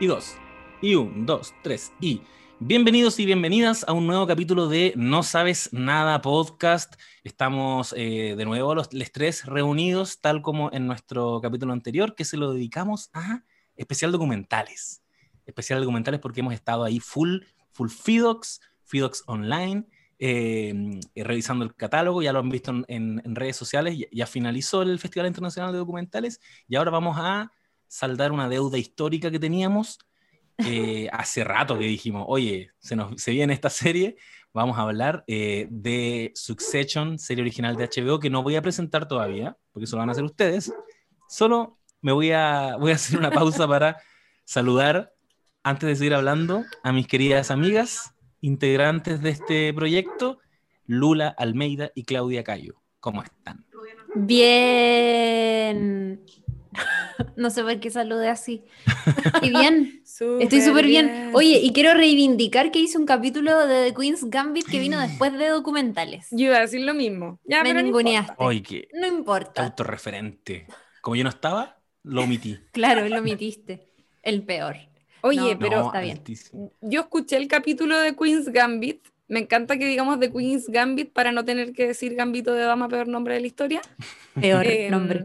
y dos. Y un, dos, tres. Y bienvenidos y bienvenidas a un nuevo capítulo de No Sabes Nada Podcast. Estamos eh, de nuevo los, tres reunidos, tal como en nuestro capítulo anterior, que se lo dedicamos a especial documentales. Especial documentales porque hemos estado ahí full, full Fidox, Fidox Online. eh, revisando el catálogo, ya lo han visto en redes sociales, ya, ya finalizó el Festival Internacional de Documentales y ahora vamos a saldar una deuda histórica que teníamos eh, hace rato que dijimos, oye, se, nos, se viene esta serie, vamos a hablar eh, de Succession, serie original de HBO, que no voy a presentar todavía, porque eso lo van a hacer ustedes. Solo me voy a, voy a hacer una pausa para saludar, antes de seguir hablando, a mis queridas amigas, integrantes de este proyecto, Lula Almeida y Claudia Cayo. ¿Cómo están? Bien. No sé por qué saludé así. Y bien, estoy súper bien. Oye, y quiero reivindicar que hice un capítulo de The Queen's Gambit que vino después de documentales. Yo iba a decir lo mismo. Ya, Me pero no ninguneaste. importa. No importa. autorreferente. Como yo no estaba, lo omití. Claro, lo omitiste. El peor. Oye, No, pero No, está bien. altísimo. yo escuché el capítulo de Queen's Gambit. Me encanta que digamos de Queen's Gambit para no tener que decir Gambito de Dama, peor nombre de la historia. Peor Em, nombre.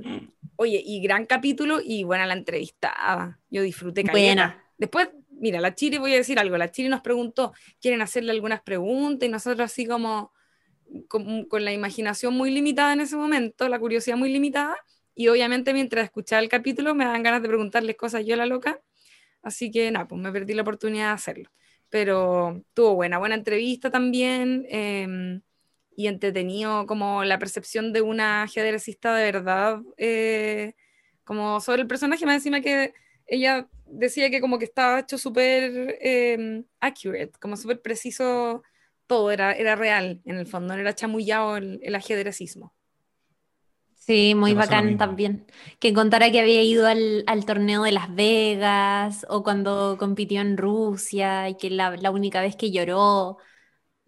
Oye, y gran capítulo y buena la entrevistada. Yo disfruté caleta. Buena. Después, mira, la Chiri, voy a decir algo. La Chiri nos preguntó, quieren hacerle algunas preguntas y nosotros así como con, con la imaginación muy limitada en ese momento, la curiosidad muy limitada. Y obviamente mientras escuchaba el capítulo me dan ganas de preguntarles cosas yo a la loca. Así que nada, pues me perdí la oportunidad de hacerlo. Pero tuvo buena, buena entrevista también. em, y entretenido como la percepción de una ajedrecista de verdad, eh, como sobre el personaje, más encima que ella decía que como que estaba hecho súper eh, accurate, como súper preciso todo, era, era real en el fondo, no era chamullado el, el ajedrecismo. Sí, muy bacán también. Que contara que había ido al, al torneo de Las Vegas o cuando compitió en Rusia y que la, la única vez que lloró.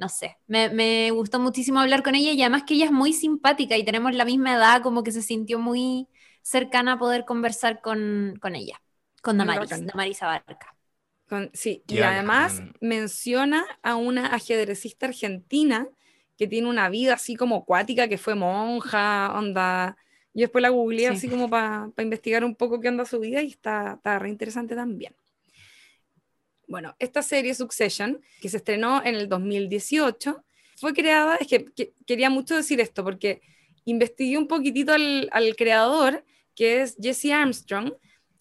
No sé, me, me gustó muchísimo hablar con ella y además que ella es muy simpática y tenemos la misma edad, como que se sintió muy cercana a poder conversar con, con ella, con Damaris. Damaris Abarca. Con- sí, y además bacán. menciona a una ajedrecista argentina que tiene una vida así como acuática, que fue monja, onda. Yo después la googleé Sí. así como para investigar un poco qué onda su vida y está, está re interesante también. Bueno, esta serie Succession, que se estrenó en el 2018, fue creada, es que, que- quería mucho decir esto, porque investigué un poquitito al, creador, que es Jesse Armstrong,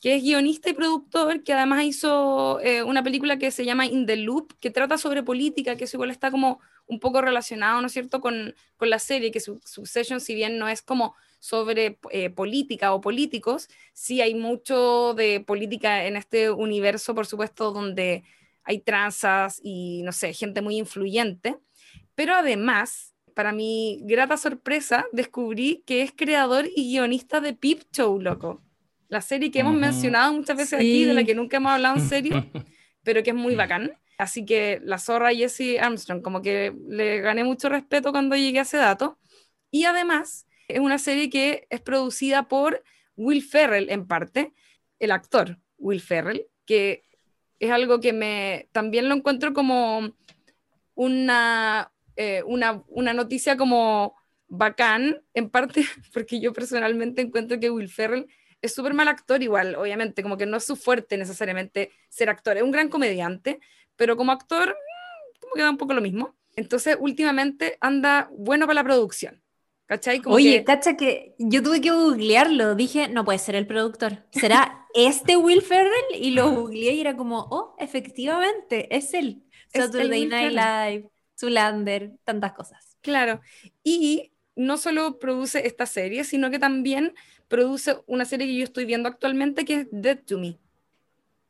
que es guionista y productor, que además hizo eh, una película que se llama In the Loop, que trata sobre política, que eso igual está como un poco relacionado, ¿no es cierto?, con, con la serie, que su, Succession, si bien no es como sobre eh, política o políticos, sí hay mucho de política en este universo, por supuesto, donde hay tranzas y, no sé, gente muy influyente. Pero además, para mi grata sorpresa, descubrí que es creador y guionista de Peep Show, loco. La serie que hemos mencionado muchas veces aquí, de la que nunca hemos hablado en serio, pero que es muy bacán. Así que la zorra Jessie Armstrong, como que le gané mucho respeto cuando llegué a ese dato. Y además, es una serie que es producida por Will Ferrell en parte, el actor Will Ferrell, que es algo que me también lo encuentro como una, eh, una, una noticia como bacán, en parte porque yo personalmente encuentro que Will Ferrell es súper mal actor igual, obviamente, como que no es su fuerte necesariamente ser actor, es un gran comediante, pero como actor, mm, como que da un poco lo mismo. Entonces, últimamente anda bueno para la producción. ¿Cachai? Como Oye, que- cacha que yo tuve que googlearlo, dije, no puede ser el productor, ¿será este Will Ferrell? Y lo googleé y era como, oh, efectivamente, es él. Es Saturday Night Live, Zulander, tantas cosas. Claro. Y no solo produce esta serie, sino que también produce una serie que yo estoy viendo actualmente que es Dead to Me.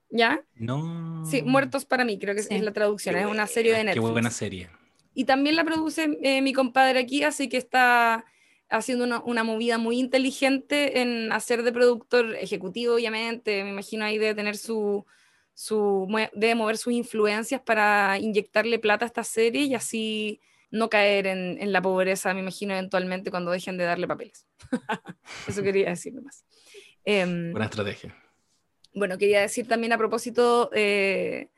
¿Ya? No. Sí, Muertos para mí, creo que Sí. es la traducción. Es una serie de Netflix. Qué buena serie. Y también la produce eh, mi compadre aquí, así que está haciendo una, una movida muy inteligente en hacer de productor ejecutivo, obviamente. Me imagino ahí de tener su, su debe mover sus influencias para inyectarle plata a esta serie y así no caer en, en la pobreza, me imagino, eventualmente cuando dejen de darle papeles. Eso quería decir nomás. Em, Buena estrategia. Bueno, quería decir también a propósito eh,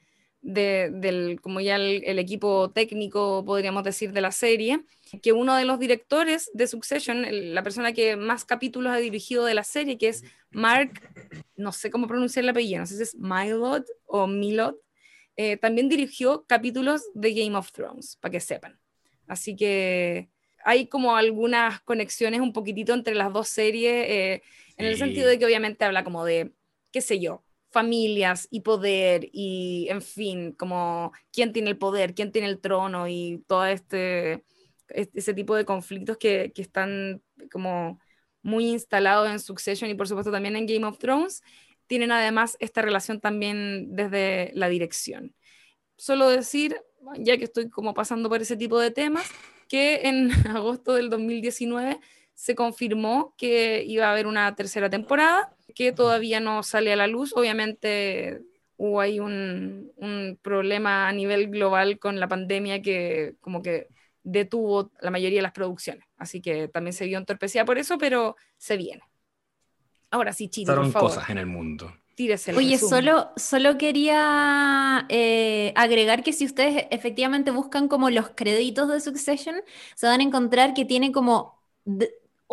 del, como ya el, equipo técnico, podríamos decir, de la serie, que uno de los directores de Succession, la persona que más capítulos ha dirigido de la serie, que es Mark, no sé cómo pronunciar el apellido, no sé si es Milod o Milod, eh, también dirigió capítulos de Game of Thrones, para que sepan. Así que hay como algunas conexiones un poquitito entre las dos series, eh, en el sentido de que obviamente habla como de, qué sé yo, familias y poder y, en fin, como quién tiene el poder, quién tiene el trono y todo este, ese tipo de conflictos que, que están como muy instalados en Succession y por supuesto también en Game of Thrones, tienen además esta relación también desde la dirección. Solo decir, ya que estoy como pasando por ese tipo de temas, que en agosto del 2019 se confirmó que iba a haber una tercera temporada, que todavía no sale a la luz. Obviamente hubo ahí un, un problema a nivel global con la pandemia que como que detuvo la mayoría de las producciones. Así que también se vio entorpecida por eso, pero se viene. Ahora sí, Chile, por favor. cosas en el mundo. Oye, solo, solo quería eh, agregar que si ustedes efectivamente buscan como los créditos de Succession, se van a encontrar que tiene como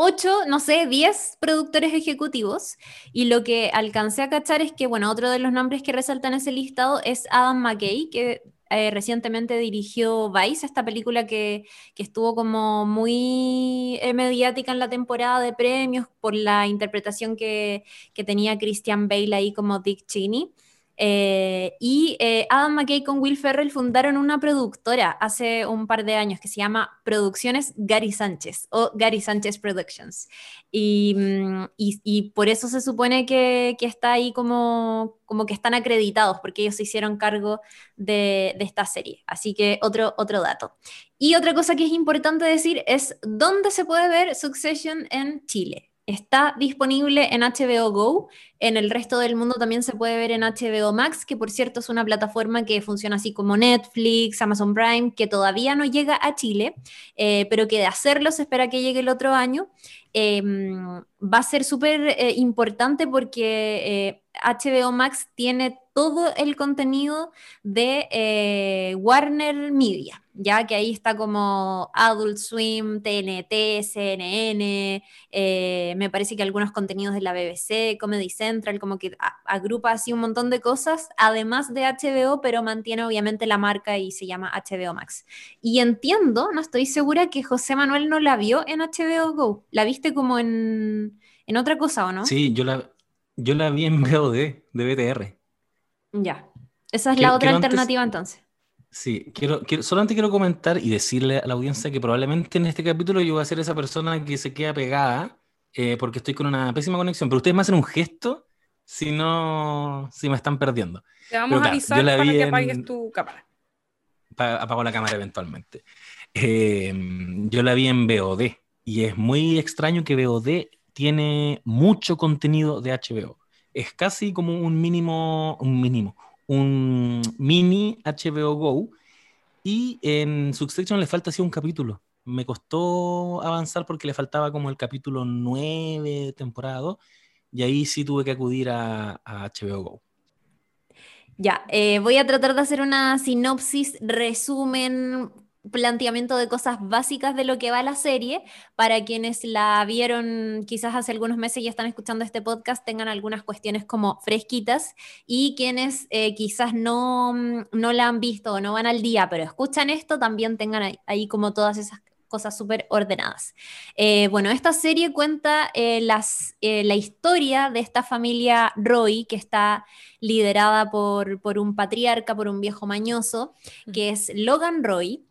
8, no sé, 10 productores ejecutivos. Y lo que alcancé a cachar es que, bueno, otro de los nombres que resaltan ese listado es Adam McKay, que eh, recientemente dirigió Vice, esta película que, estuvo como muy eh, mediática en la temporada de premios por la interpretación que, que tenía Christian Bale ahí como Dick Cheney. Eh, y eh, Adam McKay con Will Ferrell fundaron una productora hace un par de años que se llama Producciones Gary Sánchez o Gary Sánchez Productions. Y, mm, y, por eso se supone que, que, está ahí como, como que están acreditados, porque ellos se hicieron cargo de, de esta serie. Así que otro, otro dato. Y otra cosa que es importante decir es dónde se puede ver Succession en Chile. Está disponible en HBO Go. En el resto del mundo también se puede ver en HBO Max, que por cierto es una plataforma que funciona así como Netflix, Amazon Prime, que todavía no llega a Chile, eh, pero que de hacerlo se espera que llegue el otro año. Em, va a ser súper eh, importante porque HBO eh, Max tiene todo el contenido de Warner Media ya que ahí está como Adult Swim, TNT, CNN, eh, me parece que algunos contenidos de la BBC, Comedy Central, como que agrupa así un montón de cosas, además de HBO, pero mantiene obviamente la marca y se llama HBO Max. Y entiendo, no estoy segura que José Manuel no la vio en HBO Go, la viste como en, en otra cosa, ¿o no? Sí, yo la, yo la vi en VOD de BTR. Ya, esa es la otra alternativa entonces. Sí, quiero, quiero, solamente quiero comentar y decirle a la audiencia que probablemente en este capítulo yo voy a ser esa persona que se queda pegada eh, porque estoy con una pésima conexión, pero ustedes me hacen un gesto si no, si me están perdiendo. Te vamos a avisar para que apagues tu cámara. apago la cámara eventualmente. Eh, yo la vi en VOD y es muy extraño que VOD tiene mucho contenido de HBO. Es casi como un mínimo, un mínimo, un mini HBO Go y en Succession le falta así un capítulo. Me costó avanzar porque le faltaba como el capítulo 9, temporada 2, y ahí sí tuve que acudir a, HBO Go. Ya, eh, voy a tratar de hacer una sinopsis, resumen planteamiento de cosas básicas de lo que va la serie, para quienes la vieron quizás hace algunos meses y están escuchando este podcast, tengan algunas cuestiones como fresquitas, y quienes eh, quizás no, no la han visto o no van al día, pero escuchan esto, también tengan ahí, como todas esas cosas súper ordenadas. Eh, bueno, esta serie cuenta eh, las, la historia de esta familia Roy, que está liderada por, por un patriarca, por un viejo mañoso, que es Logan Roy,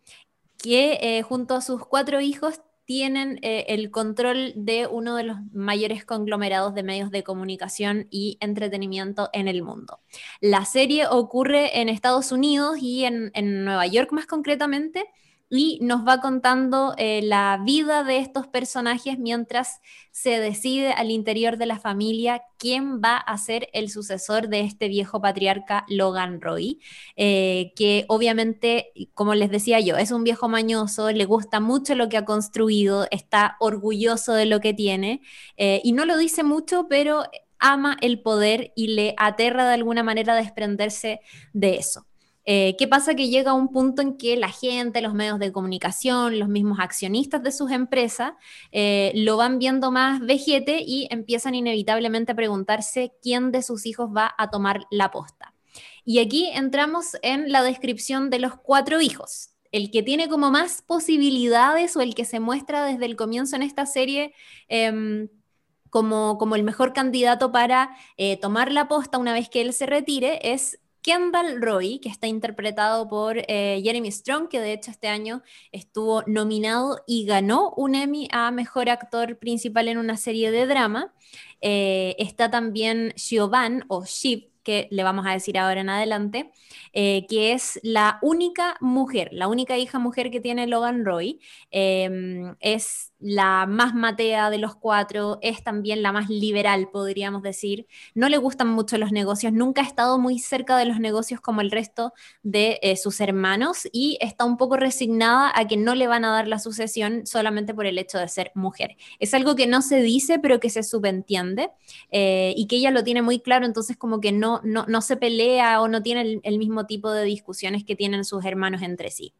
que eh, junto a sus cuatro hijos tienen eh, el control de uno de los mayores conglomerados de medios de comunicación y entretenimiento en el mundo. La serie ocurre en Estados Unidos y en, en Nueva York más concretamente, y nos va contando eh, la vida de estos personajes mientras se decide al interior de la familia quién va a ser el sucesor de este viejo patriarca Logan Roy, eh, que obviamente, como les decía yo, es un viejo mañoso, le gusta mucho lo que ha construido, está orgulloso de lo que tiene, eh, y no lo dice mucho, pero ama el poder y le aterra de alguna manera desprenderse de eso. Eh, ¿Qué pasa? Que llega un punto en que la gente, los medios de comunicación, los mismos accionistas de sus empresas, eh, lo van viendo más vejete y empiezan inevitablemente a preguntarse quién de sus hijos va a tomar la posta. Y aquí entramos en la descripción de los cuatro hijos. El que tiene como más posibilidades o el que se muestra desde el comienzo en esta serie em, como, como, el mejor candidato para eh, tomar la posta una vez que él se retire es Kendall Roy, que está interpretado por eh, Jeremy Strong, que de hecho este año estuvo nominado y ganó un Emmy a Mejor Actor Principal en una serie de drama. Eh, está también Siobhan o Shiv, que le vamos a decir ahora en adelante, eh, que es la única mujer, la única hija mujer que tiene Logan Roy. Em, es la más matea de los cuatro, es también la más liberal, podríamos decir. No le gustan mucho los negocios, nunca ha estado muy cerca de los negocios como el resto de eh, sus hermanos y está un poco resignada a que no le van a dar la sucesión solamente por el hecho de ser mujer. Es algo que no se dice, pero que se subentiende eh, y que ella lo tiene muy claro, entonces como que no, no, se pelea o no tiene el mismo tipo de discusiones que tienen sus hermanos entre sí.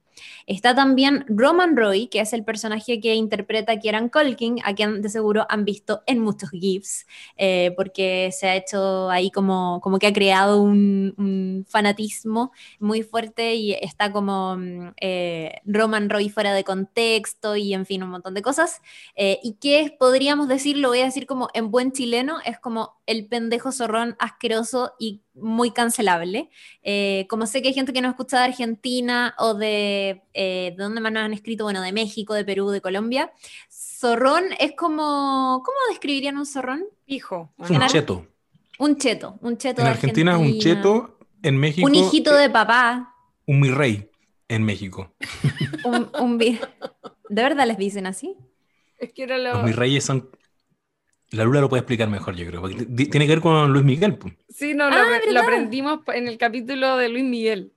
Está también Roman Roy, que es el personaje que interpreta Kieran Culkin, a quien de seguro han visto en muchos GIFs, eh, porque se ha hecho ahí como, como que ha creado un, fanatismo muy fuerte y está como mm, eh, Roman Roy fuera de contexto y en fin, un montón de cosas. Eh, y que podríamos decir, lo voy a decir como en buen chileno, es como el pendejo zorrón asqueroso y muy cancelable. Eh, como sé que hay gente que nos escucha de Argentina o de, eh, ¿de dónde más nos han escrito? Bueno, de México, de Perú, de Colombia. Zorrón es como, ¿cómo describirían un zorrón? Hijo. Un cheto. Un cheto, un cheto. En Argentina es un cheto, en México. Un hijito de papá. Un mi rey en México. un, ¿De verdad les dicen así? Es que era lo... Los mis reyes son la Lula lo puede explicar mejor, yo creo. tiene que ver con Luis Miguel. Sí, no, lo, ah, aprendimos en el capítulo de Luis Miguel.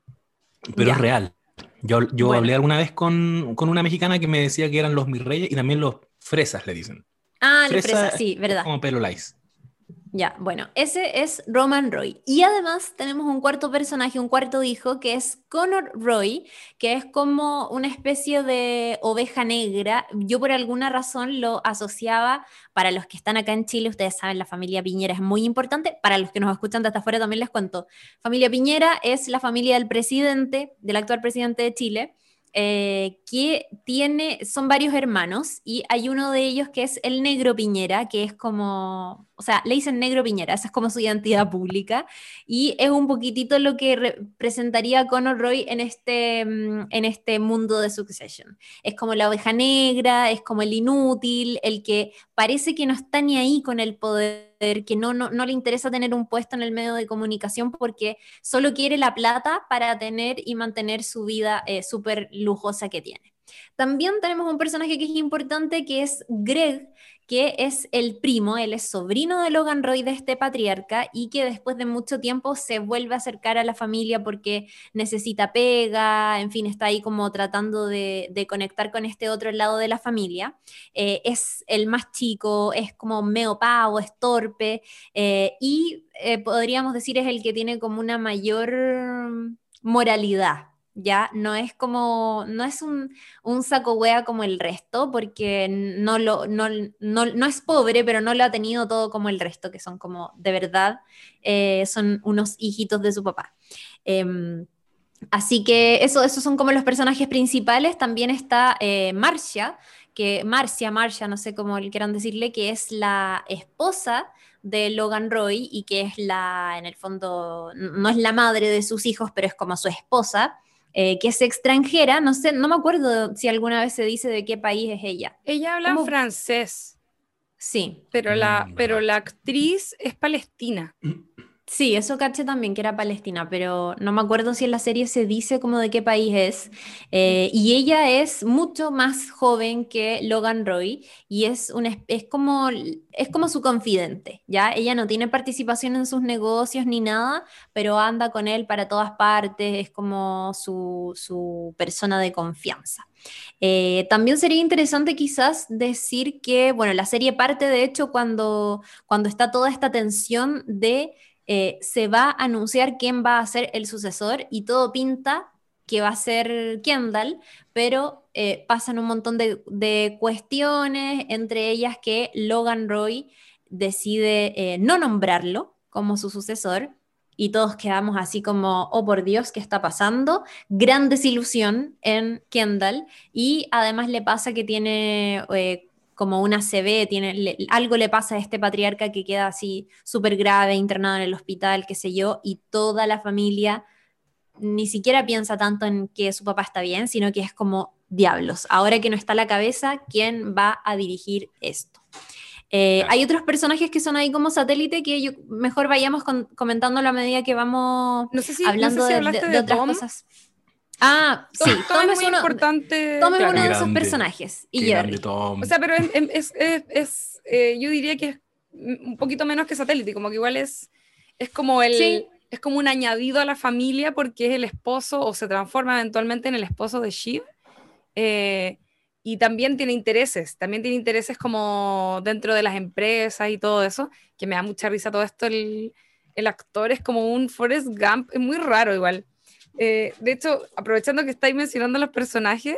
Pero es real. Yo, yo hablé alguna vez con, con, una mexicana que me decía que eran los mis reyes y también los fresas, le dicen. Ah, los fresas, sí, verdad. Como pelo lice. Ya, bueno, ese es Roman Roy. Y además tenemos un cuarto personaje, un cuarto hijo, que es Connor Roy, que es como una especie de oveja negra. Yo por alguna razón lo asociaba, para los que están acá en Chile, ustedes saben, la familia Piñera es muy importante. Para los que nos escuchan de hasta afuera también les cuento. Familia Piñera es la familia del presidente, del actual presidente de Chile. Eh, que tiene, son varios hermanos y hay uno de ellos que es el negro Piñera, que es como, o sea, le dicen negro Piñera, esa es como su identidad pública y es un poquitito lo que representaría Conor Roy en este, mm, en este mundo de Succession. Es como la oveja negra, es como el inútil, el que parece que no está ni ahí con el poder que no, no, no, le interesa tener un puesto en el medio de comunicación porque solo quiere la plata para tener y mantener su vida eh, súper lujosa que tiene. También tenemos un personaje que es importante, que es Greg, que es el primo, él es sobrino de Logan Roy, de este patriarca, y que después de mucho tiempo se vuelve a acercar a la familia porque necesita pega, en fin, está ahí como tratando de, conectar con este otro lado de la familia. Eh, es el más chico, es como meo pavo, es torpe, eh, y eh, podríamos decir es el que tiene como una mayor moralidad, ya no es como, no es un, saco wea como el resto, porque no, lo, no, es pobre, pero no lo ha tenido todo como el resto, que son como, de verdad, eh, son unos hijitos de su papá. Em, así que eso, esos son como los personajes principales. También está eh, Marcia, que Marcia, Marcia, no sé cómo quieran decirle, que es la esposa de Logan Roy y que es la, en el fondo, no es la madre de sus hijos, pero es como su esposa. Eh, que es extranjera, no sé, no me acuerdo si alguna vez se dice de qué país es ella. Ella habla francés. Sí. Pero la, mm, pero la actriz es palestina. Sí, eso caché también que era Palestina, pero no me acuerdo si en la serie se dice como de qué país es. Eh, y ella es mucho más joven que Logan Roy y es, un, es, como, es como su confidente, ¿ya? Ella no tiene participación en sus negocios ni nada, pero anda con él para todas partes, es como su, su persona de confianza. Eh, también sería interesante quizás decir que, bueno, la serie parte de hecho cuando, cuando está toda esta tensión de eh, se va a anunciar quién va a ser el sucesor y todo pinta que va a ser Kendall, pero eh, pasan un montón de, cuestiones, entre ellas que Logan Roy decide eh, no nombrarlo como su sucesor y todos quedamos así como, oh por Dios, ¿qué está pasando? Gran desilusión en Kendall y además le pasa que tiene como una CB, tiene, algo le pasa a este patriarca que queda así súper grave, internado en el hospital, qué sé yo, y toda la familia ni siquiera piensa tanto en que su papá está bien, sino que es como diablos. Ahora que no está la cabeza, ¿quién va a dirigir esto? Eh, hay otros personajes que son ahí como satélite que yo, mejor vayamos comentándolo a medida que vamos hablando de, otras cosas. Ah, sí, Tom, es muy uno, importante. Tom es uno de esos personajes. Y Jerry. O sea, pero es, es, es eh, yo diría que es un poquito menos que satélite, como que igual es, es como el... Es como un añadido a la familia porque es el esposo o se transforma eventualmente en el esposo de Shiv. Eh, y también tiene intereses, también tiene intereses como dentro de las empresas y todo eso, que me da mucha risa todo esto. El, el actor es como un Forrest Gump, es muy raro igual. Eh, de hecho, aprovechando que estáis mencionando los personajes,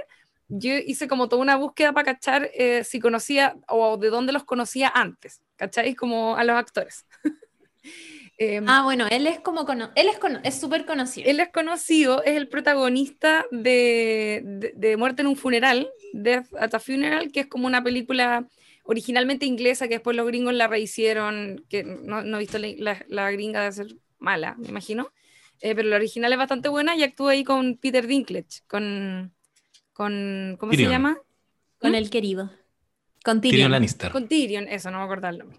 yo hice como toda una búsqueda para cachar eh, si conocía o de dónde los conocía antes, ¿cacháis? Como a los actores. Em, ah, bueno, él es como él es súper conocido. Él es conocido, es el protagonista de, de, Muerte en un funeral, Death at a Funeral, que es como una película originalmente inglesa que después los gringos la rehicieron, que no, no he visto la, la, gringa de ser mala, me imagino. Eh, pero la original es bastante buena y actúa ahí con Peter Dinklage, con, con ¿cómo se llama? Con ¿Mm? el querido. Con Tyrion. Lannister. Con Tyrion, eso, no me acuerdo el nombre.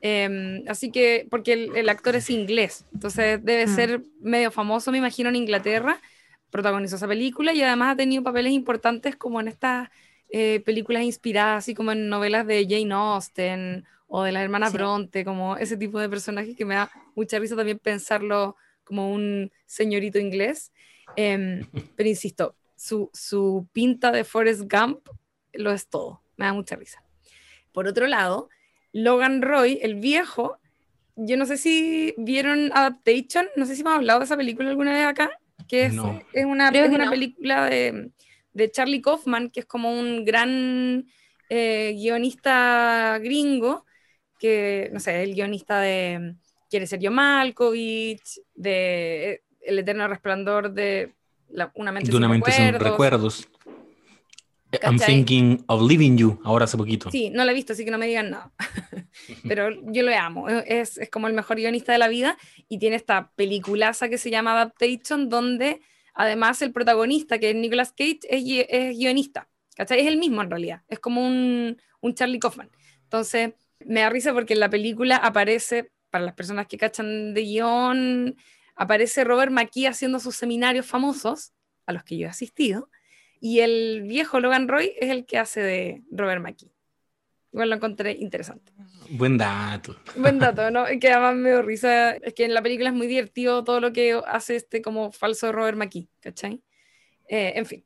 Em, así que, porque el, actor es inglés, entonces debe mm. ser medio famoso, me imagino, en Inglaterra. Protagonizó esa película y además ha tenido papeles importantes como en estas eh, películas inspiradas, así como en novelas de Jane Austen o de la hermana Bronte, como ese tipo de personajes que me da mucha risa también pensarlo como un señorito inglés. Em, pero insisto, su, su, pinta de Forrest Gump lo es todo. Me da mucha risa. Por otro lado, Logan Roy, el viejo, yo no sé si vieron Adaptation, no sé si hemos hablado de esa película alguna vez acá, que es, es una, una película de, de, Charlie Kaufman, que es como un gran eh, guionista gringo, que, no sé, el guionista de quiere ser yo Malkovich, de El eterno resplandor de Una mente, sin, recuerdos. recuerdos. I'm thinking of leaving you, ahora hace poquito. Sí, no la he visto, así que no me digan nada. Pero yo lo amo. Es, es, como el mejor guionista de la vida y tiene esta peliculaza que se llama Adaptation, donde además el protagonista, que es Nicolas Cage, es, es guionista. ¿Cachai? Es el mismo en realidad. Es como un, un Charlie Kaufman. Entonces, me da risa porque en la película aparece para las personas que cachan de guion, aparece Robert McKee haciendo sus seminarios famosos, a los que yo he asistido, y el viejo Logan Roy es el que hace de Robert McKee. Igual lo encontré interesante. Buen dato. Buen dato, ¿no? Que además me dio risa. Es que en la película es muy divertido todo lo que hace este como falso Robert McKee, ¿cachai? Eh, en fin.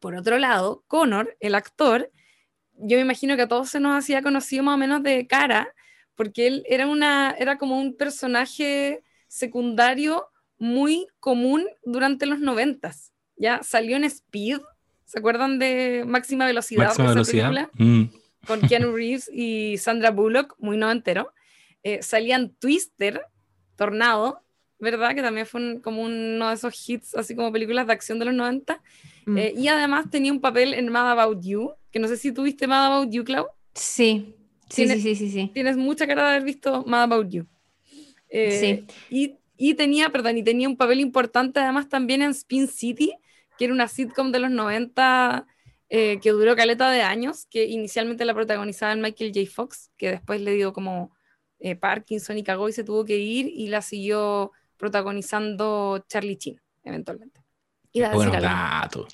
Por otro lado, Connor, el actor, yo me imagino que a todos se nos hacía conocido más o menos de cara, porque él era, una, era como un personaje secundario muy común durante los noventas. Ya salió en Speed, ¿se acuerdan de Máxima Velocidad? Máxima Velocidad. Mm. Con Keanu Reeves y Sandra Bullock, muy noventero. Eh, salían Twister, Tornado, ¿verdad? Que también fue como uno de esos hits, así como películas de acción de los 90. Mm. Eh, y además tenía un papel en Mad About You, que no sé si tuviste Mad About You, Clau. Sí, Sí, sí, sí, sí, Tienes mucha cara de haber visto Mad About You. Eh, sí. Y, y, tenía, perdón, y tenía un papel importante además también en Spin City, que era una sitcom de los 90 eh, que duró caleta de años, que inicialmente la protagonizaba Michael J. Fox, que después le dio como eh, Parkinson y cagó y se tuvo que ir y la siguió protagonizando Charlie Chin, eventualmente. Iba a decir Bueno, algo. dato.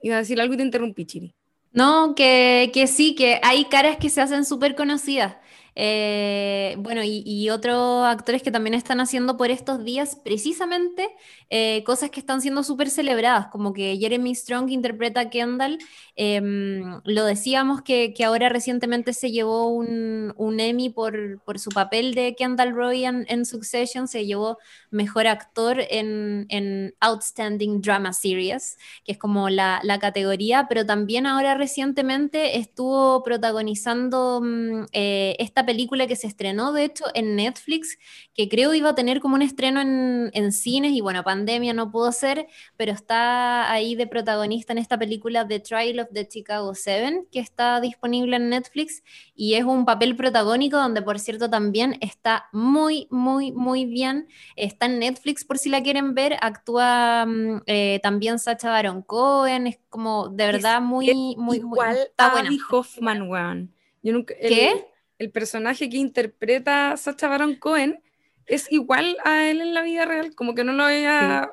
Iba a decir algo y te interrumpí, Chiri. No, que, que sí, que hay caras que se hacen súper conocidas. Eh, bueno, y, otros actores que también están haciendo por estos días precisamente eh, cosas que están siendo súper celebradas, como que Jeremy Strong interpreta a Kendall, em, lo decíamos que, que ahora recientemente se llevó un, un Emmy por, por su papel de Kendall Roy en, en Succession, se llevó Mejor Actor en, en Outstanding Drama Series, que es como la, la categoría, pero también ahora recientemente estuvo protagonizando mm, eh, esta película que se estrenó, de hecho, en Netflix, que creo iba a tener como un estreno en, en cines y bueno, pandemia no pudo ser, pero está ahí de protagonista en esta película The Trial of the Chicago Seven, que está disponible en Netflix y es un papel protagónico donde, por cierto, también está muy, muy, muy bien. Está en Netflix por si la quieren ver. Actúa mm, eh, también Sacha Baron Cohen. Es como de verdad muy, muy, muy. Igual está a buena. Hoffman, weón. Yo nunca, ¿Qué? El personaje que interpreta Sacha Baron Cohen es igual a él en la vida real, como que no lo había,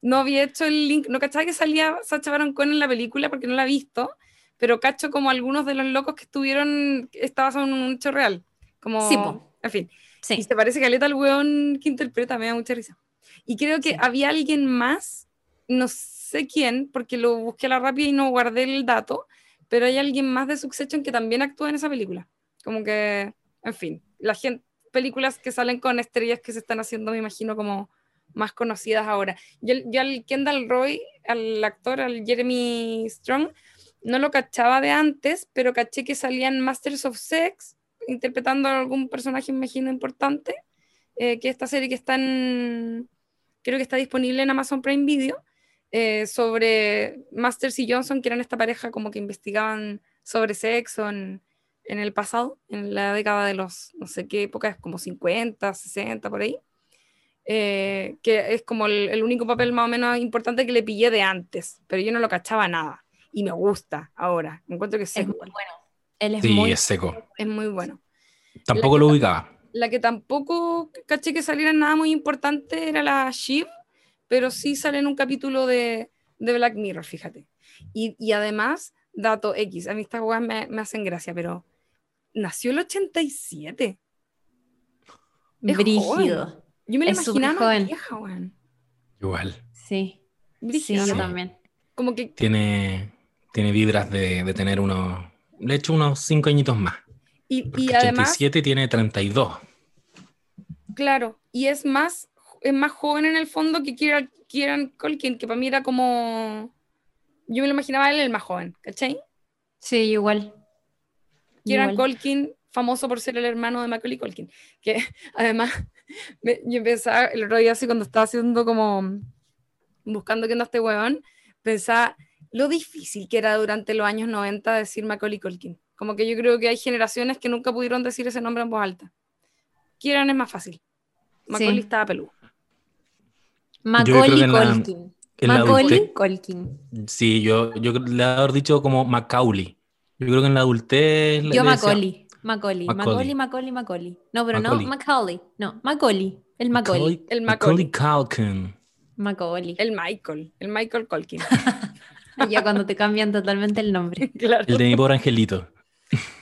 no había hecho el link, no cachaba que salía Sacha Baron Cohen en la película porque no la he visto, pero cacho como algunos de los locos que estuvieron, está basado en un hecho real, como, Sí, en fin, y Sí. se parece caleta al weón que interpreta, me da mucha risa. Y creo que Sí. había alguien más, no sé quién, porque lo busqué a la rápida y no guardé el dato, pero hay alguien más de Succession que también actúa en esa película. Como que, en fin, la películas que salen con estrellas que se están haciendo, me imagino, como más conocidas ahora. Yo, yo al Kendall Roy, al actor, al Jeremy Strong, no lo cachaba de antes, pero caché que salía en Masters of Sex, interpretando a algún personaje, imagino, importante, eh, que esta serie que está en, creo que está disponible en Amazon Prime Video, eh, sobre Masters y Johnson, que eran esta pareja como que investigaban sobre sexo en, en el pasado, en la década de los, no sé qué época, como 50, 60, por ahí. Eh, que es como el, el único papel más o menos importante que le pillé de antes, pero yo no lo cachaba nada. Y me gusta ahora. Me encuentro que es, Es seco, muy bueno. Él es Sí, muy es seco. es muy bueno. Tampoco lo ubicaba. La que tampoco caché que saliera nada muy importante era la Shiv, pero sí sale en un capítulo de, de Black Mirror, fíjate. Y, y además, dato X, a mí estas weas me, me hacen gracia, pero nació el 87. Es brígido. Yo me la Es imaginaba joven. vieja, weón. Igual. Sí. ¿no? también. Como que, Tiene, tiene vibras de, de tener unos. Le he hecho unos 5 añitos más. y, Porque y además, 87 tiene 32. claro, y es más, es más joven en el fondo que Kieran, Kieran Culkin, que para mí era como... Yo me lo imaginaba a él el más joven, ¿cachai? Sí, igual. Kieran. Culkin, famoso por ser el hermano de Macaulay Culkin, que además me- yo pensaba el otro día así cuando estaba haciendo como buscando qué onda este huevón, pensaba lo difícil que era durante los años 90 decir Macaulay Culkin. Como que yo creo que hay generaciones que nunca pudieron decir ese nombre en voz alta. Kieran es más fácil. Macaulay Sí. estaba peludo. Macaulay que la Macaulay Culkin. Sí, yo, yo le haber dicho como Macaulay. Yo creo que en la adultez. Yo Macaulay. Macaulay. Macaulay. Macaulay, Macaulay, Macaulay. No, pero Macaulay. no Macaulay. No, Macaulay. El Macaulay. El Macaulay Macaulay. Culkin. Macaulay. El Michael, el Michael Culkin. Ya cuando te cambian totalmente el nombre. claro. El de mi pobre angelito.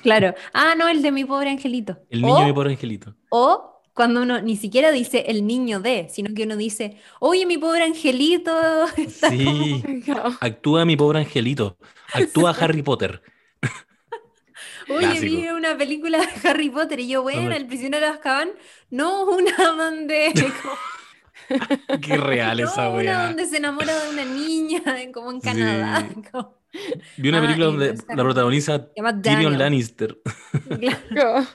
Claro. Ah, no, el de mi pobre angelito. El niño o, de mi pobre angelito. o cuando uno ni siquiera dice el niño de, sino que uno dice, oye, mi pobre angelito. está Sí. como- Actúa mi pobre angelito. Actúa Harry Potter. Oye, vi una película de Harry Potter y yo, bueno, el prisionero de Azkaban, no una donde, como- Qué real no esa una weá. donde se enamora de una niña, como en Canadá. Sí. como- Vi una Ah, película donde entonces- la protagoniza Tyrion. Lannister. Claro.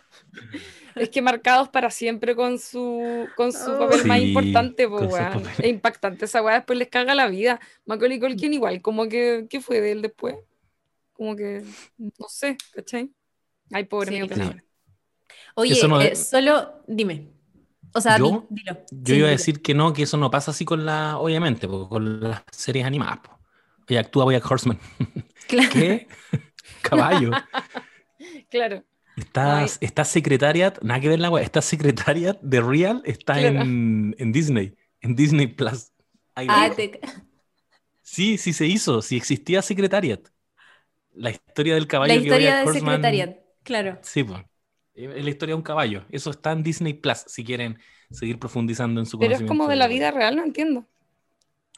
Es que marcados para siempre con su, con su Oh. papel más importante, po. Es impactante esa weá, después les caga la vida. Macaulay Culkin igual, como que, ¿qué fue de él después? Como que, no sé, ¿cachai? Ay, pobre Sí, persona. Oye, Eso no eh, solo dime. O sea, ¿Yo? di- dilo. Yo Sí, iba a decir que no, que eso no pasa así con la, obviamente, porque con las series animadas. po. Oye, actúa Boyack Horseman. Claro. ¿Qué? Caballo. Claro. Está, Ay. está Secretariat, nada que ver la wea, está Secretariat de Real, está Claro. en, en Disney, en Disney Plus. Ahí Ah, te- Sí, sí se hizo, sí existía Secretariat. La historia del caballo la que historia Bojack de Horseman- Secretariat, claro. Sí, pues. Es la historia de un caballo. Eso está en Disney Plus, si quieren seguir profundizando en su Pero es conocimiento. como de la vida real, no entiendo.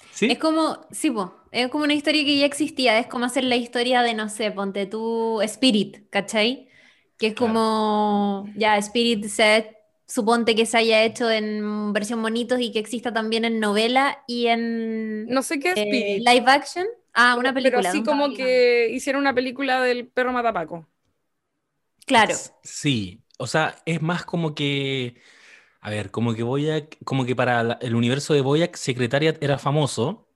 Sí, Es como, sí, po, es como una historia que ya existía, es como hacer la historia de, no sé, ponte tú Spirit, ¿cachai? Que es Claro. como, ya, Spirit se, suponte que se haya hecho en versión monitos y que exista también en novela y en No sé qué es eh, Spirit. live action. Ah, una película. Pero así un como caballo. que hicieron una película del perro matapaco. Claro, Sí, o sea, es más como que, a ver, como que Boyac, como que para la- el universo de Boyac, Secretariat era famoso,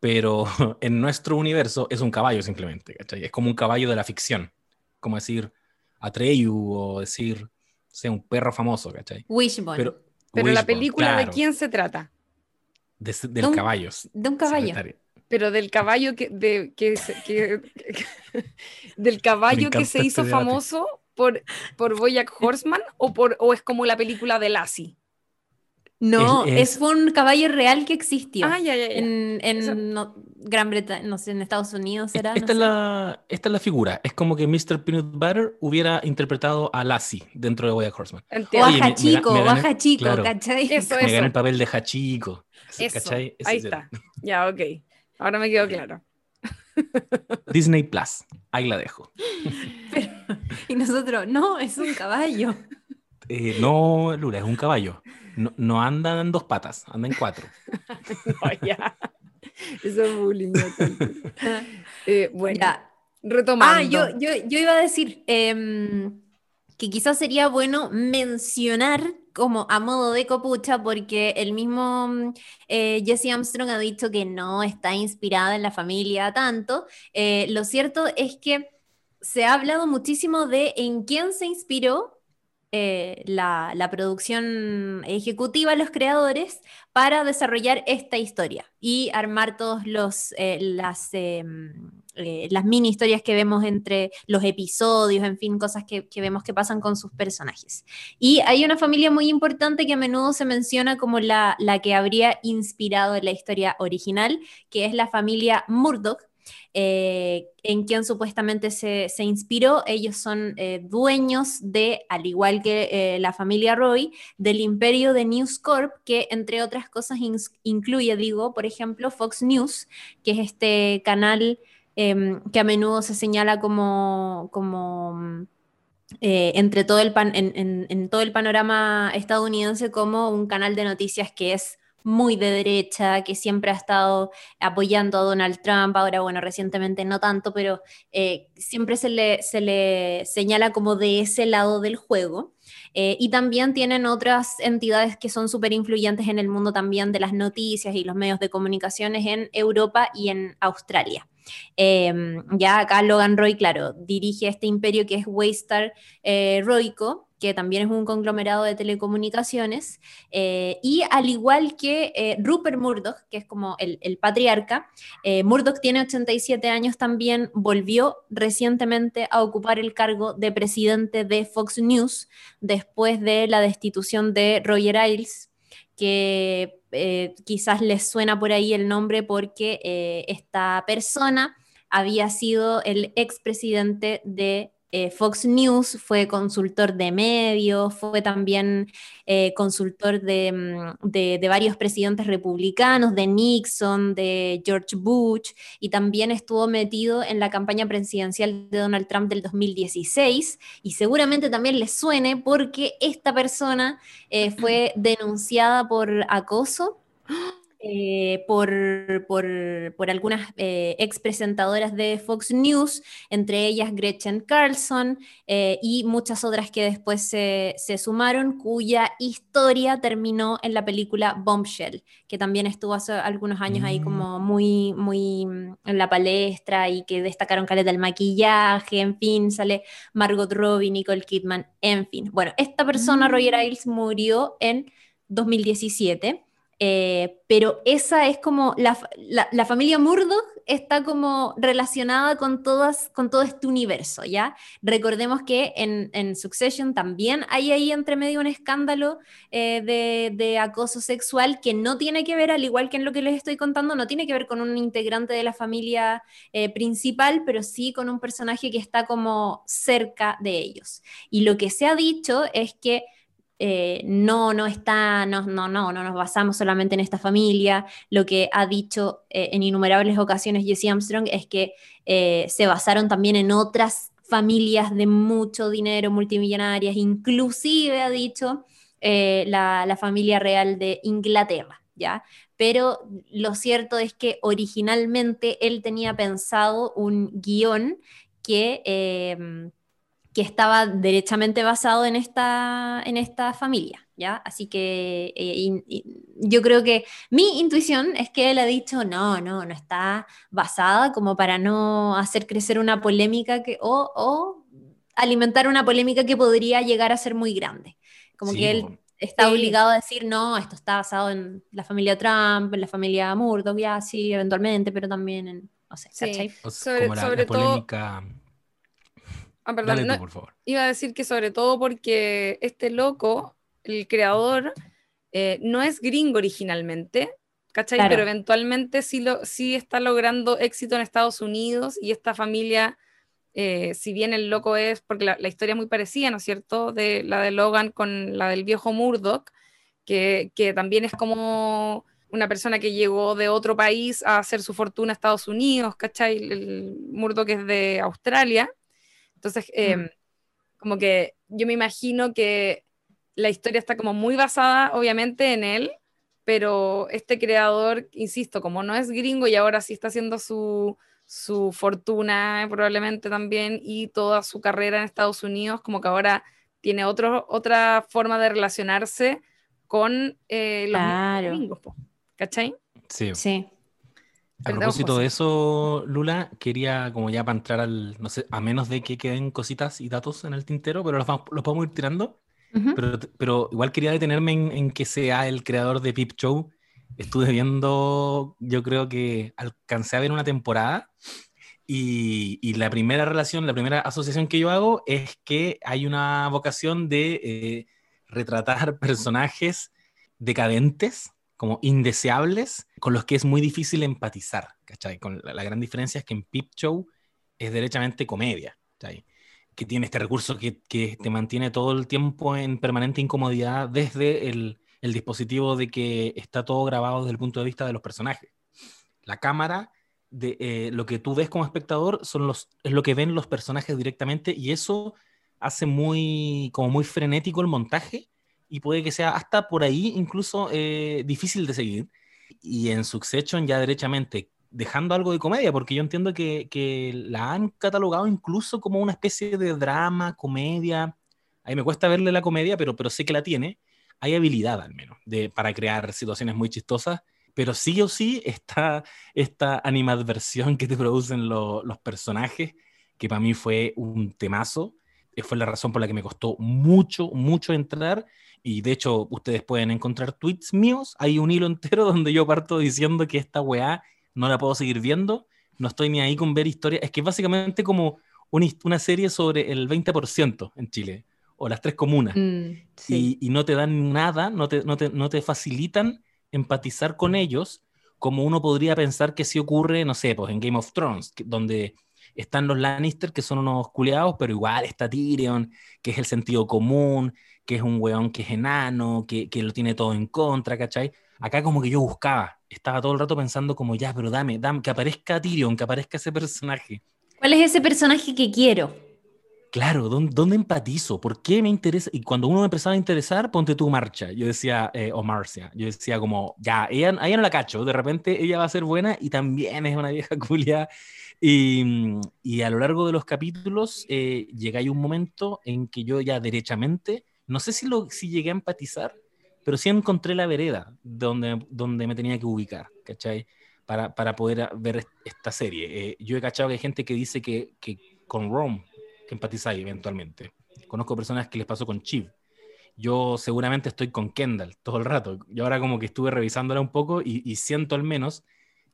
pero en nuestro universo es un caballo simplemente, ¿cachai? Es como un caballo de la ficción, como decir Atreyu o decir, sea un perro famoso, ¿cachai? Wishbone, Pero, Pero la película, ¿de quién se trata? de- del De un caballo. de un caballo. Secretariat. Pero del caballo que, de, que, se- que- del caballo que se hizo este debate. famoso por, por Bojack Horseman o por o es como la película de Lassie. No, Es- es, un caballo real que existió. Ah, ya, ya, ya. En, en Esa- no- Gran Bretaña, no sé, en Estados Unidos será. Esta, no es la, esta es la figura. Es como que Mr. Peanut Butter hubiera interpretado a Lassie dentro de Boyack Horseman. O Entiendo. Oye, Baja me- me ga- Chico, me gané- Baja Chico, claro. ¿cachai? Eso, Me gané eso. el papel de Hachico. Eso, ¿cachai? Ahí es el- está. Ya, ok. Ahora me quedó claro. Disney Plus. Ahí la dejo. Y nosotros, no, es un caballo. Eh, no, Lula, es un caballo. No, no anda en dos patas, anda en cuatro. No, ya. Eso es bullying. Eh, bueno, Ya. retomando. Ah, yo, yo, yo iba a decir em, que quizás sería bueno mencionar como a modo de copucha, porque el mismo eh, Jesse Armstrong ha dicho que no está inspirada en la familia tanto. Eh, lo cierto es que se ha hablado muchísimo de en quién se inspiró eh, la, la producción ejecutiva, los creadores, para desarrollar esta historia y armar todos los las em, eh, las mini historias que vemos entre los episodios, en fin, cosas que, vemos que pasan con sus personajes. Y hay una familia muy importante que a menudo se menciona como la, la que habría inspirado la historia original, que es la familia Murdoch, eh, en quien supuestamente se, se inspiró. Ellos son eh, dueños de, al igual que la familia Roy, del imperio de News Corp, que entre otras cosas incluye, digo, por ejemplo, Fox News, que es este canal em, que a menudo se señala como, mm, eh, entre todo el en, todo el panorama estadounidense como un canal de noticias que es muy de derecha, que siempre ha estado apoyando a Donald Trump, ahora bueno, recientemente no tanto, pero eh, siempre se le, se le señala como de ese lado del juego. Eh, y también tienen otras entidades que son súper influyentes en el mundo también de las noticias y los medios de comunicaciones en Europa y en Australia. Eh, ya acá Logan Roy, claro, dirige este imperio que es Waystar eh, Roico, que también es un conglomerado de telecomunicaciones, eh, y al igual que eh, Rupert Murdoch, que es como el, el patriarca, eh, Murdoch tiene 87 años también, volvió recientemente a ocupar el cargo de presidente de Fox News después de la destitución de Roger Ailes, que eh, quizás les suena por ahí el nombre porque eh, esta persona había sido el expresidente de eh, Fox News, fue consultor de medios, fue también eh, consultor de, mm, de, de, varios presidentes republicanos, de Nixon, de George Bush, y también estuvo metido en la campaña presidencial de Donald Trump del 2016, y seguramente también les suene porque esta persona eh, fue denunciada por acoso. Eh, por, por, por, algunas eh, ex presentadoras de Fox News, entre ellas Gretchen Carlson eh, y muchas otras que después se, se, sumaron, cuya historia terminó en la película Bombshell, que también estuvo hace algunos años ahí como muy, muy en la palestra y que destacaron caleta el maquillaje, en fin, sale Margot Robbie, Nicole Kidman, en fin. Bueno, esta persona, Roger Ailes, murió en 2017. Eh, pero esa es como, la, la, familia Murdoch está como relacionada con, todas, con todo este universo, ¿ya? Recordemos que en, en Succession también hay ahí entre medio un escándalo eh, de, acoso sexual que no tiene que ver, al igual que en lo que les estoy contando, no tiene que ver con un integrante de la familia eh, principal, pero sí con un personaje que está como cerca de ellos. Y lo que se ha dicho es que eh, no, no está, no, no, no, no nos basamos solamente en esta familia. Lo que ha dicho eh, en innumerables ocasiones Jesse Armstrong es que eh, se basaron también en otras familias de mucho dinero, multimillonarias, inclusive ha dicho la, la, familia real de Inglaterra, ¿ya? Pero lo cierto es que originalmente él tenía pensado un guion que que estaba derechamente basado en esta, en esta familia, ¿ya? Así que eh, yo creo que mi intuición es que él ha dicho, no, no, no está basada como para no hacer crecer una polémica que, o, o alimentar una polémica que podría llegar a ser muy grande. Como que él está obligado a decir, no, esto está basado en la familia Trump, en la familia Murdoch, ya sí, eventualmente, pero también en, no sé, sí. Sobre, sobre polémica... Ah, perdón, por favor. Iba a decir que sobre todo porque este loco, el creador, eh, no es gringo originalmente, ¿cachai? Pero eventualmente sí, lo, sí está logrando éxito en Estados Unidos y esta familia, eh, si bien el loco es, porque la, historia es muy parecida, ¿no es cierto? De la de Logan con la del viejo Murdoch, que, que también es como una persona que llegó de otro país a hacer su fortuna a Estados Unidos, ¿cachai? El Murdoch es de Australia. Entonces, em, como que yo me imagino que la historia está como muy basada, obviamente, en él, pero este creador, insisto, como no es gringo y ahora sí está haciendo su, su fortuna probablemente también y toda su carrera en Estados Unidos, como que ahora tiene otro, otra forma de relacionarse con eh, los gringos, ¿cachai? Sí. sí. A propósito de eso, Lula, quería como ya para entrar al, no sé, a menos de que queden cositas y datos en el tintero, pero los, los podemos ir tirando. pero, pero, igual quería detenerme en, que sea el creador de Pip Show. Estuve viendo, yo creo que alcancé a ver una temporada y, y, la primera relación, la primera asociación que yo hago es que hay una vocación de eh, retratar personajes decadentes como indeseables con los que es muy difícil empatizar, la, gran diferencia es que en Pip Show es derechamente comedia. Que tiene este recurso que, te mantiene todo el tiempo en permanente incomodidad desde el, el, dispositivo de que está todo grabado desde el punto de vista de los personajes. La cámara, de, eh, lo que tú ves como espectador son los, es lo que ven los personajes directamente y eso hace muy, como muy frenético el montaje y puede que sea hasta por ahí incluso eh, difícil de seguir. Y en Succession ya derechamente dejando algo de comedia, porque yo entiendo que, que, la han catalogado incluso como una especie de drama, comedia. A mí me cuesta verle la comedia, pero, pero sé que la tiene. Hay habilidad al menos de, para crear situaciones muy chistosas, pero sí o sí está esta animadversión que te producen los personajes, que para mí fue un temazo. Fue la razón por la que me costó mucho, mucho entrar. Y de hecho ustedes pueden encontrar tweets míos, hay un hilo entero donde yo parto diciendo que esta weá no la puedo seguir viendo, no estoy ni ahí con ver historia, es que es básicamente como una, una serie sobre el 20% en Chile, o las tres comunas, mm, y, y, no te dan nada, no te, no, te, no te facilitan empatizar con ellos, como uno podría pensar que sí ocurre, no sé, pues en Game of Thrones, donde están los Lannister, que son unos culeados, pero igual está Tyrion, que es el sentido común, que es un weón que es enano, que, que, lo tiene todo en contra, ¿cachai? Acá como que yo buscaba, estaba todo el rato pensando como, ya, pero dame, dame, que aparezca Tyrion, que aparezca ese personaje. ¿Cuál es ese personaje que quiero? Claro, ¿dónde, empatizo? ¿Por qué me interesa? Y cuando uno me empezaba a interesar, ponte tu marcha. Yo decía, eh, o Marcia, yo decía como, ya, ella, ella no la cacho, de repente ella va a ser buena y también es una vieja culia. Y, y a lo largo de los capítulos eh, llega ahí un momento en que yo ya derechamente no sé si, lo, si llegué a empatizar, pero sí encontré la vereda donde, donde me tenía que ubicar, ¿cachai? Para, para poder ver esta serie. Eh, yo he cachado que hay gente que dice que, con Rome que empatizáis eventualmente. Conozco personas que les pasó con Chiv. yo seguramente estoy con Kendall todo el rato. Yo ahora como que estuve revisándola un poco y, siento al menos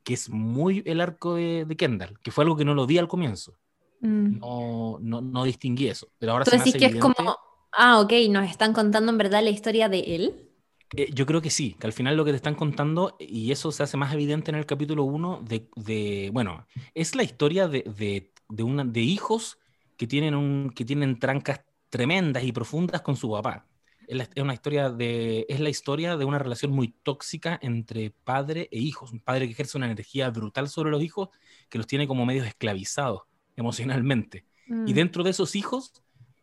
que es muy el arco de, Kendall, que fue algo que no lo vi al comienzo. Mm. No, no, no, distinguí eso. Pero ahora ¿Tú decís que es como, ah, ok, nos están contando en verdad la historia de él? Eh, yo creo que sí, que al final lo que te están contando, y eso se hace más evidente en el capítulo 1, de, de, bueno, es la historia de, de, de, una, de hijos que tienen, un, que tienen trancas tremendas y profundas con su papá. Es, es, una historia de, es la historia de una relación muy tóxica entre padre e hijos. Un padre que ejerce una energía brutal sobre los hijos que los tiene como medios esclavizados emocionalmente. Y mm. dentro de esos hijos,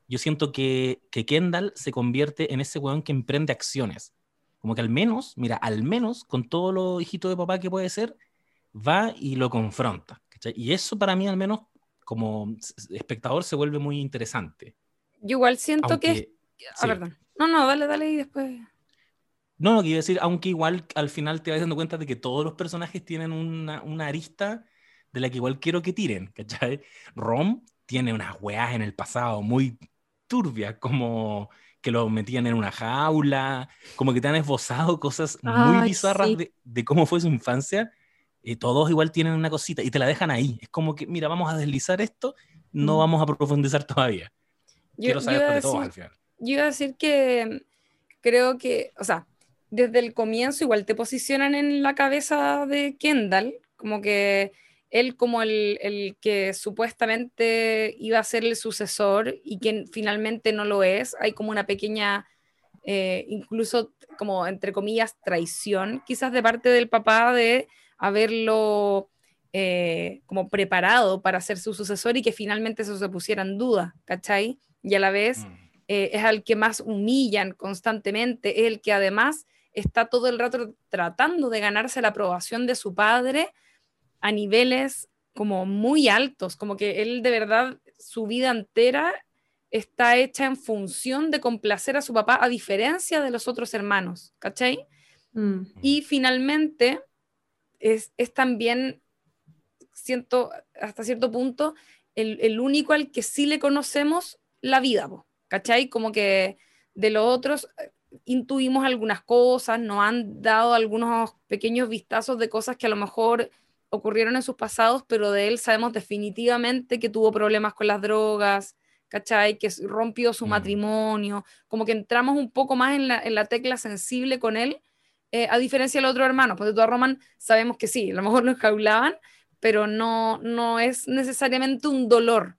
yo siento que, que Kendall se convierte en ese weón que emprende acciones como que al menos, mira, al menos con todo lo hijito de papá que puede ser, va y lo confronta. Y eso para mí al menos como espectador se vuelve muy interesante. Yo igual siento que... Ah, perdón. No, no, dale, dale y después... No, no, quiero decir, aunque igual al final te vas dando cuenta de que todos los personajes tienen una, una arista de la que igual quiero que tiren, ¿cachai? Rom tiene unas weas en el pasado muy turbias, como que lo metían en una jaula, como que te han esbozado cosas muy bizarras de, cómo fue su infancia, y todos igual tienen una cosita y te la dejan ahí. Es como que, mira, vamos a deslizar esto, no mm. vamos a profundizar todavía. Yo, Quiero saber de todos al final. Yo iba a decir que creo que, o sea, desde el comienzo igual te posicionan en la cabeza de Kendall, como que él como el, que supuestamente iba a ser el sucesor y que finalmente no lo es. Hay como una pequeña, eh, incluso como entre comillas, traición quizás de parte del papá de haberlo eh, como preparado para ser su sucesor y que finalmente eso se pusiera en duda, ¿cachai? Y a la vez mm. Eh, es al que más humillan constantemente, es el que además está todo el rato tratando de ganarse la aprobación de su padre a niveles como muy altos, como que él de verdad su vida entera está hecha en función de complacer a su papá, a diferencia de los otros hermanos, ¿cachai? Mm. Y finalmente es, también, siento, hasta cierto punto, el, único al que sí le conocemos la vida, ¿cachai? Como que de los otros eh, intuimos algunas cosas, nos han dado algunos pequeños vistazos de cosas que a lo mejor ocurrieron en sus pasados, pero de él sabemos definitivamente que tuvo problemas con las drogas, ¿cachai? Que rompió su mm. matrimonio, como que entramos un poco más en la, tecla sensible con él, eh, a diferencia del otro hermano, pues de toda Roman sabemos que sí, a lo mejor nos jaulaban, pero no, no es necesariamente un dolor,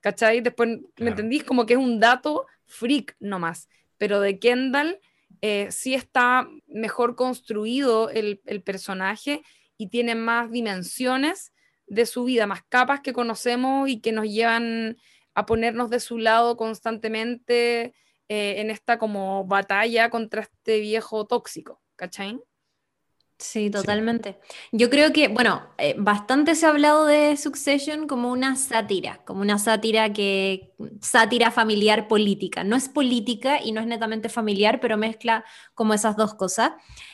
¿cachai? Después, ¿me entendís? Como que es un dato freak nomás, pero de Kendall eh, sí está mejor construido el, el personaje y tiene más dimensiones de su vida, más capas que conocemos y que nos llevan a ponernos de su lado constantemente eh, en esta como batalla contra este viejo tóxico, ¿cachai? Sí, totalmente. Yo creo que, bueno, eh, bastante se ha hablado de Succession como una sátira, como una sátira que, sátira familiar política. No es política y no es netamente familiar, pero mezcla como esas dos cosas.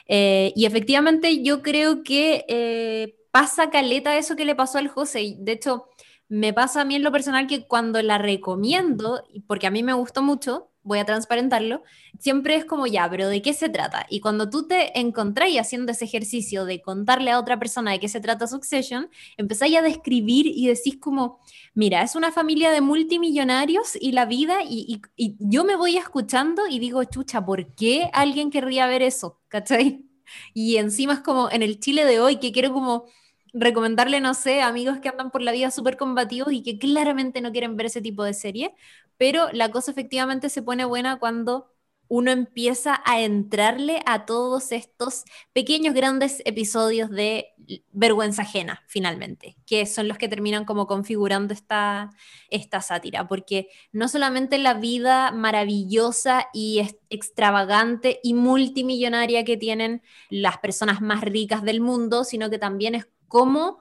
Eh, y efectivamente yo creo que eh, pasa caleta eso que le pasó al José. De hecho, me pasa a mí en lo personal que cuando la recomiendo, porque a mí me gustó mucho, voy a transparentarlo, siempre es como ya, pero ¿de qué se trata? Y cuando tú te encontráis haciendo ese ejercicio de contarle a otra persona de qué se trata Succession, empezáis a describir y decís como, mira, es una familia de multimillonarios y la vida, y, y yo me voy escuchando y digo, chucha, ¿por qué alguien querría ver eso? ¿Cachai? Y encima es como en el Chile de hoy que quiero como recomendarle, no sé, amigos que andan por la vida súper combativos y que claramente no quieren ver ese tipo de serie, pero la cosa efectivamente se pone buena cuando uno empieza a entrarle a todos estos pequeños, grandes episodios de vergüenza ajena, finalmente, que son los que terminan como configurando esta, esta sátira, porque no solamente la vida maravillosa y extravagante y multimillonaria que tienen las personas más ricas del mundo, sino que también es cómo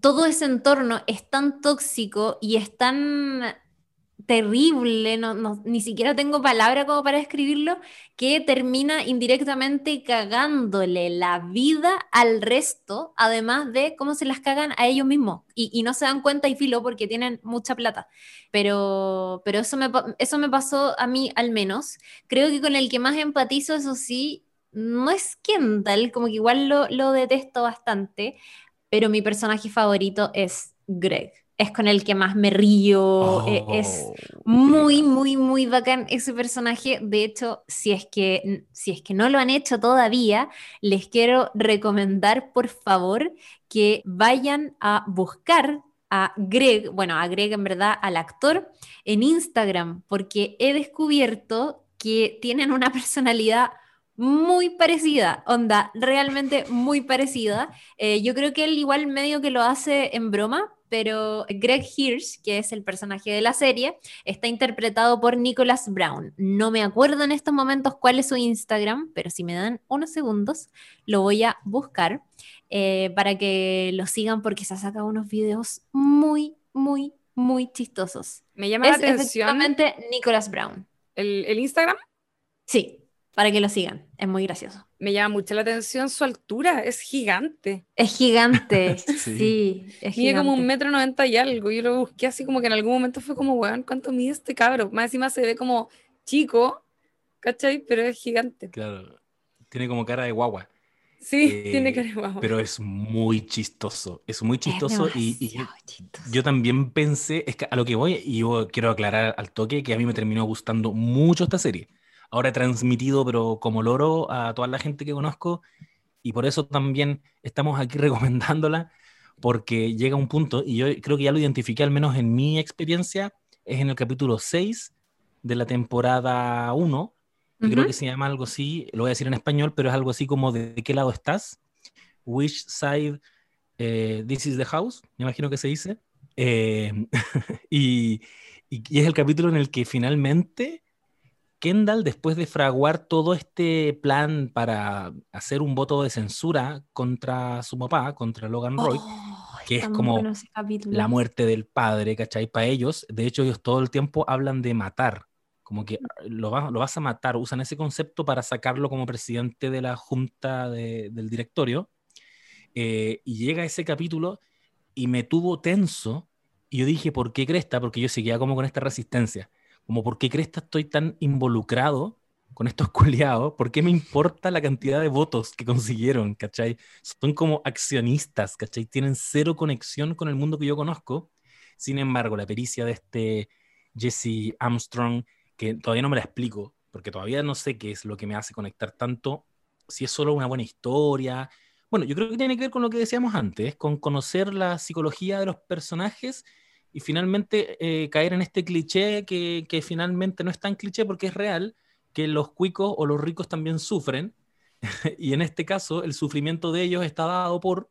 todo ese entorno es tan tóxico y es tan terrible, no, ni siquiera tengo palabra como para describirlo, que termina indirectamente cagándole la vida al resto, además de cómo se las cagan a ellos mismos. Y, no se dan cuenta y filo porque tienen mucha plata. Pero, pero eso, me, eso me pasó a mí al menos. Creo que con el que más empatizo, eso sí, no es Kendall, como que igual lo, lo detesto bastante, pero mi personaje favorito es Greg es con el que más me río, e, es oh, muy, muy, muy bacán ese personaje. De hecho, si es, que, si es que no lo han hecho todavía, les quiero recomendar, por favor, que vayan a buscar a Greg, bueno, a Greg en verdad, al actor, en Instagram, porque he descubierto que tienen una personalidad muy parecida, onda, realmente muy parecida. Eh, yo creo que él igual medio que lo hace en broma, pero Greg Hirsch, que es el personaje de la serie, está interpretado por Nicholas Brown. No me acuerdo en estos momentos cuál es su Instagram, pero si me dan unos segundos, lo voy a buscar eh, para que lo sigan porque se ha sacado unos videos muy, muy, muy chistosos. Me llama la atención. Efectivamente, Nicholas Brown. ¿El, ¿El Instagram? Sí para que lo sigan. Es muy gracioso. Me llama mucho la atención su altura, es gigante. Es gigante, sí. mide como un metro noventa y algo. Yo lo busqué así como que en algún momento fue como, weón, ¿cuánto mide este cabro? Más encima se ve como chico, ¿cachai? Pero es gigante. Claro, tiene como cara de guagua. Sí, eh, tiene cara de guagua. Pero es muy chistoso, es muy chistoso y, yo también pensé, es que a lo que voy, y yo quiero aclarar al toque que a mí me terminó gustando mucho esta serie ahora he transmitido, pero como loro, a toda la gente que conozco, y por eso también estamos aquí recomendándola, porque llega un punto, y yo creo que ya lo identifiqué, al menos en mi experiencia, es en el capítulo 6 de la temporada 1, creo que se llama algo así, lo voy a decir en español, pero es algo así como de, qué lado estás, which side eh, this is the house, me imagino que se dice, eh, y, y, es el capítulo en el que finalmente Kendall, después de fraguar todo este plan para hacer un voto de censura contra su papá, contra Logan Roy, oh, que es como la muerte del padre, ¿cachai? Para ellos, de hecho, ellos todo el tiempo hablan de matar, como que lo, vas a matar, usan ese concepto para sacarlo como presidente de la junta del directorio. Eh, y llega ese capítulo y me tuvo tenso, y yo dije, ¿por qué cresta? Porque yo seguía como con esta resistencia como por qué crees que estoy tan involucrado con estos culiados, ¿por qué me importa la cantidad de votos que consiguieron, cachai? Son como accionistas, cachai, tienen cero conexión con el mundo que yo conozco. Sin embargo, la pericia de este Jesse Armstrong, que todavía no me la explico, porque todavía no sé qué es lo que me hace conectar tanto, si es solo una buena historia. Bueno, yo creo que tiene que ver con lo que decíamos antes, con conocer la psicología de los personajes y finalmente eh, caer en este cliché que, que, finalmente no es tan cliché porque es real, que los cuicos o los ricos también sufren, y en este caso el sufrimiento de ellos está dado por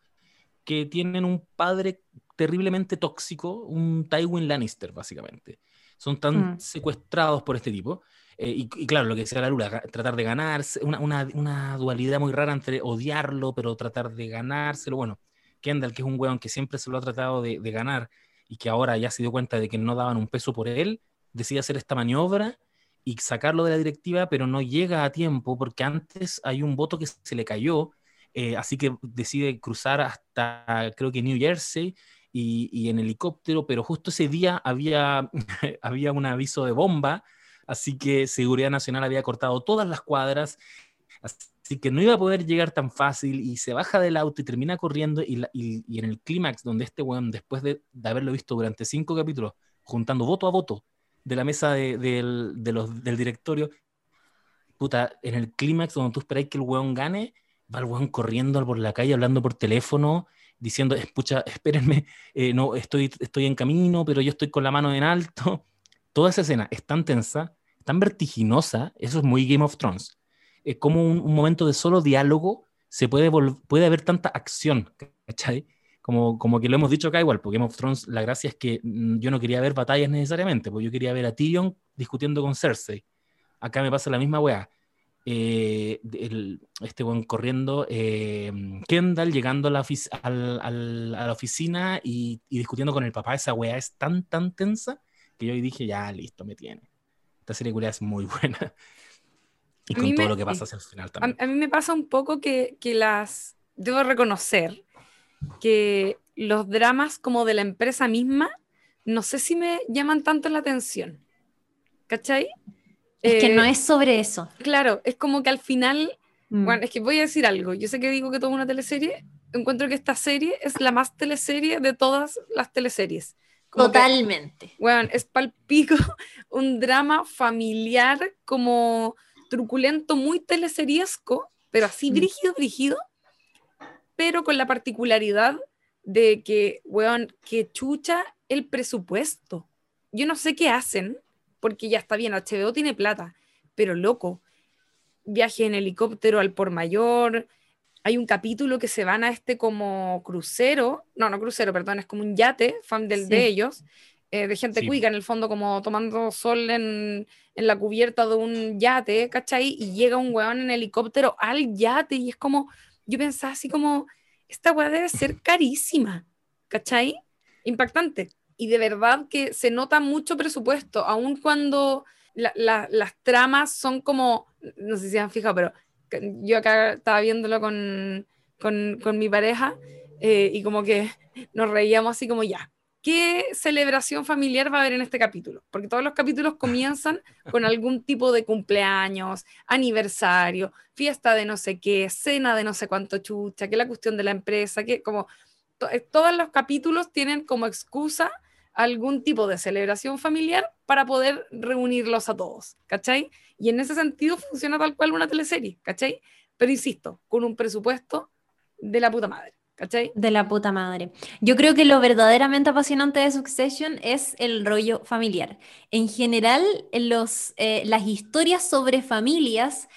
que tienen un padre terriblemente tóxico, un Tywin Lannister, básicamente. Son tan mm. secuestrados por este tipo. Eh, y, claro, lo que decía la Lula, tratar de ganarse, una, una, una, dualidad muy rara entre odiarlo, pero tratar de ganárselo. Bueno, Kendall, que es un weón que siempre se lo ha tratado de, de ganar, y que ahora ya se dio cuenta de que no daban un peso por él, decide hacer esta maniobra y sacarlo de la directiva, pero no llega a tiempo porque antes hay un voto que se le cayó, eh, así que decide cruzar hasta creo que New Jersey y, en helicóptero, pero justo ese día había, había un aviso de bomba, así que Seguridad Nacional había cortado todas las cuadras, Así que no iba a poder llegar tan fácil y se baja del auto y termina corriendo y, en el clímax donde este weón, después de, haberlo visto durante cinco capítulos, juntando voto a voto de la mesa del, directorio, puta, en el clímax donde tú esperáis que el weón gane, va el weón corriendo por la calle hablando por teléfono, diciendo, escucha, espérenme, eh, no, estoy, estoy en camino, pero yo estoy con la mano en alto. Toda esa escena es tan tensa, tan vertiginosa, eso es muy Game of Thrones es como un, momento de solo diálogo se puede, puede haber tanta acción, ¿cachai? Como, como que lo hemos dicho acá igual, porque Game of Thrones, la gracia es que mm, yo no quería ver batallas necesariamente, porque yo quería ver a Tyrion discutiendo con Cersei. Acá me pasa la misma weá. Eh, este buen corriendo, eh, Kendall llegando a la, a la oficina y, y, discutiendo con el papá, esa weá es tan, tan tensa que yo dije, ya, listo, me tiene. Esta serie es muy buena. Y A con mí todo me- lo que pasa hacia el final también. A, a mí me pasa un poco que, que las... Debo reconocer que los dramas como de la empresa misma, no sé si me llaman tanto la atención. ¿Cachai? Es que Eh, no es sobre eso. Claro, es como que al final, Mm. bueno, es que voy a decir algo. Yo sé que digo que todo una teleserie, encuentro que esta serie es la más teleserie de todas las teleseries. Como que- Totalmente. Weón, es palpico un drama familiar como truculento, muy teleseriesco, pero así Mm. brígido, brígido, pero con la particularidad de que, weón, que chucha el presupuesto. Yo no sé qué hacen, porque ya está bien, HBO tiene plata, pero loco, viaje en helicóptero al por mayor, hay un capítulo que se van a este como crucero, no, no crucero, perdón, es como un yate, fan del Sí. de ellos, eh, de gente Sí. cuica en el fondo, como tomando sol en, en la cubierta de un yate, ¿cachai? Y llega un weón en helicóptero al yate y es como, yo pensaba así como, esta weá debe ser carísima, ¿cachai? Impactante. Y de verdad que se nota mucho presupuesto, aun cuando la- la- las tramas son como, no sé si han fijado, pero yo acá estaba viéndolo con, con, con mi pareja eh, y como que nos reíamos así como ya. ¿Qué celebración familiar va a haber en este capítulo? Porque todos los capítulos comienzan con algún tipo de cumpleaños, aniversario, fiesta de no sé qué, cena de no sé cuánto chucha, que la cuestión de la empresa, que como eh, todos los capítulos tienen como excusa algún tipo de celebración familiar para poder reunirlos a todos, ¿cachai? Y en ese sentido funciona tal cual una teleserie, ¿cachai? Pero insisto, con un presupuesto de la puta madre, ¿cachai? De la puta madre. Yo creo que lo verdaderamente apasionante de Succession es el rollo familiar. En general, en los, eh, las historias sobre familias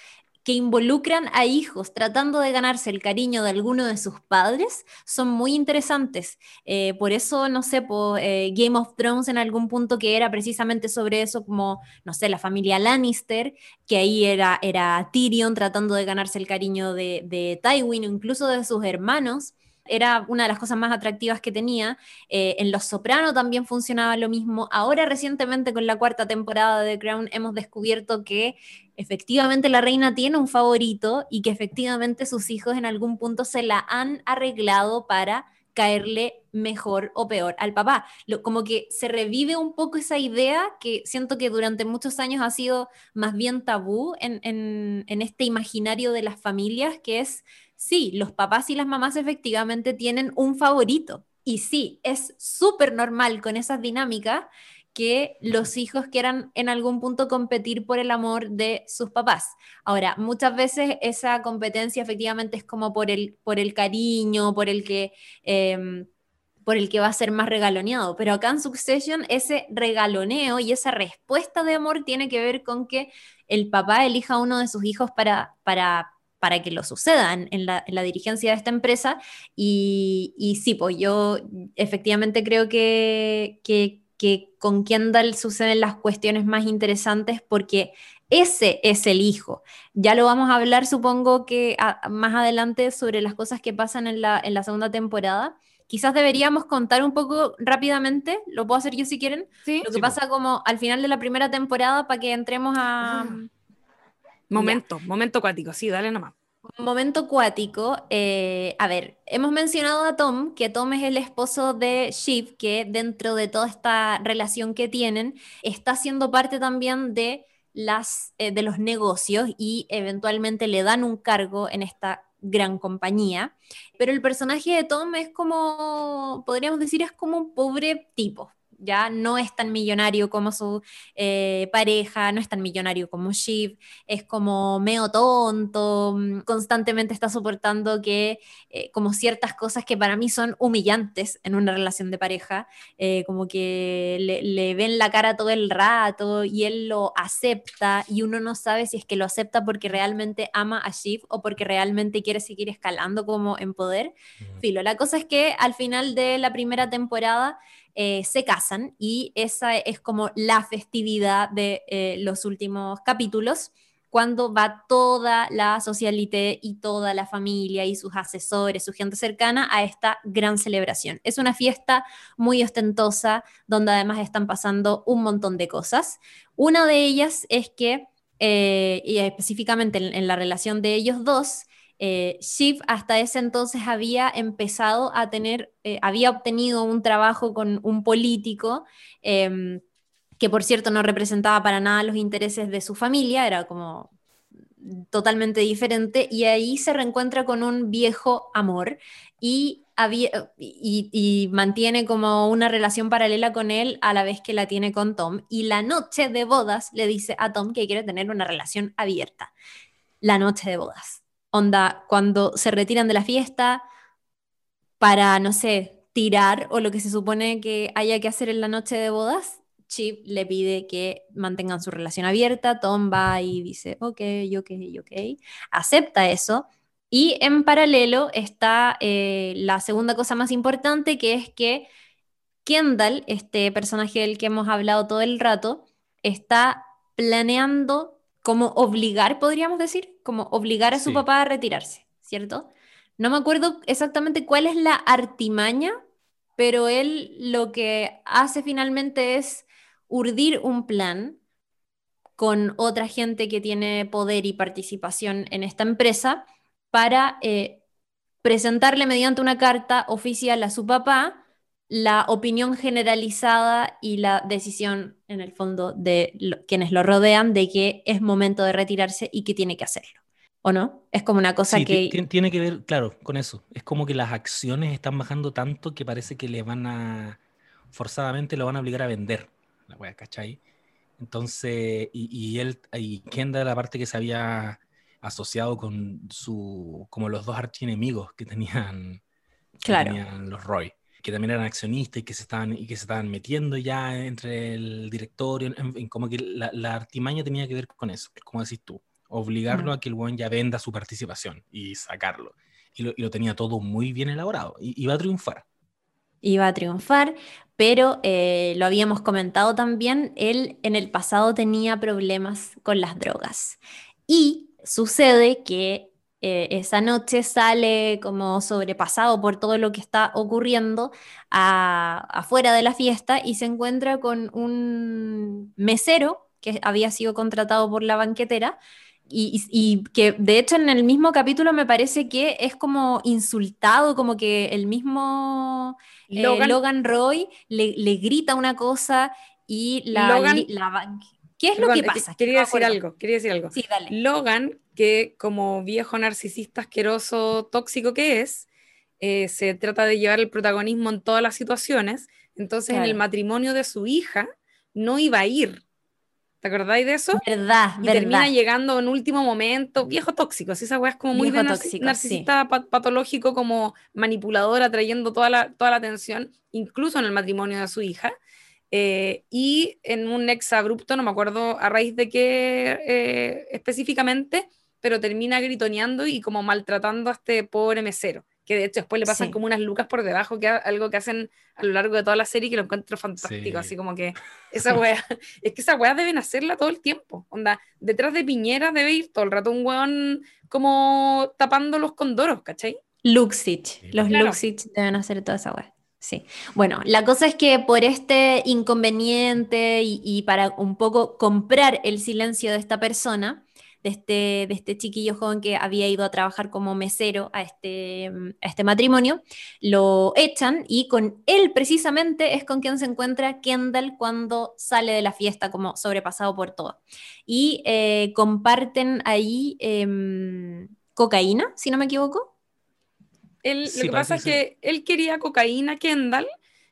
que involucran a hijos tratando de ganarse el cariño de alguno de sus padres son muy interesantes. Eh, por eso, no sé, eh, Game of Thrones en algún punto que era precisamente sobre eso, como, no sé, la familia Lannister, que ahí era, era Tyrion tratando de ganarse el cariño de, de Tywin o incluso de sus hermanos era una de las cosas más atractivas que tenía. Eh, en Los Soprano también funcionaba lo mismo. Ahora recientemente con la cuarta temporada de Crown hemos descubierto que efectivamente la reina tiene un favorito y que efectivamente sus hijos en algún punto se la han arreglado para caerle mejor o peor al papá. Como que se revive un poco esa idea que siento que durante muchos años ha sido más bien tabú en este imaginario de las familias, que es sí, los papás y las mamás efectivamente tienen un favorito. Y sí, es súper normal con esas dinámicas que los hijos quieran en algún punto competir por el amor de sus papás. Ahora, muchas veces esa competencia efectivamente es como por el, por el cariño, por el que... Eh, por el que va a ser más regaloneado. Pero acá en Succession ese regaloneo y esa respuesta de amor tiene que ver con que el papá elija a uno de sus hijos para, para, para que lo sucedan en la, en la dirigencia de esta empresa. Y, y, sí, pues yo efectivamente creo que, que, que con Kendall suceden las cuestiones más interesantes porque ese es el hijo. Ya lo vamos a hablar, supongo que a, más adelante, sobre las cosas que pasan en la, en la segunda temporada quizás deberíamos contar un poco rápidamente, lo puedo hacer yo si quieren, ¿Sí? lo que Sí, pasa como al final de la primera temporada para que entremos a... Ah. Momento, momento acuático, sí, dale nomás. Momento cuático. eh, a ver, hemos mencionado a Tom, que Tom es el esposo de Shiv, que dentro de toda esta relación que tienen, está siendo parte también de, las, eh, de los negocios y eventualmente le dan un cargo en esta gran compañía, pero el personaje de Tom es como, podríamos decir, es como un pobre tipo, ya no es tan millonario como su eh, pareja, no es tan millonario como Shiv, es como medio tonto, constantemente está soportando que eh, como ciertas cosas que para mí son humillantes en una relación de pareja, eh, como que le, le, ven la cara todo el rato y él lo acepta y uno no sabe si es que lo acepta porque realmente ama a Shiv o porque realmente quiere seguir escalando como en poder. Mm. Filo, la cosa es que al final de la primera temporada eh, se casan y esa es como la festividad de eh, los últimos capítulos cuando va toda la socialité y toda la familia y sus asesores, su gente cercana a esta gran celebración. Es una fiesta muy ostentosa donde además están pasando un montón de cosas. Una de ellas es que, eh, y específicamente en, la relación de ellos dos, eh, Shiv hasta ese entonces había empezado a tener, eh, había obtenido un trabajo con un político em, que por cierto no representaba para nada los intereses de su familia, era como totalmente diferente, y ahí se reencuentra con un viejo amor y, y, mantiene como una relación paralela con él a la vez que la tiene con Tom, y la noche de bodas le dice a Tom que quiere tener una relación abierta. La noche de bodas. Onda, cuando se retiran de la fiesta para, no sé, tirar o lo que se supone que haya que hacer en la noche de bodas, Chip le pide que mantengan su relación abierta, Tom va y dice, ok, ok, ok, acepta eso. Y en paralelo está eh, la segunda cosa más importante, que es que Kendall, este personaje del que hemos hablado todo el rato, está planeando como obligar, podríamos decir, como obligar a su papá a retirarse, ¿cierto? No me acuerdo exactamente cuál es la artimaña, pero él lo que hace finalmente es urdir un plan con otra gente que tiene poder y participación en esta empresa para eh, presentarle mediante una carta oficial a su papá la opinión generalizada y la decisión en el fondo de quienes lo rodean de que es momento de retirarse y que tiene que hacerlo. ¿O no? Es como una cosa que... Tiene que ver, claro, con eso. Es como que las acciones están bajando tanto que parece que le van a, forzadamente lo van a obligar a vender la wea, ¿cachai? Entonces, y, y él, y Kendall, la parte que se había asociado con su, como los dos archienemigos que tenían, claro. tenían los Roy, que también eran accionistas y que se estaban, y que se estaban metiendo ya entre el directorio, en, como que la, la, artimaña tenía que ver con eso, como decís tú, obligarlo a que el buen ya venda su participación y sacarlo. Y lo, y lo tenía todo muy bien elaborado, y iba a triunfar iba a triunfar, pero eh, lo habíamos comentado también, él en el pasado tenía problemas con las drogas. Y sucede que eh, esa noche sale como sobrepasado por todo lo que está ocurriendo afuera de la fiesta y se encuentra con un mesero que había sido contratado por la banquetera y, que de hecho en el mismo capítulo me parece que es como insultado, como que el mismo eh, Logan, Roy le, grita una cosa y la... ¿Qué es lo que pasa? Quería decir algo, quería decir algo. Logan, que como viejo narcisista asqueroso, tóxico que es, eh, se trata de llevar el protagonismo en todas las situaciones, entonces en el matrimonio de su hija no iba a ir ¿Te acordáis de eso? Verdad, y termina llegando en último momento, viejo tóxico, así esa weá es como muy narcisista patológico, como manipulador, atrayendo toda la, toda la atención, incluso en el matrimonio de su hija. Eh, y en un ex abrupto, no me acuerdo a raíz de qué eh, específicamente, pero termina gritoneando y como maltratando a este pobre mesero que de hecho después le pasan como unas lucas por debajo, que algo que hacen a lo largo de toda la serie que lo encuentro fantástico, así como que esa weá, es que esa weá deben hacerla todo el tiempo, onda, detrás de Piñera debe ir todo el rato un weón como tapando los condoros, ¿cachai? Luxich, los claro. Luxich deben hacer toda esa weá. Sí. Bueno, la cosa es que por este inconveniente y para un poco comprar el silencio de esta persona, de este, este chiquillo joven que había ido a trabajar como mesero a este, a este matrimonio, lo echan y con él precisamente es con quien se encuentra Kendall cuando sale de la fiesta como sobrepasado por todo. Y eh, comparten ahí em, cocaína, si no me equivoco. Lo que pasa es que él quería cocaína, Kendall,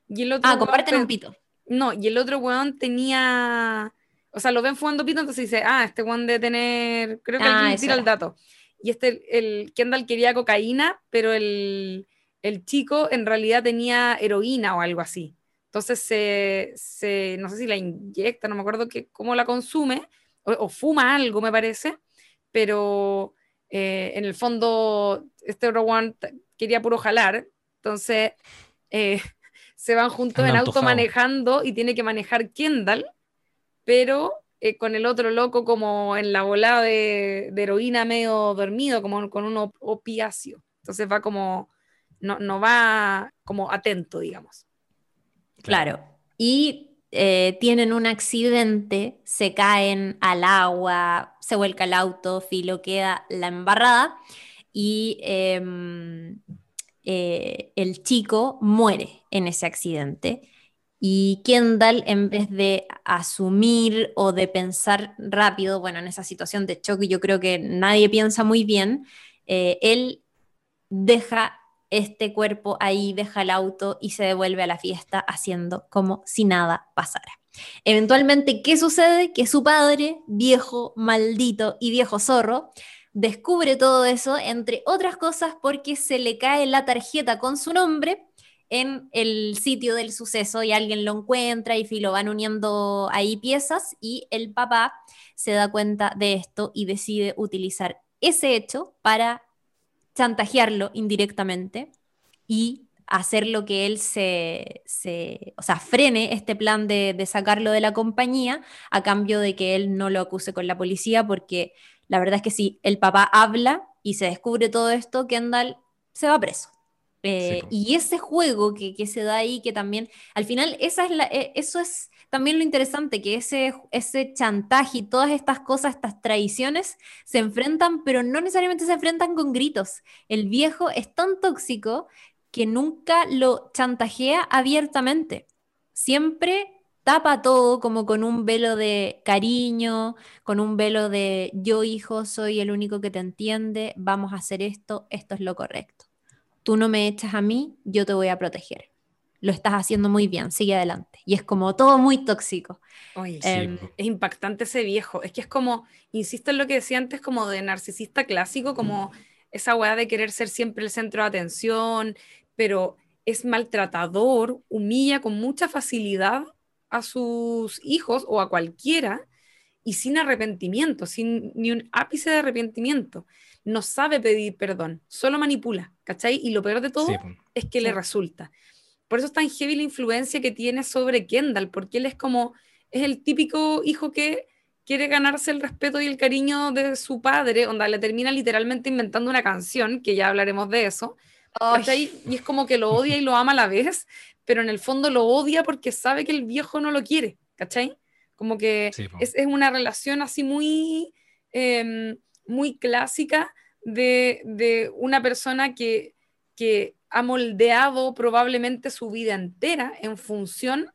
y el otro... Ah, comparten un pito. No, y el otro weón tenía o sea, lo ven fumando pito, entonces dice, ah, este one de tener, creo que ah, tira el dato. Y este, el Kendall quería cocaína, pero el, el chico en realidad tenía heroína o algo así. Entonces se, se no sé si la inyecta, no me acuerdo que, cómo la consume, o, fuma algo, me parece, pero eh, en el fondo este otro one quería puro jalar, entonces eh, se van juntos en auto manejando y tiene que manejar Kendall pero eh, con el otro loco como en la volada de, heroína medio dormido, como con un opiáceo. Entonces va como, no, no va como atento, digamos. Claro. Y eh, tienen un accidente, se caen al agua, se vuelca el auto, Filo queda la embarrada y em, eh, el chico muere en ese accidente. Y Kendall, en vez de asumir o de pensar rápido, bueno, en esa situación de choque, yo creo que nadie piensa muy bien, eh, él deja este cuerpo ahí, deja el auto y se devuelve a la fiesta haciendo como si nada pasara. Eventualmente, ¿qué sucede? Que su padre, viejo, maldito y viejo zorro, descubre todo eso, entre otras cosas porque se le cae la tarjeta con su nombre en el sitio del suceso y alguien lo encuentra y lo van uniendo ahí piezas y el papá se da cuenta de esto y decide utilizar ese hecho para chantajearlo indirectamente y hacer lo que él se, o sea, frene este plan de, de, sacarlo de la compañía a cambio de que él no lo acuse con la policía, porque la verdad es que si el papá habla y se descubre todo esto, Kendall se va preso. Eh, y ese juego que, se da ahí, que también, al final, esa es la, eh, eso es también lo interesante, que ese, ese chantaje y todas estas cosas, estas traiciones, se enfrentan, pero no necesariamente se enfrentan con gritos. El viejo es tan tóxico que nunca lo chantajea abiertamente. Siempre tapa todo como con un velo de cariño, con un velo de yo hijo soy el único que te entiende, vamos a hacer esto, esto es lo correcto tú no me echas a mí, yo te voy a proteger. Lo estás haciendo muy bien, sigue adelante. Y es como todo muy tóxico. Em, es impactante ese viejo. Es que es como, insisto en lo que decía antes, como de narcisista clásico, como esa weá de querer ser siempre el centro de atención, pero es maltratador, humilla con mucha facilidad a sus hijos o a cualquiera y sin arrepentimiento, sin ni un ápice de arrepentimiento no sabe pedir perdón, solo manipula, ¿cachai? Y lo peor de todo es que le resulta. Por eso es tan heavy la influencia que tiene sobre Kendall, porque él es como, es el típico hijo que quiere ganarse el respeto y el cariño de su padre, onda le termina literalmente inventando una canción, que ya hablaremos de eso, ¿cachai? Y es como que lo odia y lo ama a la vez, pero en el fondo lo odia porque sabe que el viejo no lo quiere, ¿cachai? Como que es, una relación así muy... Em, muy clásica de, una persona que, que ha moldeado probablemente su vida entera en función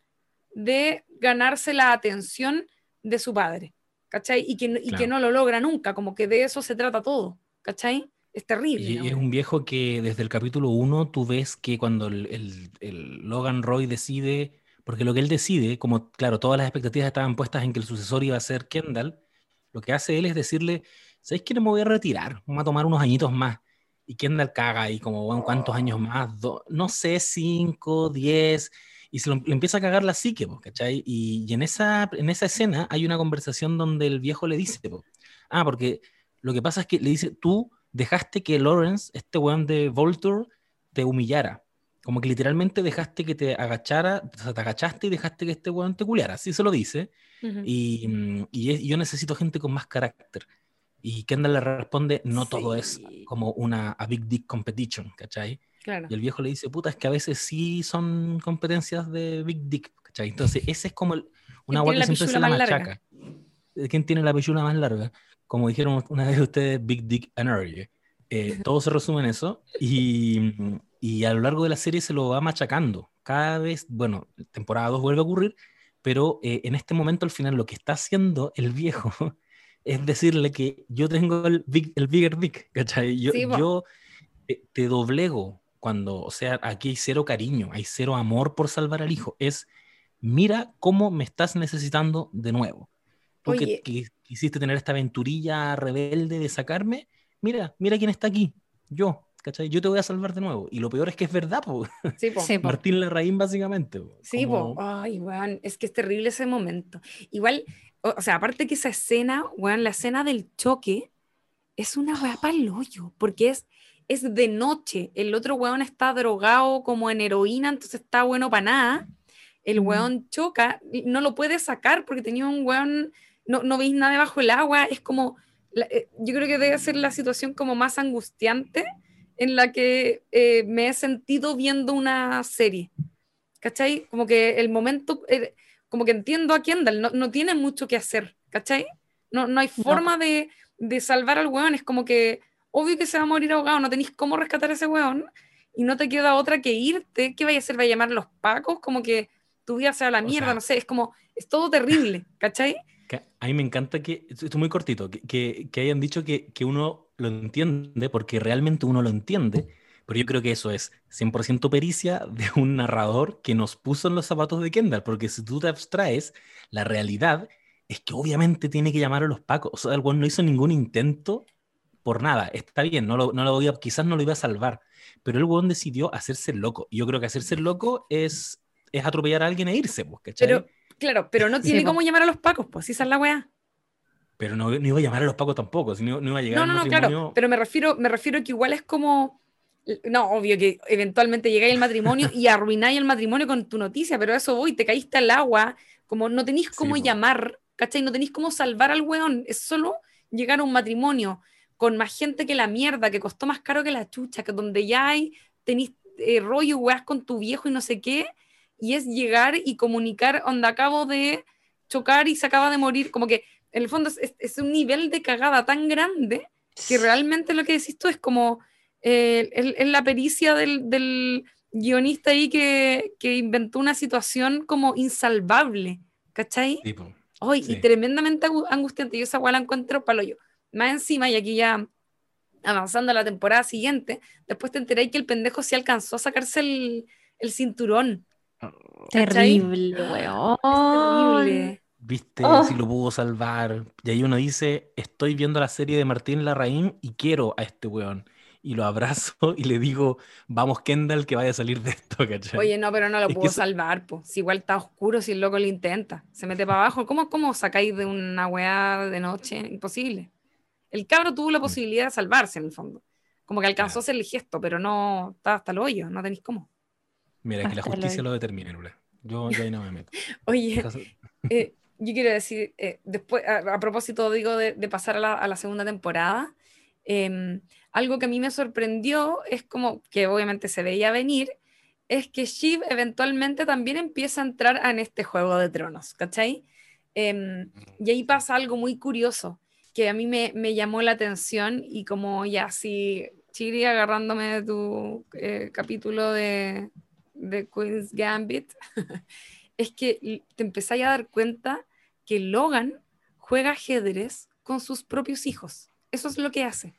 de ganarse la atención de su padre, ¿cachai? Y que, y que no lo logra nunca, como que de eso se trata todo, ¿cachai? Es terrible. Y es un viejo que desde el capítulo 1 tú ves que cuando el, el, Logan Roy decide, porque lo que él decide, como claro, todas las expectativas estaban puestas en que el sucesor iba a ser Kendall, lo que hace él es decirle, ¿sabes no me voy a retirar? Vamos a tomar unos añitos más. ¿Y Kendall caga ahí como, bueno, ¿cuántos años más? no sé, cinco, diez. Y se lo, empieza a cagar la psique, ¿cachai? Y, y, en, esa, en esa escena hay una conversación donde el viejo le dice, ah, porque lo que pasa es que le dice, tú dejaste que Lawrence, este weón de Volture, te humillara. Como que literalmente dejaste que te agachara, o sea, te agachaste y dejaste que este weón te culiara. Así se lo dice. y, y, yo necesito gente con más carácter. Y Kendall le responde, no todo es como una a big dick competition, ¿cachai? Y el viejo le dice, puta, es que a veces sí son competencias de big dick, ¿cachai? Entonces, ese es como una agua que siempre se la machaca. ¿Quién tiene la pechula más larga? Como dijeron una vez ustedes, big dick energy. Eh, todo se resume en eso. Y, y a lo largo de la serie se lo va machacando. Cada vez, bueno, temporada 2 vuelve a ocurrir, pero eh, en este momento al final lo que está haciendo el viejo es decirle que yo tengo el, el bigger dick, ¿cachai? Yo, yo te, doblego cuando, o sea, aquí hay cero cariño, hay cero amor por salvar al hijo. Es, mira cómo me estás necesitando de nuevo. Tú que, quisiste tener esta aventurilla rebelde de sacarme, mira, mira quién está aquí, yo, ¿cachai? Yo te voy a salvar de nuevo. Y lo peor es que es verdad, po. Sí, po. Martín Larraín, básicamente. Sí, po. Ay, weón, es que es terrible ese momento. Igual, o, sea, aparte que esa escena, weón, la escena del choque es una weá para el hoyo, porque es, es de noche. El otro weón está drogado como en heroína, entonces está bueno para nada. El weón choca, no lo puede sacar porque tenía un weón no, no veis nada debajo del agua, es como, eh, yo creo que debe ser la situación como más angustiante en la que eh, me he sentido viendo una serie. ¿Cachai? Como que el momento, eh, como que entiendo a Kendall, no, no tiene mucho que hacer, ¿cachai? No, no hay forma De, de, salvar al weón, es como que obvio que se va a morir ahogado, no tenéis cómo rescatar a ese weón y no te queda otra que irte, ¿qué vaya a hacer? ¿Va a llamar los pacos? Como que tu vida sea la mierda, no sé, es como, es todo terrible, ¿cachai? A mí me encanta que, esto es muy cortito, que, que, hayan dicho que, que, uno lo entiende, porque realmente uno lo entiende, pero yo creo que eso es 100% pericia de un narrador que nos puso en los zapatos de Kendall, porque si tú te abstraes, la realidad es que obviamente tiene que llamar a los pacos, o sea, el no hizo ningún intento por nada, está bien, no lo, no lo quizás no lo iba a salvar, pero el weón decidió hacerse loco, y yo creo que hacerse loco es, es atropellar a alguien e irse, pues, ¿cachai? Pero Claro, pero no tiene cómo llamar a los pacos, pues, si esa es la weá. Pero no, no, iba a llamar a los pacos tampoco, si no, iba a llegar No, no, no, claro, pero me refiero, me refiero que igual es como, no, obvio que eventualmente llegáis al matrimonio y arruináis el matrimonio con tu noticia, pero eso voy, te caíste al agua, como no tenéis cómo llamar, ¿cachai? No tenéis cómo salvar al weón, es solo llegar a un matrimonio con más gente que la mierda, que costó más caro que la chucha, que donde ya hay, tenéis eh, rollo, weas con tu viejo y no sé qué, y es llegar y comunicar donde acabo de chocar y se acaba de morir, como que en el fondo es, un nivel de cagada tan grande que realmente lo que decís tú es como eh, es, la pericia del, guionista ahí que, que, inventó una situación como insalvable, ¿cachai? Hoy, Y tremendamente angustiante, yo esa la encuentro palo yo. Más encima, y aquí ya avanzando a la temporada siguiente, después te enteré que el pendejo sí alcanzó a sacarse el, el cinturón. Terrible, weón. Viste, oh. si lo pudo salvar. Y ahí uno dice, estoy viendo la serie de Martín Larraín y quiero a este weón. Y lo abrazo y le digo, vamos Kendall, que vaya a salir de esto, ¿cachai? Oye, no, pero no lo pudo salvar, pues. Si igual está oscuro, si el loco lo intenta. Se mete para abajo. ¿Cómo, cómo sacáis de una weá de noche? Imposible. El cabro tuvo la mm. posibilidad de salvarse, en el fondo. Como que alcanzó a hacer el gesto, pero no, estaba hasta el hoyo, no tenéis cómo. Mira, que la justicia lo, determine, Yo, ya ahí no me meto. Oye, eh, yo quiero decir, eh, después, a, propósito, digo, de, pasar a la, segunda temporada, em, algo que a mí me sorprendió es como que obviamente se veía venir, es que Shiv eventualmente también empieza a entrar en este juego de tronos, ¿cachai? Em, y ahí pasa algo muy curioso que a mí me, me llamó la atención y como ya así, Chiri agarrándome de tu eh, capítulo de, de Queen's Gambit es que te empezáis a dar cuenta que Logan juega ajedrez con sus propios hijos. Eso es lo que hace.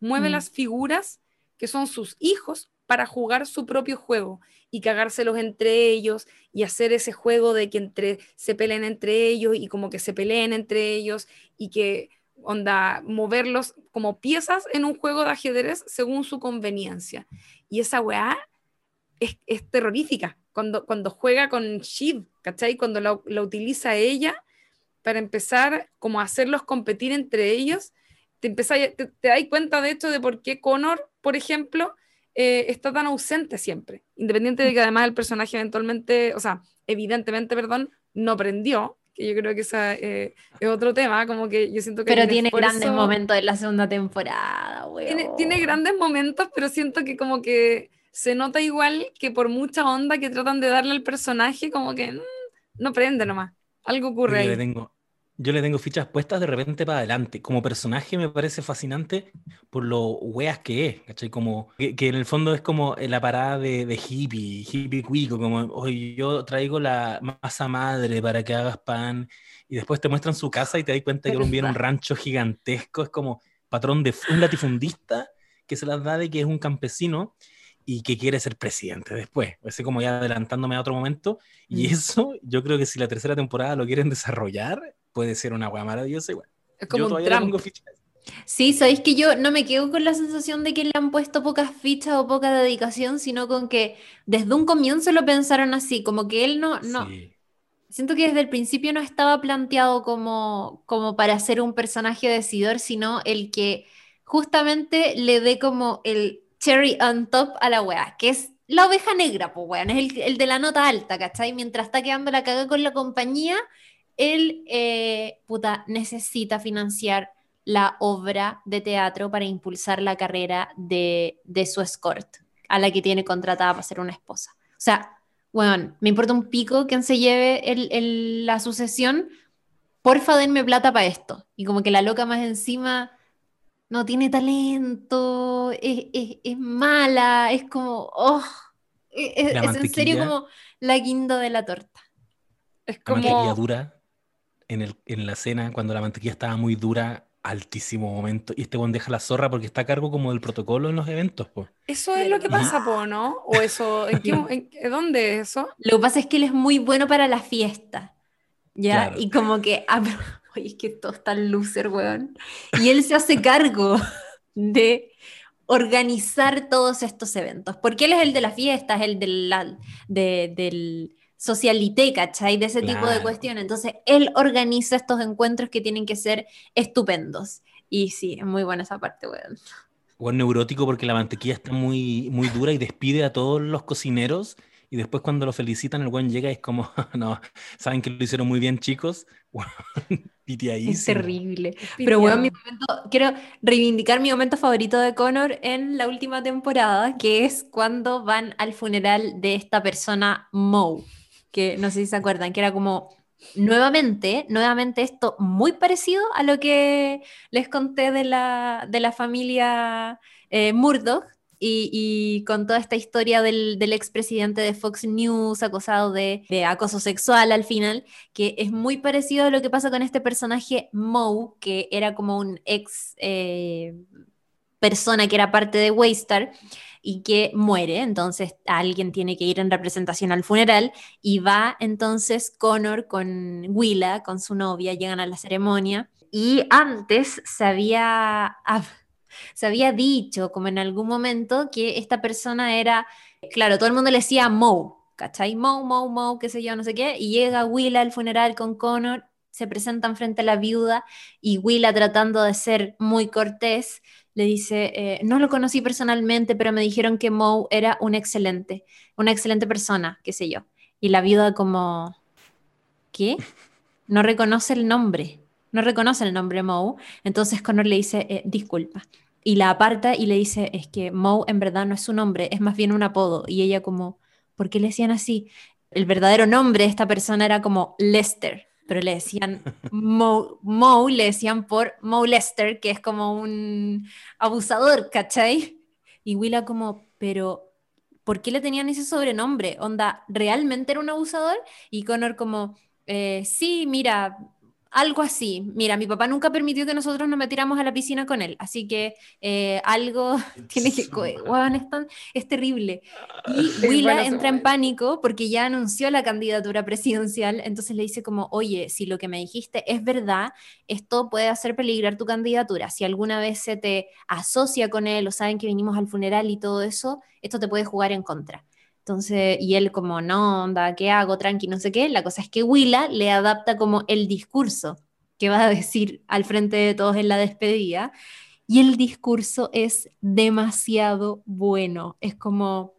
Mueve mm. las figuras que son sus hijos para jugar su propio juego y cagárselos entre ellos y hacer ese juego de que entre, se peleen entre ellos y como que se peleen entre ellos y que onda moverlos como piezas en un juego de ajedrez según su conveniencia. Y esa weá es, terrorífica cuando, cuando juega con Shiv, ¿cachai? Cuando la, utiliza ella para empezar como a hacerlos competir entre ellos, te, te, te das cuenta de hecho de por qué Connor, por ejemplo, eh, está tan ausente siempre, independiente de que además el personaje eventualmente, o sea, evidentemente, perdón, no aprendió, que yo creo que ese eh, es otro tema, como que yo siento que... Pero tiene grandes momentos en la segunda temporada, Tiene, tiene, grandes momentos, pero siento que como que se nota igual que por mucha onda que tratan de darle al personaje, como que mm, no prende nomás. Algo ocurre ahí. Le tengo, yo le tengo fichas puestas de repente para adelante. Como personaje me parece fascinante por lo weas que es, ¿cachai? Como que, en el fondo es como la parada de, de hippie, hippie cuico, como, oye, yo traigo la masa madre para que hagas pan, y después te muestran su casa y te das cuenta que viene un rancho gigantesco, es como patrón de un latifundista que se las da de que es un campesino y que quiere ser presidente después. Así como ya adelantándome a otro momento. Y mm. eso, yo creo que si la tercera temporada lo quieren desarrollar, puede ser una hueá maravillosa igual. Es como un Trump. Sí, sabéis que yo no me quedo con la sensación de que le han puesto pocas fichas o poca dedicación, sino con que desde un comienzo lo pensaron así, como que él no, no. Siento que desde el principio no estaba planteado como, como para ser un personaje decidor, sino el que justamente le dé como el cherry on top a la weá, que es la oveja negra, pues weón, es el, de la nota alta, ¿cachai? Mientras está quedando la caga con la compañía, él, eh, puta, necesita financiar la obra de teatro para impulsar la carrera de, de su escort, a la que tiene contratada para ser una esposa. O sea, bueno, me importa un pico quién se lleve el, la sucesión, porfa denme plata para esto. Y como que la loca más encima no tiene talento, es, es, es mala, es como, oh, es, es en serio como la guinda de la torta. Es como... La mantequilla dura en, el, en la cena, cuando la mantequilla estaba muy dura, altísimo momento. Y este buen deja la zorra porque está a cargo como del protocolo en los eventos, po. Eso es lo que pasa, po, ¿no? O eso, ¿en, qué, en dónde es eso? Lo que pasa es que él es muy bueno para la fiesta, ¿ya? Claro. Y como que, ah, oye, es que todo está loser, weón. Y él se hace cargo de organizar todos estos eventos, porque él es el de las fiestas, el de la, de, del socialité, ¿cachai? De ese claro. tipo de cuestiones. Entonces, él organiza estos encuentros que tienen que ser estupendos. Y sí, es muy buena esa parte, weón. Bueno, neurótico porque la mantequilla está muy, muy dura y despide a todos los cocineros y después cuando lo felicitan el buen llega y es como, no, saben que lo hicieron muy bien chicos, Es terrible. Pero bueno, mi momento, quiero reivindicar mi momento favorito de Connor en la última temporada, que es cuando van al funeral de esta persona Moe, que no sé si se acuerdan, que era como nuevamente, nuevamente esto muy parecido a lo que les conté de la, de la familia eh, Murdoch, y, con toda esta historia del, del expresidente de Fox News acosado de, de, acoso sexual al final, que es muy parecido a lo que pasa con este personaje Moe, que era como un ex eh, persona que era parte de Waystar y que muere, entonces alguien tiene que ir en representación al funeral y va entonces Connor con Willa, con su novia, llegan a la ceremonia. Y antes se había se había dicho como en algún momento que esta persona era, claro, todo el mundo le decía Mo, ¿cachai? Mo, Mo, Mo, qué sé yo, no sé qué, y llega Willa al funeral con Connor, se presentan frente a la viuda y Willa tratando de ser muy cortés, le dice, eh, no lo conocí personalmente, pero me dijeron que Mo era un excelente, una excelente persona, qué sé yo. Y la viuda como, ¿qué? No reconoce el nombre, no reconoce el nombre Mo. Entonces Connor le dice, eh, disculpa y la aparta y le dice, es que Moe en verdad no es su nombre, es más bien un apodo. Y ella como, ¿por qué le decían así? El verdadero nombre de esta persona era como Lester, pero le decían Moe, Mo, le decían por Moe Lester, que es como un abusador, ¿cachai? Y Willa como, pero ¿por qué le tenían ese sobrenombre? Onda, ¿realmente era un abusador? Y Connor como, eh, sí, mira, algo así. Mira, mi papá nunca permitió que nosotros nos metiéramos a la piscina con él, así que eh, algo tiene que... Bueno, es, tan, es terrible. Y Willa entra en pánico porque ya anunció la candidatura presidencial, entonces le dice como, oye, si lo que me dijiste es verdad, esto puede hacer peligrar tu candidatura. Si alguna vez se te asocia con él o saben que vinimos al funeral y todo eso, esto te puede jugar en contra. Entonces, y él como, no, onda, ¿qué hago? Tranqui, no sé qué. La cosa es que Willa le adapta como el discurso que va a decir al frente de todos en la despedida. Y el discurso es demasiado bueno. Es como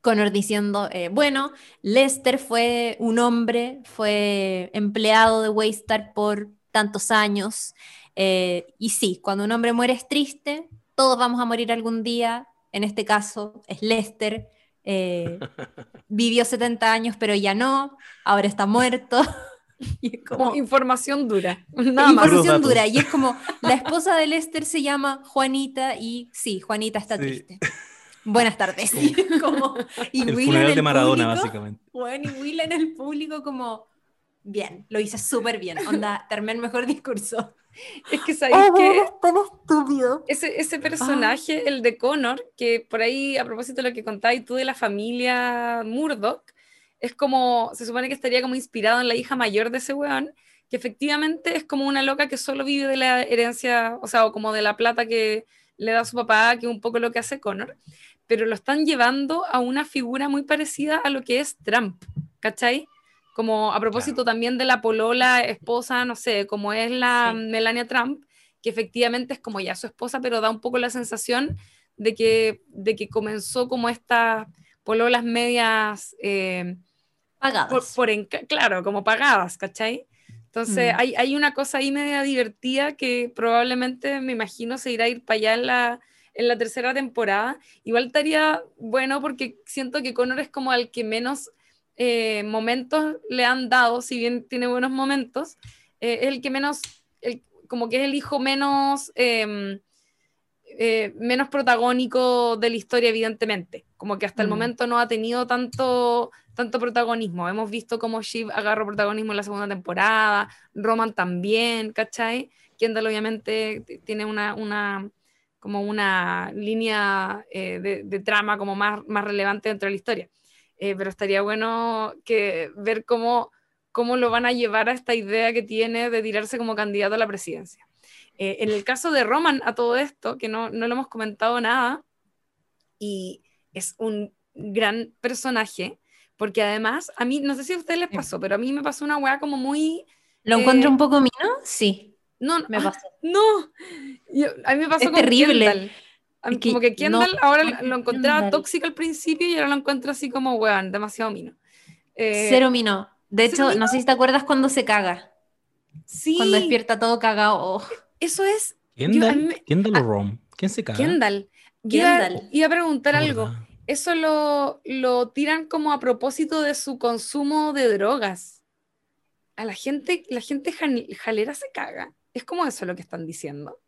Connor diciendo, eh, bueno, Lester fue un hombre, fue empleado de Waystar por tantos años. Eh, y sí, cuando un hombre muere es triste, todos vamos a morir algún día. En este caso es Lester eh, vivió 70 años, pero ya no, ahora está muerto. Y es como, información dura. Nada información dura. Y es como, la esposa de Lester se llama Juanita y sí, Juanita está sí. triste. Buenas tardes. como, y el funeral de Maradona, público, básicamente. Bueno, y Will en el público como, bien, lo hice súper bien. Onda, terminé el mejor discurso. Es que sabéis oh, que. tan estúpido. Ese, ese personaje, ah. el de Connor, que por ahí, a propósito de lo que contáis tú de la familia Murdoch, es como. Se supone que estaría como inspirado en la hija mayor de ese weón, que efectivamente es como una loca que solo vive de la herencia, o sea, o como de la plata que le da su papá, que es un poco lo que hace Connor, pero lo están llevando a una figura muy parecida a lo que es Trump, ¿cachai? Como a propósito claro. también de la polola esposa, no sé, como es la sí. Melania Trump, que efectivamente es como ya su esposa, pero da un poco la sensación de que, de que comenzó como estas pololas medias... Eh, pagadas. Por, por en, claro, como pagadas, ¿cachai? Entonces Mm. hay, hay una cosa ahí media divertida que probablemente me imagino se irá a ir para allá en la, en la tercera temporada. Igual estaría bueno porque siento que Connor es como al que menos eh, momentos le han dado, si bien tiene buenos momentos, eh, es el que menos, el- como que es el hijo menos, em, eh, menos protagónico de la historia, evidentemente. Como que hasta el Mm. momento no ha tenido tanto, tanto protagonismo. Hemos visto cómo Shiv agarró protagonismo en la segunda temporada, Roman también, ¿cachai? Kendall obviamente tiene una, una como una línea eh, de, de trama como más, más relevante dentro de la historia. Eh, pero estaría bueno que ver cómo, cómo lo van a llevar a esta idea que tiene de tirarse como candidato a la presidencia. Eh, en el caso de Roman, a todo esto, que no, no lo hemos comentado nada, y es un gran personaje, porque además, a mí, no sé si a ustedes les pasó, pero a mí me pasó una weá como muy... ¿Lo Eh, encuentro un poco mino? Sí, No, no, me pasó. no. Yo- a mí me pasó Es con terrible. Kendall. Que como que no, Kendall ahora lo encontraba Kendall. tóxico al principio y ahora lo encuentro así como, weón, demasiado mino. Eh, Cero mino. De ¿cero hecho, no sé si te acuerdas cuando se caga, Sí, cuando despierta todo cagado. Oh, eso es Yo- a mí ¿Kendall? ¿Kendall ah, o Rom? ¿Quién se caga? Kendall. Iba, Kendall. iba a preguntar algo. ¿verdad? Eso lo, lo tiran como a propósito de su consumo de drogas. A la gente, la gente jalera se caga. Es como eso lo que están diciendo.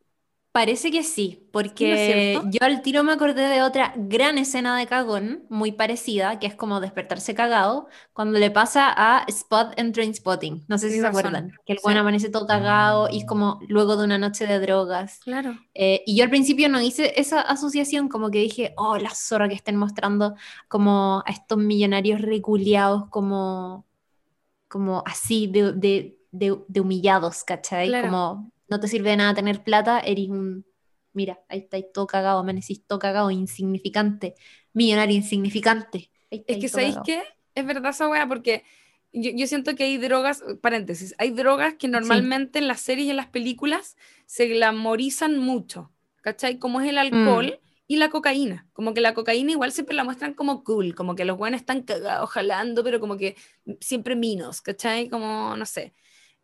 Parece que sí, ¿No porque cierto? yo al tiro me acordé de otra gran escena de cagón, muy parecida, que es como despertarse cagado, cuando le pasa a Spot en Trainspotting. No sé si se razón. acuerdan, que el Sí. buen amanece todo cagado y es como luego de una noche de drogas. Claro. Eh, y yo al principio no hice esa asociación, como que dije, oh, la zorra que estén mostrando como a estos millonarios reculeados, como, como así de, de- de- de humillados, ¿cachai? Claro. Como no te sirve de nada tener plata, eres un, mira, ahí estáis todo cagado, amanecís todo cagado, insignificante, millonario insignificante. Ahí Es que ¿sabéis qué? Es verdad esa weá, porque yo, yo siento que hay drogas, paréntesis, hay drogas que normalmente en las series y en las películas se glamorizan mucho, ¿cachai? Como es el alcohol y la cocaína. Como que la cocaína igual siempre la muestran como cool, como que los buenos están cagados, jalando, pero como que siempre minos, ¿cachai? Como, no sé.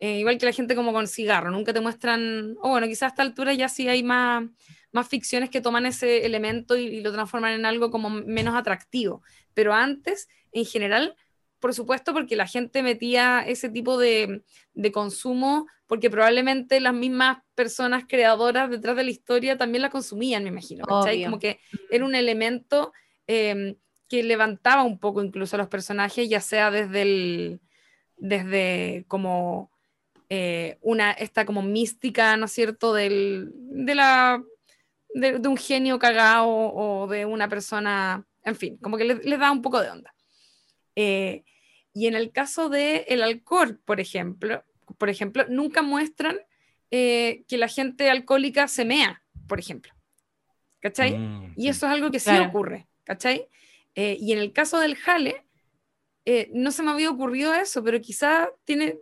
Eh, igual que la gente como con cigarro, nunca te muestran, o bueno, quizás a esta altura ya sí hay más, más ficciones que toman ese elemento y, y lo transforman en algo como menos atractivo. Pero antes, en general, por supuesto, porque la gente metía ese tipo de, de consumo, porque probablemente las mismas personas creadoras detrás de la historia también la consumían, me imagino. Como que era un elemento eh, que levantaba un poco incluso a los personajes, ya sea desde el, desde como eh, una, esta como mística, ¿no es cierto?, del, de, la, de, de un genio cagao o de una persona, en fin, como que les le da un poco de onda. Eh, y en el caso del el alcohol, por ejemplo, por ejemplo, nunca muestran eh, que la gente alcohólica se mea, por ejemplo. ¿Cachai? Mm, Y eso es algo que sí Claro. ocurre, ¿cachai? Eh, y en el caso del jale, eh, no se me había ocurrido eso, pero quizá tiene,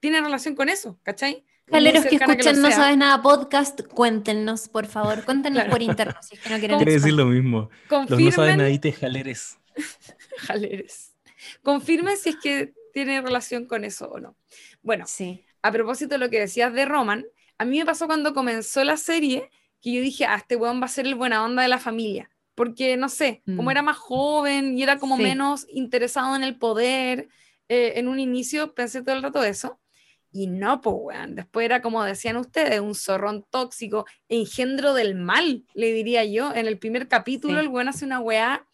tiene relación con eso, ¿cachai? Muy Jaleros que escuchan No sea. Sabes Nada podcast, cuéntenos, por favor, cuéntenos Claro. por interno si es que no quieren Quiere decir lo mismo. Los no Confirmen, saben nadie jaleres. jaleres. Confirmen si es que tiene relación con eso o no. Bueno, Sí. a propósito de lo que decías de Roman, a mí me pasó cuando comenzó la serie que yo dije, ah, este weón va a ser el buena onda de la familia. Porque, no sé, como Mm. era más joven y era como Sí. menos interesado en el poder, eh, en un inicio pensé todo el rato eso. Y no, pues, weón. Después era como decían ustedes, un zorrón tóxico, engendro del mal, le diría yo. En el primer capítulo, Sí. el weón hace una weá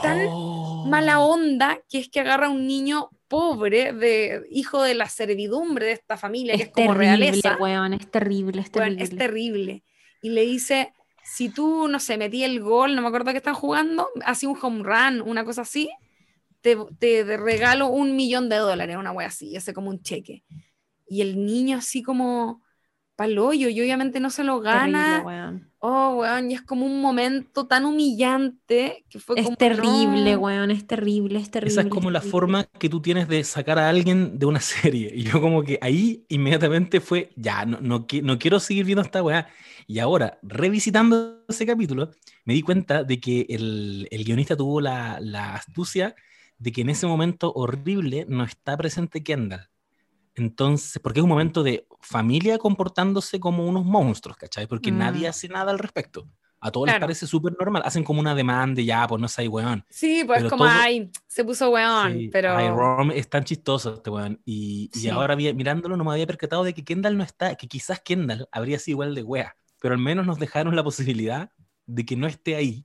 tan Oh. mala onda que es que agarra a un niño pobre, de hijo de la servidumbre de esta familia, que Es es como terrible, realeza. weón, es terrible, es Weón, terrible. es terrible. Y le dice, si tú, no sé, metí el gol, no me acuerdo qué están jugando, así un home run, una cosa así, te, te- regalo un millón de dólares, una wea así, ese como un cheque. Y el niño así como paloyo, y obviamente no se lo gana. Terrible, weón. Oh, weón, y es como un momento tan humillante que fue Es como, terrible, no. weón, es terrible, es terrible. Esa es como es la terrible. forma que tú tienes de sacar a alguien de una serie. Y yo como que ahí inmediatamente fue, ya, no, no, no quiero seguir viendo esta weá. Y ahora, revisitando ese capítulo, me di cuenta de que el, el guionista tuvo la, la astucia de que en ese momento horrible no está presente Kendall. Entonces, porque es un momento de familia comportándose como unos monstruos, ¿cachai? Porque Mm. nadie hace nada al respecto. A todos les Claro. parece súper normal. Hacen como una demanda y ya, pues no sé, weón. Sí, pues Pero como, todo- ay, se puso weón, Sí, pero... Ay, Rom es tan chistoso este weón. Y, y Sí. ahora vi- mirándolo no me había percatado de que Kendall no está, que quizás Kendall habría sido igual de wea. Pero al menos nos dejaron la posibilidad de que no esté ahí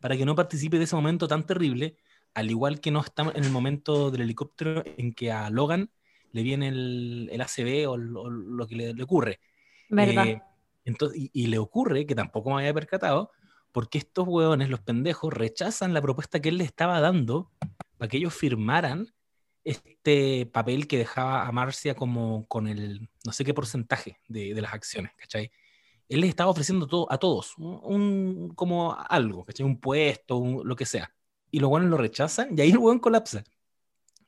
para que no participe de ese momento tan terrible, al igual que no estamos en el momento del helicóptero en que a Logan le viene el, el ACV o, lo- o lo que le, le ocurre. ¿Verdad? Eh, entonces, y, y le ocurre, que tampoco me había percatado, porque estos hueones, los pendejos, rechazan la propuesta que él le estaba dando para que ellos firmaran este papel que dejaba a Marcia como con el no sé qué porcentaje de, de las acciones, ¿cachai? Él les estaba ofreciendo todo, a todos un, un- como algo, ¿cachai? Un puesto, un- lo que sea. Y los hueones lo rechazan y ahí el hueón colapsa.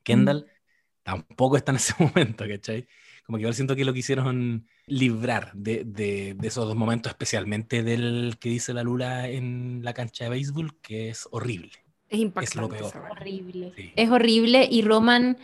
Kendall tampoco está en ese momento, ¿cachai? Como que igual siento que lo quisieron librar de, de- de esos dos momentos, especialmente del que dice la Lula en la cancha de béisbol, que es horrible. Es impactante. peor. esa weá. Horrible. Sí. Es horrible y Roman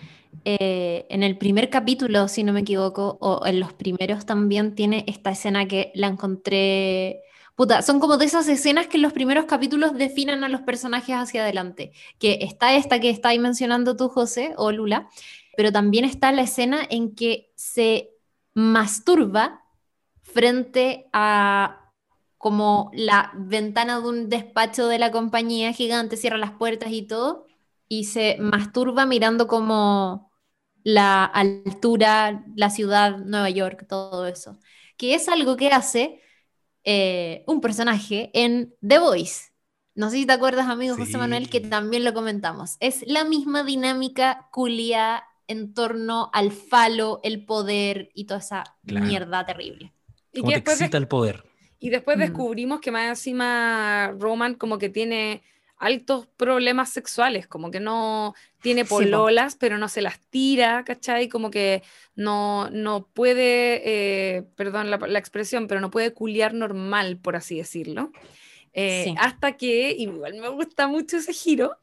eh, en el primer capítulo, si no me equivoco, o en los primeros también tiene esta escena que la encontré... Puta, son como de esas escenas que en los primeros capítulos definen a los personajes hacia adelante. Que está esta que estáis mencionando tú, José, o Lula, pero también está la escena en que se masturba frente a como la ventana de un despacho de la compañía gigante, cierra las puertas y todo, y se masturba mirando como la altura, la ciudad, Nueva York, todo eso. Que es algo que hace eh, un personaje en The Voice. No sé si te acuerdas, amigo José. Manuel, que también lo comentamos. Es la misma dinámica culia en torno al falo, el poder y toda esa Claro. mierda terrible. Y Como que te después, de- el poder. y después Mm. descubrimos que más encima Roman como que tiene altos problemas sexuales, como que no tiene Sí, pololas, pero no se las tira, ¿cachai? Como que no, no puede, eh, perdón la, la expresión, pero no puede culiar normal, por así decirlo. Eh, Sí. Hasta que, igual me gusta mucho ese giro,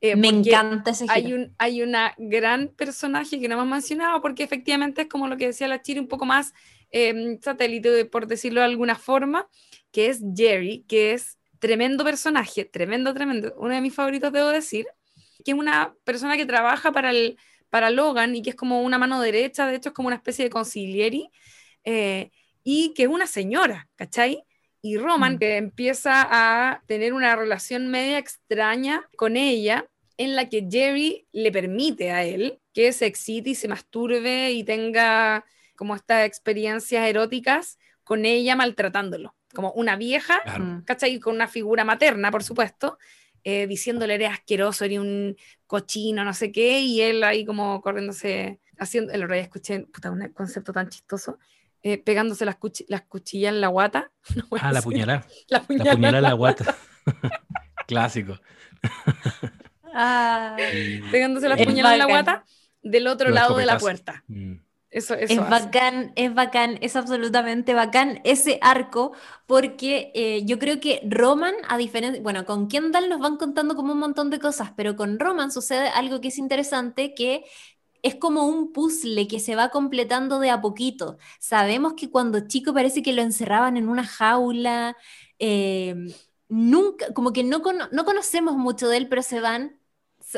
eh, Me encanta ese hay, giro. un, hay una gran personaje que no hemos mencionado porque efectivamente es como lo que decía la Chiri, un poco más eh, satélite, por decirlo de alguna forma, que es Jerry, que es tremendo personaje, tremendo, tremendo, uno de mis favoritos, debo decir, que es una persona que trabaja para, el, para Logan y que es como una mano derecha, de hecho es como una especie de concilieri, eh, y que es una señora, ¿cachai? Y Roman, Mm. que empieza a tener una relación media extraña con ella, en la que Jerry le permite a él que se excite y se masturbe y tenga como estas experiencias eróticas con ella maltratándolo, como una vieja, Claro. Mm. ¿cachai? Con una figura materna, por supuesto, eh, diciéndole eres asqueroso, eres un cochino, no sé qué, y él ahí como corriéndose, haciendo, el otro día escuché, puta, un concepto tan chistoso, eh, pegándose las, cuchi- las cuchillas en la guata. No Ah, la puñalada. La La puñalada. en la guata. Clásico. Ah, Pegándose las puñaladas en la guata del otro Los lado de la puerta. Mm. Eso, eso es hace. bacán, es bacán, es absolutamente bacán ese arco, porque eh, yo creo que Roman, a diferencia, bueno, con Kendall nos van contando como un montón de cosas, pero con Roman sucede algo que es interesante, que es como un puzzle que se va completando de a poquito. Sabemos que cuando chico parece que lo encerraban en una jaula, eh, nunca, como que no, cono- no conocemos mucho de él, pero se van,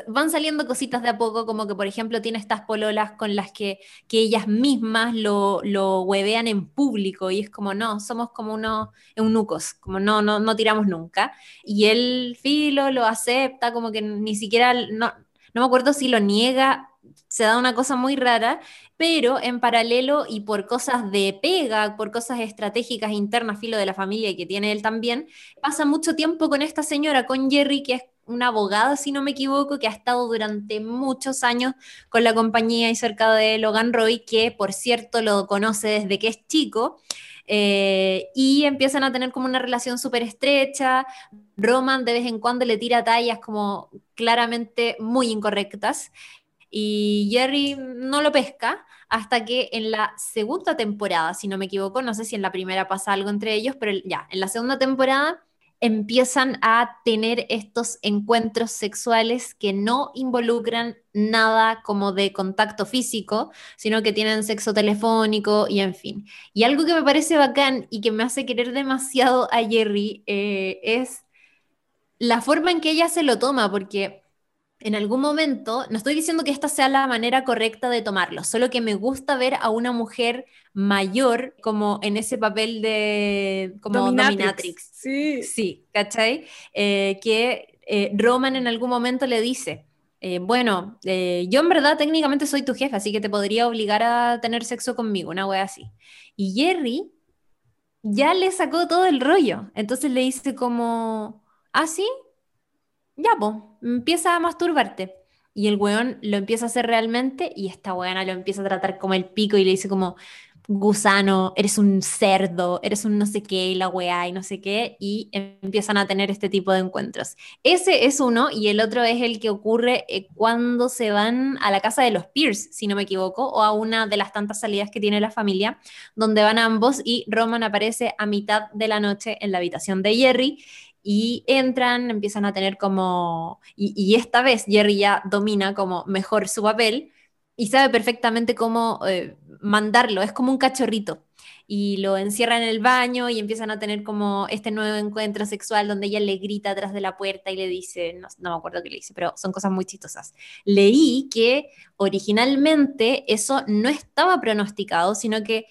van saliendo cositas de a poco, como que por ejemplo tiene estas pololas con las que, que ellas mismas lo, lo huevean en público y es como, no, somos como unos eunucos, como no, no, no tiramos nunca. Y él, Filo, lo acepta, como que ni siquiera, no, no me acuerdo si lo niega, se da una cosa muy rara, pero en paralelo y por cosas de pega, por cosas estratégicas internas, filo de la familia y que tiene él también, pasa mucho tiempo con esta señora, con Jerry, que es una abogada, si no me equivoco, que ha estado durante muchos años con la compañía y cerca de Logan Roy, que por cierto lo conoce desde que es chico. eh, y empiezan a tener como una relación súper estrecha. Roman de vez en cuando le tira tallas como claramente muy incorrectas y Jerry no lo pesca hasta que en la segunda temporada, si no me equivoco, no sé si en la primera pasa algo entre ellos, pero ya, en la segunda temporada empiezan a tener estos encuentros sexuales que no involucran nada como de contacto físico, sino que tienen sexo telefónico y en fin. Y algo que me parece bacán y que me hace querer demasiado a Jerry eh, es la forma en que ella se lo toma, porque en algún momento, no estoy diciendo que esta sea la manera correcta de tomarlo, solo que me gusta ver a una mujer mayor como en ese papel de como dominatrix. Sí. Sí, ¿cachai? Eh, que eh, Roman en algún momento le dice, eh, bueno, yo en verdad técnicamente soy tu jefe, así que te podría obligar a tener sexo conmigo, una wea así. Y Jerry ya le sacó todo el rollo, entonces le dice como, ¿ah, sí? Ya, pues, empieza a masturbarte. Y el weón lo empieza a hacer realmente y esta weona lo empieza a tratar como el pico y le dice como, gusano, eres un cerdo, eres un no sé qué, y la weá, y no sé qué, y empiezan a tener este tipo de encuentros. Ese es uno, y el otro es el que ocurre eh, cuando se van a la casa de los Pierce, si no me equivoco, o a una de las tantas salidas que tiene la familia, donde van ambos y Roman aparece a mitad de la noche en la habitación de Jerry, y entran, empiezan a tener como, y, esta vez Jerry ya domina como mejor su papel y sabe perfectamente cómo eh, mandarlo, es como un cachorrito. Y lo encierra en el baño y empiezan a tener como este nuevo encuentro sexual donde ella le grita atrás de la puerta y le dice, no, no me acuerdo qué le dice, pero son cosas muy chistosas. Leí que originalmente eso no estaba pronosticado, sino que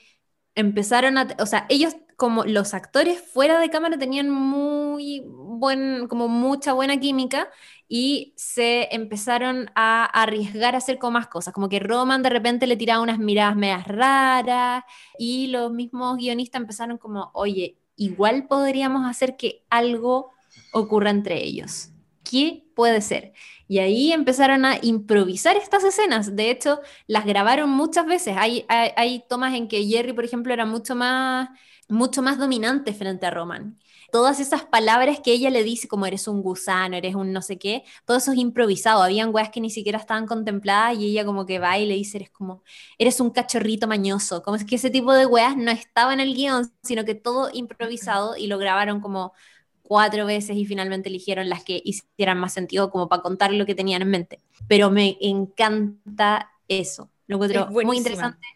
empezaron a, o sea, ellos como los actores fuera de cámara tenían muy buen, como mucha buena química y se empezaron a arriesgar a hacer como más cosas, como que Roman de repente le tiraba unas miradas medias raras y los mismos guionistas empezaron como, oye, igual podríamos hacer que algo ocurra entre ellos. ¿Qué puede ser? Y ahí empezaron a improvisar estas escenas. De hecho, las grabaron muchas veces. Hay, hay, hay tomas en que Jerry, por ejemplo, era mucho más mucho más dominante frente a Roman. Todas esas palabras que ella le dice, como eres un gusano, eres un no sé qué, todo eso es improvisado. Habían weas que ni siquiera estaban contempladas y ella como que va y le dice, eres como, eres un cachorrito mañoso. Como es que ese tipo de weas no estaba en el guion, sino que todo improvisado y lo grabaron como cuatro veces y finalmente eligieron las que hicieran más sentido como para contar lo que tenían en mente. Pero me encanta eso. Lo encuentro muy interesante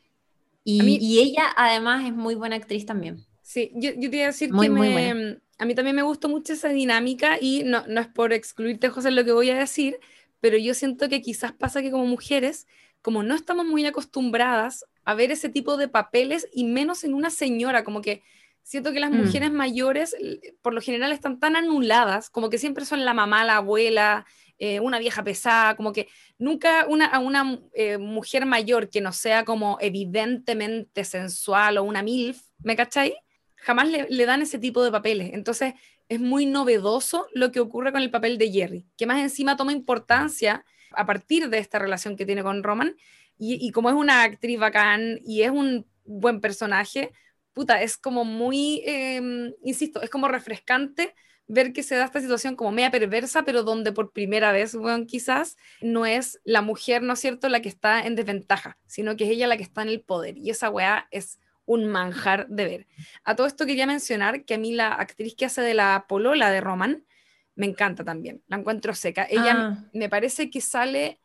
y, ella además es muy buena actriz también. Sí, yo, yo te iba a decir que a mí también me gustó mucho esa dinámica y no, no es por excluirte, José, lo que voy a decir, pero yo siento que quizás pasa que como mujeres, como no estamos muy acostumbradas a ver ese tipo de papeles y menos en una señora, como que siento que las mm. mujeres mayores por lo general están tan anuladas, como que siempre son la mamá, la abuela, eh, una vieja pesada, como que nunca una, a una eh, mujer mayor que no sea como evidentemente sensual o una MILF, ¿me cacháis? Jamás le, dan ese tipo de papeles. Entonces es muy novedoso lo que ocurre con el papel de Jerry, que más encima toma importancia a partir de esta relación que tiene con Roman. Y, como es una actriz bacán y es un buen personaje, puta, es como muy, em, insisto, es como refrescante ver que se da esta situación como media perversa, pero donde por primera vez, bueno, quizás no es la mujer, ¿no es cierto?, la que está en desventaja, sino que es ella la que está en el poder. Y esa weá es un manjar de ver. A todo esto quería mencionar que a mí la actriz que hace de la polola de Roman me encanta también, la encuentro seca. Ella ah. me parece que sale,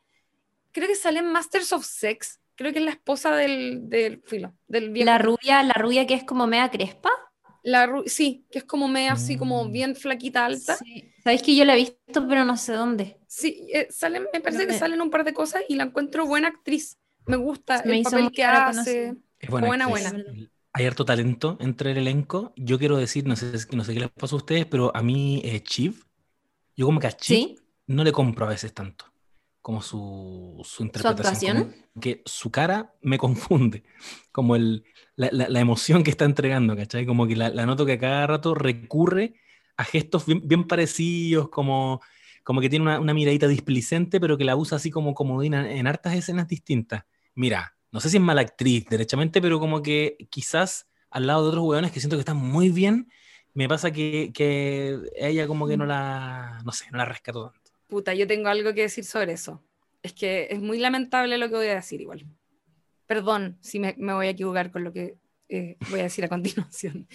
creo que sale en Masters of Sex, creo que es la esposa del, del filo, del viejo. La rubia, la rubia que es como media crespa. La sí, que es como media así, como mm. bien flaquita, alta. Sabéis que yo la he visto, pero no sé dónde. Sí, eh, salen, me parece que salen un par de cosas y la encuentro buena actriz. Me gusta el papel que hace. Es buena, buena, Hay harto talento entre el elenco. Yo quiero decir, no sé, no sé qué les pasa a ustedes, pero a mí, eh, Chiv, yo como que a Chiv no le compro a veces tanto como su, su interpretación. que su cara me confunde, como el, la, la, emoción que está entregando, ¿cachai? Como que la, noto que a cada rato recurre a gestos bien, bien parecidos, como, como que tiene una, una, miradita displicente, pero que la usa así como comodina en hartas escenas distintas. Mira, no sé si es mala actriz, derechamente, pero como que quizás al lado de otros hueones que siento que están muy bien, me pasa que, que ella como que no la, no sé, no la rescató tanto. Puta, yo tengo algo que decir sobre eso. Es que es muy lamentable lo que voy a decir igual. Perdón si me, voy a equivocar con lo que eh, voy a decir a continuación.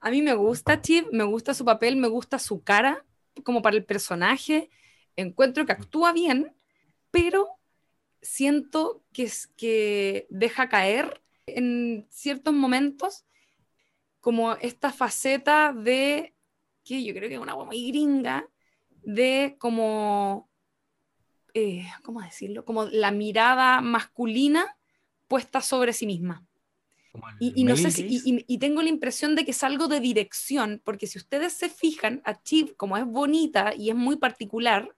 A mí me gusta Chief, me gusta su papel, me gusta su cara como para el personaje. Encuentro que actúa bien, pero siento que, es, que deja caer en ciertos momentos como esta faceta de, que yo creo que es una muy gringa, de como, eh, ¿cómo decirlo? Como la mirada masculina puesta sobre sí misma. Y, no sé si, y, tengo la impresión de que es algo de dirección, porque si ustedes se fijan, a Chip, como es bonita y es muy particular,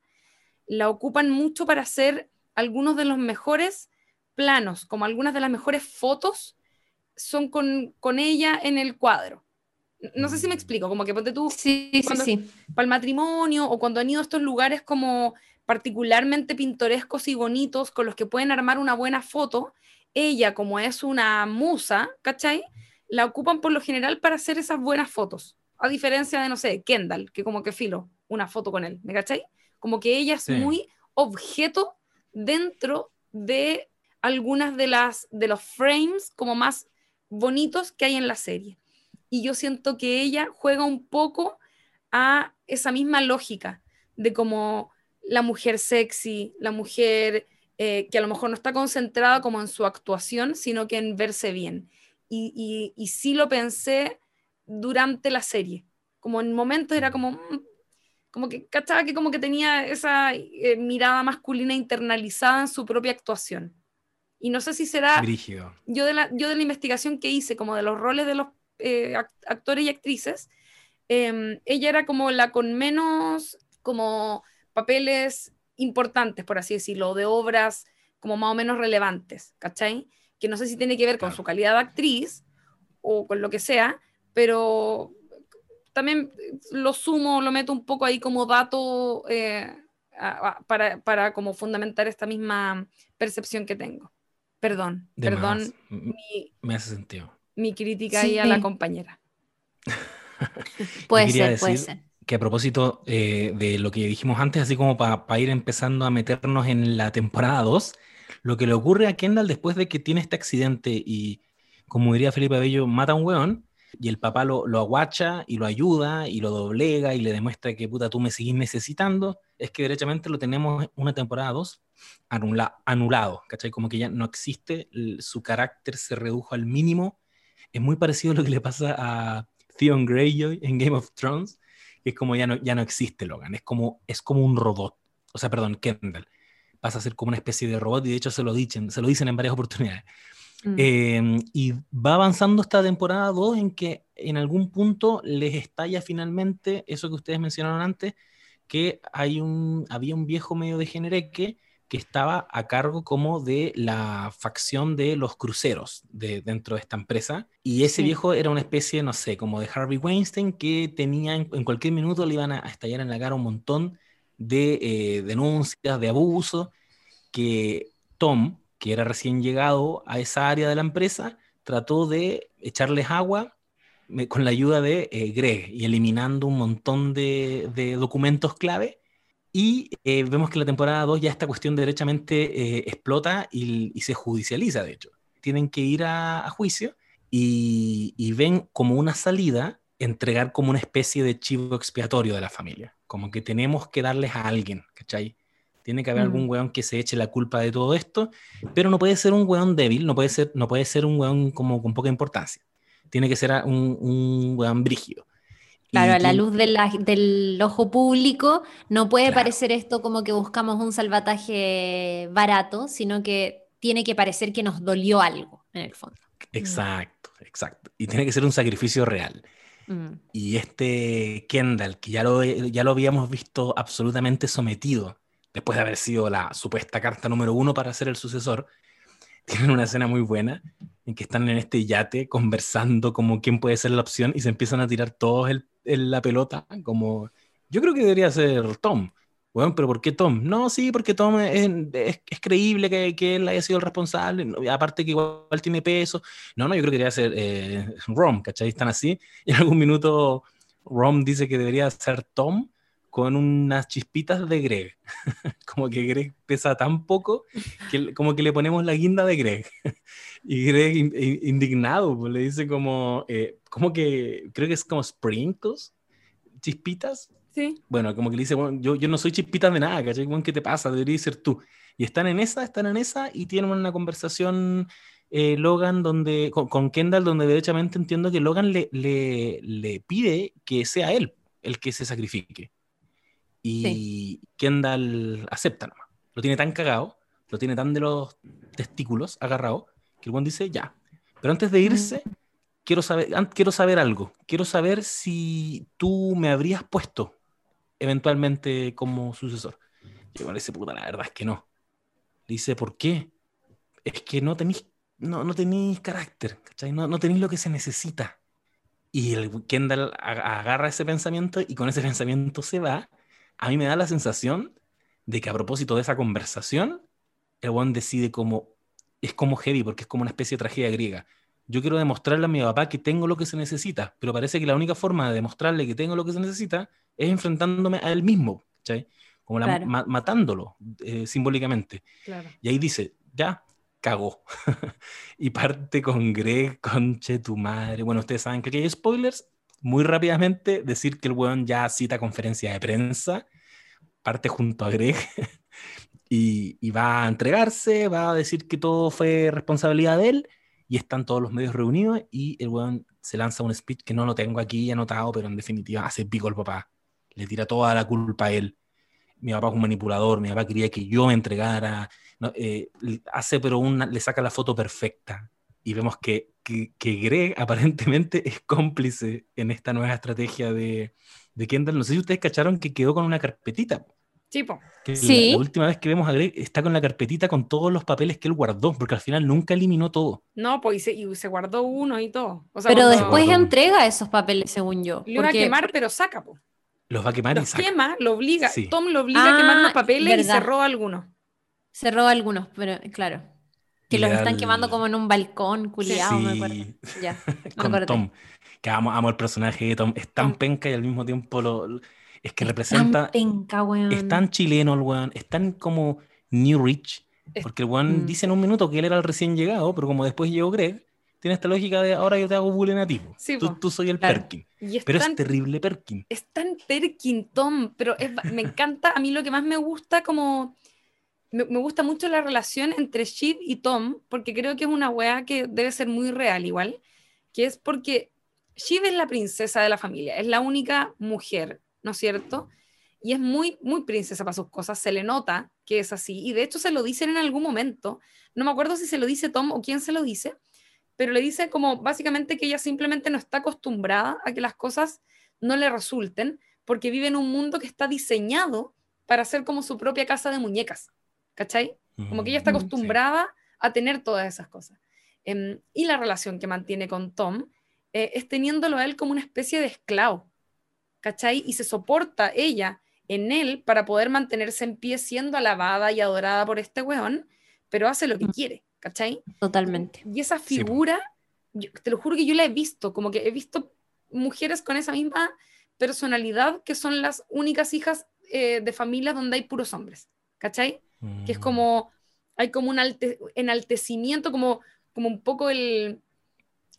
la ocupan mucho para hacer algunos de los mejores planos, como algunas de las mejores fotos son con, con ella en el cuadro. No sé si me explico, como que ponte tú sí, sí, sí. para el matrimonio o cuando han ido a estos lugares como particularmente pintorescos y bonitos con los que pueden armar una buena foto, ella como es una musa, ¿cachai? La ocupan por lo general para hacer esas buenas fotos. A diferencia de, no sé, Kendall, que como que filo una foto con él, ¿me cachai? Como que ella es muy objeto dentro de algunas de las de los frames como más bonitos que hay en la serie. Y yo siento que ella juega un poco a esa misma lógica de como la mujer sexy, la mujer eh, que a lo mejor no está concentrada como en su actuación, sino que en verse bien. Y, y, sí lo pensé durante la serie. Como en momentos era como, mm, como que cachaba que como que tenía esa eh, mirada masculina internalizada en su propia actuación. Y no sé si será yo de, la, yo de la investigación que hice, como de los roles de los eh, actores y actrices, em, ella era como la con menos como papeles importantes, por así decirlo, de obras como más o menos relevantes, ¿cachai? Que no sé si tiene que ver con su calidad de actriz o con lo que sea, pero también lo sumo, lo meto un poco ahí como dato eh, para, para, como fundamentar esta misma percepción que tengo. Perdón, perdón. Me hace sentido. Mi crítica ahí a la compañera. puede ser, puede ser. Que a propósito eh, de lo que dijimos antes, así como para ir empezando a meternos en la temporada 2, lo que le ocurre a Kendall después de que tiene este accidente y, como diría Felipe Bello, mata a un weón, y el papá lo, lo aguacha y lo ayuda y lo doblega y le demuestra que puta tú me seguís necesitando, es que derechamente lo tenemos una temporada 2 anulado, ¿cachai? Como que ya no existe, su carácter se redujo al mínimo. Es muy parecido a lo que le pasa a Theon Greyjoy en Game of Thrones, que es como ya no, ya no existe Logan, es como, es como un robot, o sea, perdón, Kendall, pasa a ser como una especie de robot y de hecho se lo dicen, se lo dicen en varias oportunidades. Mm. Em, y va avanzando esta temporada 2 en que en algún punto les estalla finalmente eso que ustedes mencionaron antes, que hay un, había un viejo medio de que que estaba a cargo como de la facción de los cruceros de, dentro de esta empresa. Y ese viejo era una especie, no sé, como de Harvey Weinstein, que tenía en, cualquier minuto le iban a, estallar en la cara un montón de eh, denuncias, de abuso, que Tom, que era recién llegado a esa área de la empresa, trató de echarles agua con la ayuda de eh, Greg y eliminando un montón de, de documentos clave y eh, vemos que la temporada 2 ya esta cuestión derechamente eh, explota y, se judicializa, de hecho. Tienen que ir a, juicio y, ven como una salida entregar como una especie de chivo expiatorio de la familia. Como que tenemos que darles a alguien, ¿cachai? Tiene que haber algún mm. weón que se eche la culpa de todo esto, pero no puede ser un weón débil, no puede ser, no puede ser un weón como con poca importancia. Tiene que ser un, un weón brígido. Claro, a la luz del ojo público no puede parecer esto como que buscamos un salvataje barato, sino que tiene que parecer que nos dolió algo en el fondo. Exacto, exacto. Y tiene que ser un sacrificio real. Mm. Y este Kendall, que ya lo, ya lo habíamos visto absolutamente sometido, después de haber sido la supuesta carta número uno para ser el sucesor, tienen una escena muy buena en que están en este yate conversando como quién puede ser la opción y se empiezan a tirar todos el, la pelota como yo creo que debería ser Tom. Bueno, pero ¿por qué Tom? No, sí, porque Tom es, es, creíble que, que, él haya sido el responsable, aparte que igual, tiene peso. No, no, yo creo que debería ser eh, Rom, ¿cachai? Están así. Y en algún minuto Rom dice que debería ser Tom con unas chispitas de Greg. como que Greg pesa tan poco que como que le ponemos la guinda de Greg. y Greg indignado, pues, le dice como, eh, como que, creo que es como sprinkles, chispitas. Sí. Bueno, como que le dice, bueno, yo, yo no soy chispitas de nada, ¿cachai? ¿qué te pasa? Deberías ser tú. Y están en esa, están en esa y tienen una conversación eh, Logan donde, con, Kendall donde derechamente entiendo que Logan le, le, le, pide que sea él el que se sacrifique. Y Kendall acepta nomás. Lo tiene tan cagado, lo tiene tan de los testículos agarrado, que el buen dice, ya. Pero antes de irse, quiero, saber, quiero saber algo. Quiero saber si tú me habrías puesto eventualmente como sucesor. Y le dice, puta, la verdad es que no. Le dice, ¿por qué? Es que no tenéis no, no tenéis carácter, ¿cachai? No, no tenéis lo que se necesita. Y el Kendall agarra ese pensamiento y con ese pensamiento se va. A mí me da la sensación de que a propósito de esa conversación, el one decide como, es como heavy, porque es como una especie de tragedia griega. Yo quiero demostrarle a mi papá que tengo lo que se necesita, pero parece que la única forma de demostrarle que tengo lo que se necesita es enfrentándome a él mismo, ¿cachai? Como matándolo eh, simbólicamente. Y ahí dice, ya, cagó. y parte con Greg, conche tu madre. Bueno, ustedes saben que aquí hay spoilers. Muy rápidamente, decir que el weón ya cita conferencia de prensa, parte junto a Greg y, va a entregarse, va a decir que todo fue responsabilidad de él y están todos los medios reunidos y el weón se lanza un speech que no lo tengo aquí anotado, pero en definitiva hace pico el papá. Le tira toda la culpa a él. Mi papá es un manipulador, mi papá quería que yo me entregara, eh, hace pero una, le saca la foto perfecta y vemos que, que, Greg aparentemente es cómplice en esta nueva estrategia de, de Kendall. No sé si ustedes cacharon que quedó con una carpetita. Tipo. sí. La, última vez que vemos a Greg está con la carpetita con todos los papeles que él guardó, porque al final nunca eliminó todo. No, pues y se, guardó uno y todo. pero después entrega esos papeles, según yo. Lo iba a quemar, pero saca, pues. Los va a quemar y saca. quema, lo obliga. Tom lo obliga a quemar los ah, papeles y se roba algunos. Se roba algunos, pero claro. Que los están quemando como en un balcón, culiado, me acuerdo. Ya, Con Tom. Que amo, amo, el personaje de Tom. Es tan penca y al mismo tiempo lo, es que representa. Tan penca, weón. Es tan chileno el weón. Es tan como New Rich. Porque el weón mm. dice en un minuto que él era el recién llegado, pero como después llegó Greg, tiene esta lógica de ahora yo te hago bullying a ti. tú, tú, soy el Perkin. pero es terrible Perkin. Es tan Perkin, Tom. Pero me encanta. A mí lo que más me gusta como me, gusta mucho la relación entre Shiv y Tom, porque creo que es una wea que debe ser muy real igual, que es porque Shiv es la princesa de la familia, es la única mujer, ¿no es cierto? Y es muy, muy princesa para sus cosas, se le nota que es así, y de hecho se lo dicen en algún momento, no me acuerdo si se lo dice Tom o quién se lo dice, pero le dice como básicamente que ella simplemente no está acostumbrada a que las cosas no le resulten, porque vive en un mundo que está diseñado para ser como su propia casa de muñecas. ¿Cachai? Como que ella está mm, acostumbrada a tener todas esas cosas. Em, y la relación que mantiene con Tom eh, es teniéndolo a él como una especie de esclavo, ¿cachai? Y se soporta ella en él para poder mantenerse en pie siendo alabada y adorada por este weón, pero hace lo que quiere, ¿cachai? Totalmente. Y esa figura, te lo juro que yo la he visto, como que he visto mujeres con esa misma personalidad que son las únicas hijas eh, de familias donde hay puros hombres, ¿cachai? que es mm. como, hay como un enaltecimiento, como, como un poco el,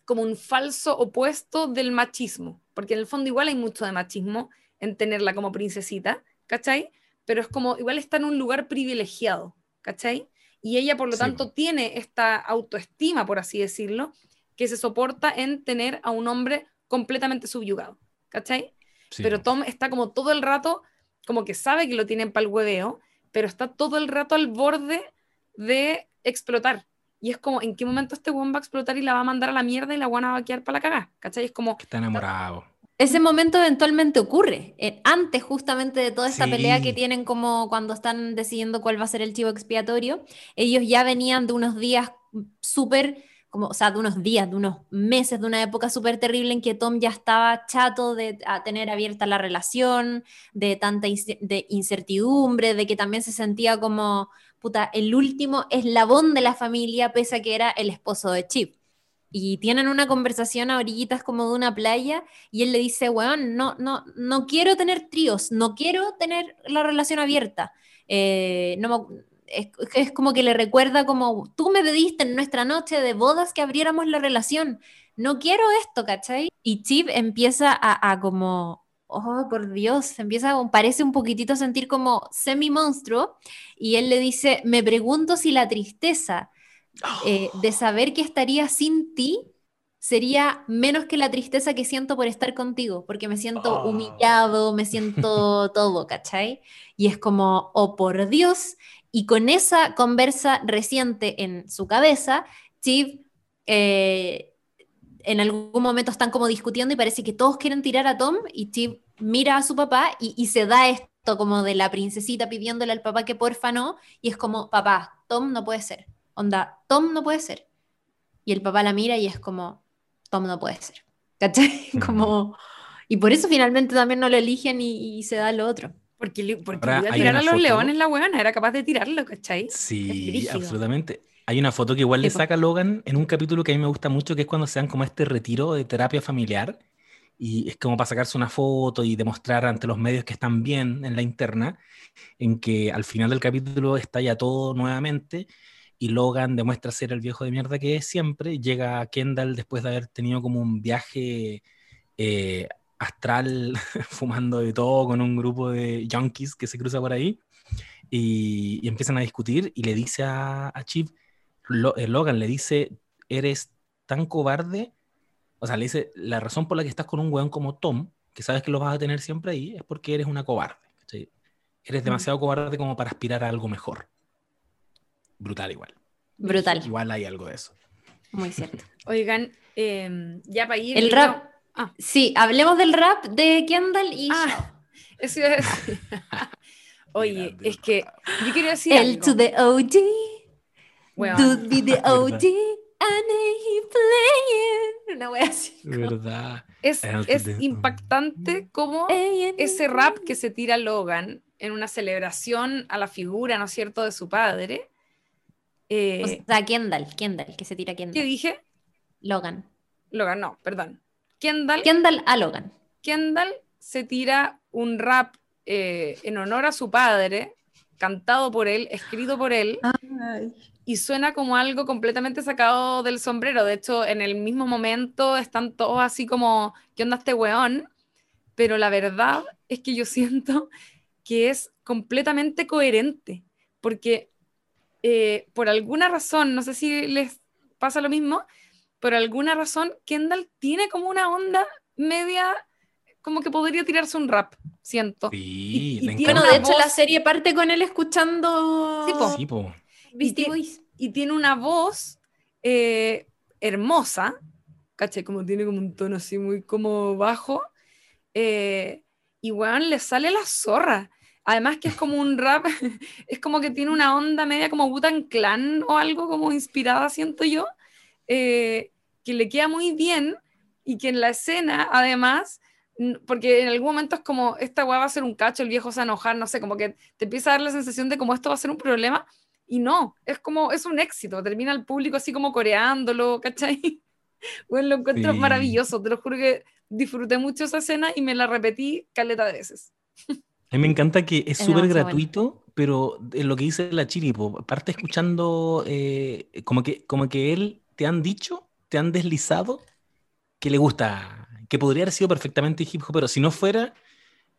como un falso opuesto del machismo, porque en el fondo igual hay mucho de machismo en tenerla como princesita, ¿cachai? Pero es como, igual está en un lugar privilegiado, ¿cachai? Y ella, por lo tanto, tiene esta autoestima, por así decirlo, que se soporta en tener a un hombre completamente subyugado, ¿cachai? Pero Tom está como todo el rato, como que sabe que lo tienen para el hueveo, pero está todo el rato al borde de explotar. Y es como, ¿en qué momento este weón va a explotar y la va a mandar a la mierda y la buena va a quedar para la cagada? ¿Cachai? Es como... Está enamorado. Ese momento eventualmente ocurre, eh, antes justamente de toda esta pelea que tienen como cuando están decidiendo cuál va a ser el chivo expiatorio, ellos ya venían de unos días súper como, o sea, de unos días, de unos meses, de una época súper terrible en que Tom ya estaba chato de tener abierta la relación, de tanta de incertidumbre, de que también se sentía como, puta, el último eslabón de la familia, pese a que era el esposo de Chip. y tienen una conversación a orillitas como de una playa y él le dice, weón, no, no, no quiero tener tríos, no quiero tener la relación abierta. Eh, no es, es, como que le recuerda como, tú me pediste en nuestra noche de bodas que abriéramos la relación, no quiero esto, ¿cachai? Y Chip empieza a, a como, oh, por Dios, empieza, parece un poquitito a sentir como semi-monstruo y él le dice, me pregunto si la tristeza eh, de saber que estaría sin ti sería menos que la tristeza que siento por estar contigo, porque me siento Oh. humillado, me siento todo, ¿cachai? Y es como, oh por Dios, y con esa conversa reciente en su cabeza, Steve eh, en algún momento están como discutiendo y parece que todos quieren tirar a Tom y Steve mira a su papá y, y se da esto como de la princesita pidiéndole al papá que porfa no, y es como, papá, Tom no puede ser. Onda, Tom no puede ser. Y el papá la mira y es como, Tom no puede ser. ¿Cachai? Como... Y por eso finalmente también no lo eligen y, y se da lo otro. Porque, porque Ahora, iba a hay tirar a los foto- leones la weona, era capaz de tirarlo, ¿cachai? Sí, absolutamente. Hay una foto que igual le po. saca Logan en un capítulo que a mí me gusta mucho, que es cuando se dan como este retiro de terapia familiar. Y es como para sacarse una foto y demostrar ante los medios que están bien en la interna, en que al final del capítulo estalla todo nuevamente y Logan demuestra ser el viejo de mierda que es siempre. Llega a Kendall después de haber tenido como un viaje eh, astral, fumando de todo con un grupo de junkies que se cruza por ahí y, y empiezan a discutir y le dice a, a Chip, Lo- eh, Logan le dice, eres tan cobarde, o sea, le dice, la razón por la que estás con un weón como Tom, que sabes que lo vas a tener siempre ahí, es porque eres una cobarde. Eres demasiado cobarde como para aspirar a algo mejor. Brutal igual. Brutal, Igual hay algo de eso. muy cierto. Oigan, em, ya para ir. El rap. Ah. Sí, hablemos del rap de Kendall y Ah. Eso iba a decir. Oye, es que yo quiero decir. El algo. to the OG, Weón, dude be the. OG, and he playing. Una wea así. como, ¿Verdad? es, es to the- impactante cómo "Hey, ese rap que se tira Logan en una celebración a la figura, ¿no es cierto?, de su padre. eh, O sea, Kendall, Kendall, que se tira ¿Qué Kendall. dije? Logan. Logan, no, perdón. Kendall, Kendall a Logan. Kendall se tira un rap eh, en honor a su padre, cantado por él, escrito por él, y suena como algo completamente sacado del sombrero. De hecho, en el mismo momento están todos así como, ¿qué onda este weón? Pero la verdad es que yo siento que es completamente coherente, porque eh, por alguna razón, no sé si les pasa lo mismo, por alguna razón Kendall tiene como una onda media, como que podría tirarse un rap, siento. Sí, y me tiene Bueno, de una hecho, la voz- serie parte con él escuchando Sí, po. Sí, po. Beastie Y ti- Boys. y tiene una voz eh, hermosa, ¿cachai? Como tiene como un tono así muy como bajo, eh, y weón, le sale la zorra. Además que es como un rap, es como que tiene una onda media como Wu-Tang Clan o algo como inspirada, siento yo, eh, que le queda muy bien y que en la escena, además, porque en algún momento es como, esta weá va a ser un cacho, el viejo se va a enojar, no sé, como que te empieza a dar la sensación de como esto va a ser un problema, y no, es como, es un éxito, termina el público así como coreándolo, ¿cachai? Bueno, lo encuentro Sí. maravilloso, te lo juro que disfruté mucho esa escena y me la repetí caleta de veces. A mí me encanta que es súper gratuito, pero en lo que dice la Chiripo, parte escuchando eh, como, que, como que él te han dicho, te han deslizado que le gusta, que podría haber sido perfectamente hip hop, pero si no fuera,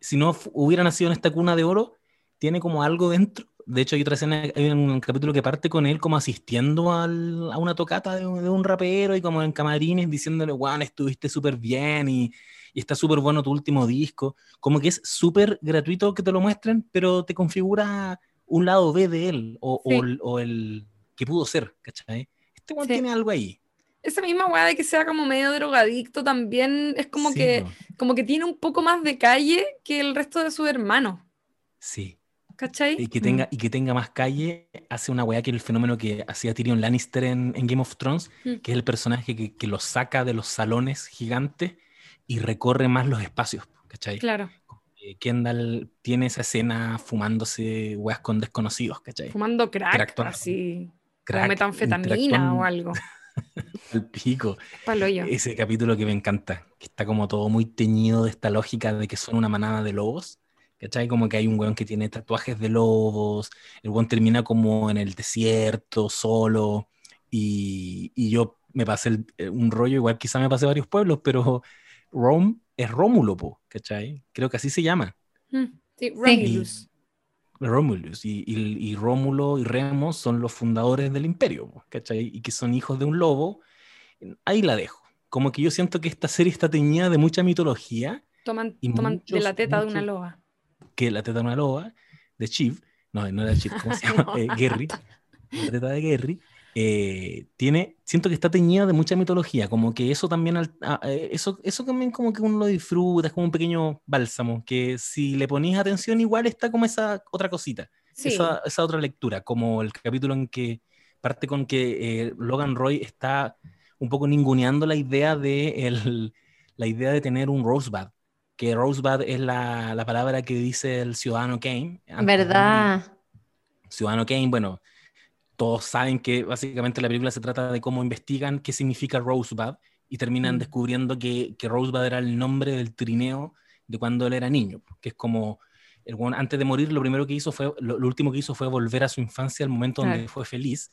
si no hubiera nacido en esta cuna de oro, tiene como algo dentro. De hecho, hay otra escena, hay un capítulo que parte con él como asistiendo al- a una tocata de, un- de un rapero y como en camarines diciéndole, Juan, estuviste súper bien y, y está súper bueno tu último disco como que es súper gratuito que te lo muestren, pero te configura un lado B de él o, Sí. o el que pudo ser, ¿cachai? Este weón Sí. tiene algo ahí. Esa misma weá de que sea como medio drogadicto también es como, Sí, que, como que tiene un poco más de calle que el resto de sus hermanos, Sí. ¿cachai? Y que, tenga, y que tenga más calle hace una weá que el fenómeno que hacía Tyrion Lannister en, en Game of Thrones, Mm. que es el personaje que, que lo saca de los salones gigantes y recorre más los espacios, ¿cachai? Claro, Kendall tiene esa escena fumándose weas con desconocidos, ¿cachai? fumando crack, así, Crack, como metanfetamina o algo. El pico. Ese capítulo que me encanta, que está como todo muy teñido de esta lógica de que son una manada de lobos. ¿Cachai? Como que hay un weón que tiene tatuajes de lobos, el weón termina como en el desierto, solo, y, y yo me pasé el- eh, un rollo, igual quizá me pasé varios pueblos, pero Rome es Rómulo, po, ¿cachai? Creo que así se llama. Mm, Sí, Romulus. Romulus y, y- y Rómulo y Remo son los fundadores del imperio, ¿cachai? Y que son hijos de un lobo. Ahí la dejo. Como que yo siento que esta serie está teñida de mucha mitología, Toman, Y toman de muchos- la teta de una muchos- loba. que la teta de una loba, de Chief, no, no era Chief, ¿cómo se llama? No. Eh, Gary, la teta de Gary, eh, tiene, siento que está teñida de mucha mitología, como que eso también, al- a- eh, eso, eso también como que uno lo disfruta, es como un pequeño bálsamo, que si le ponéis atención igual está como esa otra cosita. Sí, esa, esa otra lectura, como el capítulo en que parte con que eh, Logan Roy está un poco ninguneando la idea de, el- la idea de tener un Rosebud, que Rosebud es la, la palabra que dice el ciudadano Kane. antes. ¿Verdad? Ciudadano Kane, bueno, todos saben que básicamente la película se trata de cómo investigan qué significa Rosebud y terminan Mm. descubriendo que, que Rosebud era el nombre del trineo de cuando él era niño, que es como, el weón antes de morir lo primero que hizo fue, lo, lo último que hizo fue volver a su infancia al momento donde fue feliz.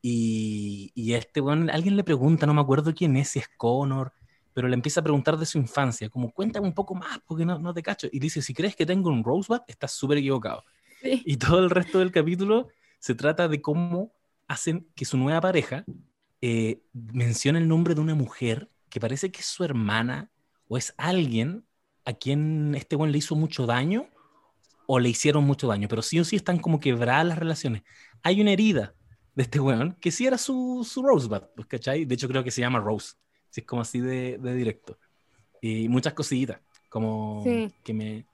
Y, y este weón, alguien le pregunta, no me acuerdo quién es, si es Connor, pero le empieza a preguntar de su infancia, como cuéntame un poco más, porque no, no te cacho. Y dice, si crees que tengo un Rosebud, estás súper equivocado. sí. Y todo el resto del capítulo se trata de cómo hacen que su nueva pareja eh, mencione el nombre de una mujer que parece que es su hermana o es alguien a quien este buen le hizo mucho daño o le hicieron mucho daño, pero sí o sí están como quebradas las relaciones. Hay una herida de este weón que sí era su, su Rosebud, pues, ¿cachai? De hecho creo que se llama Rose, si es como así de, de directo. Y muchas cositas, como Sí. que me...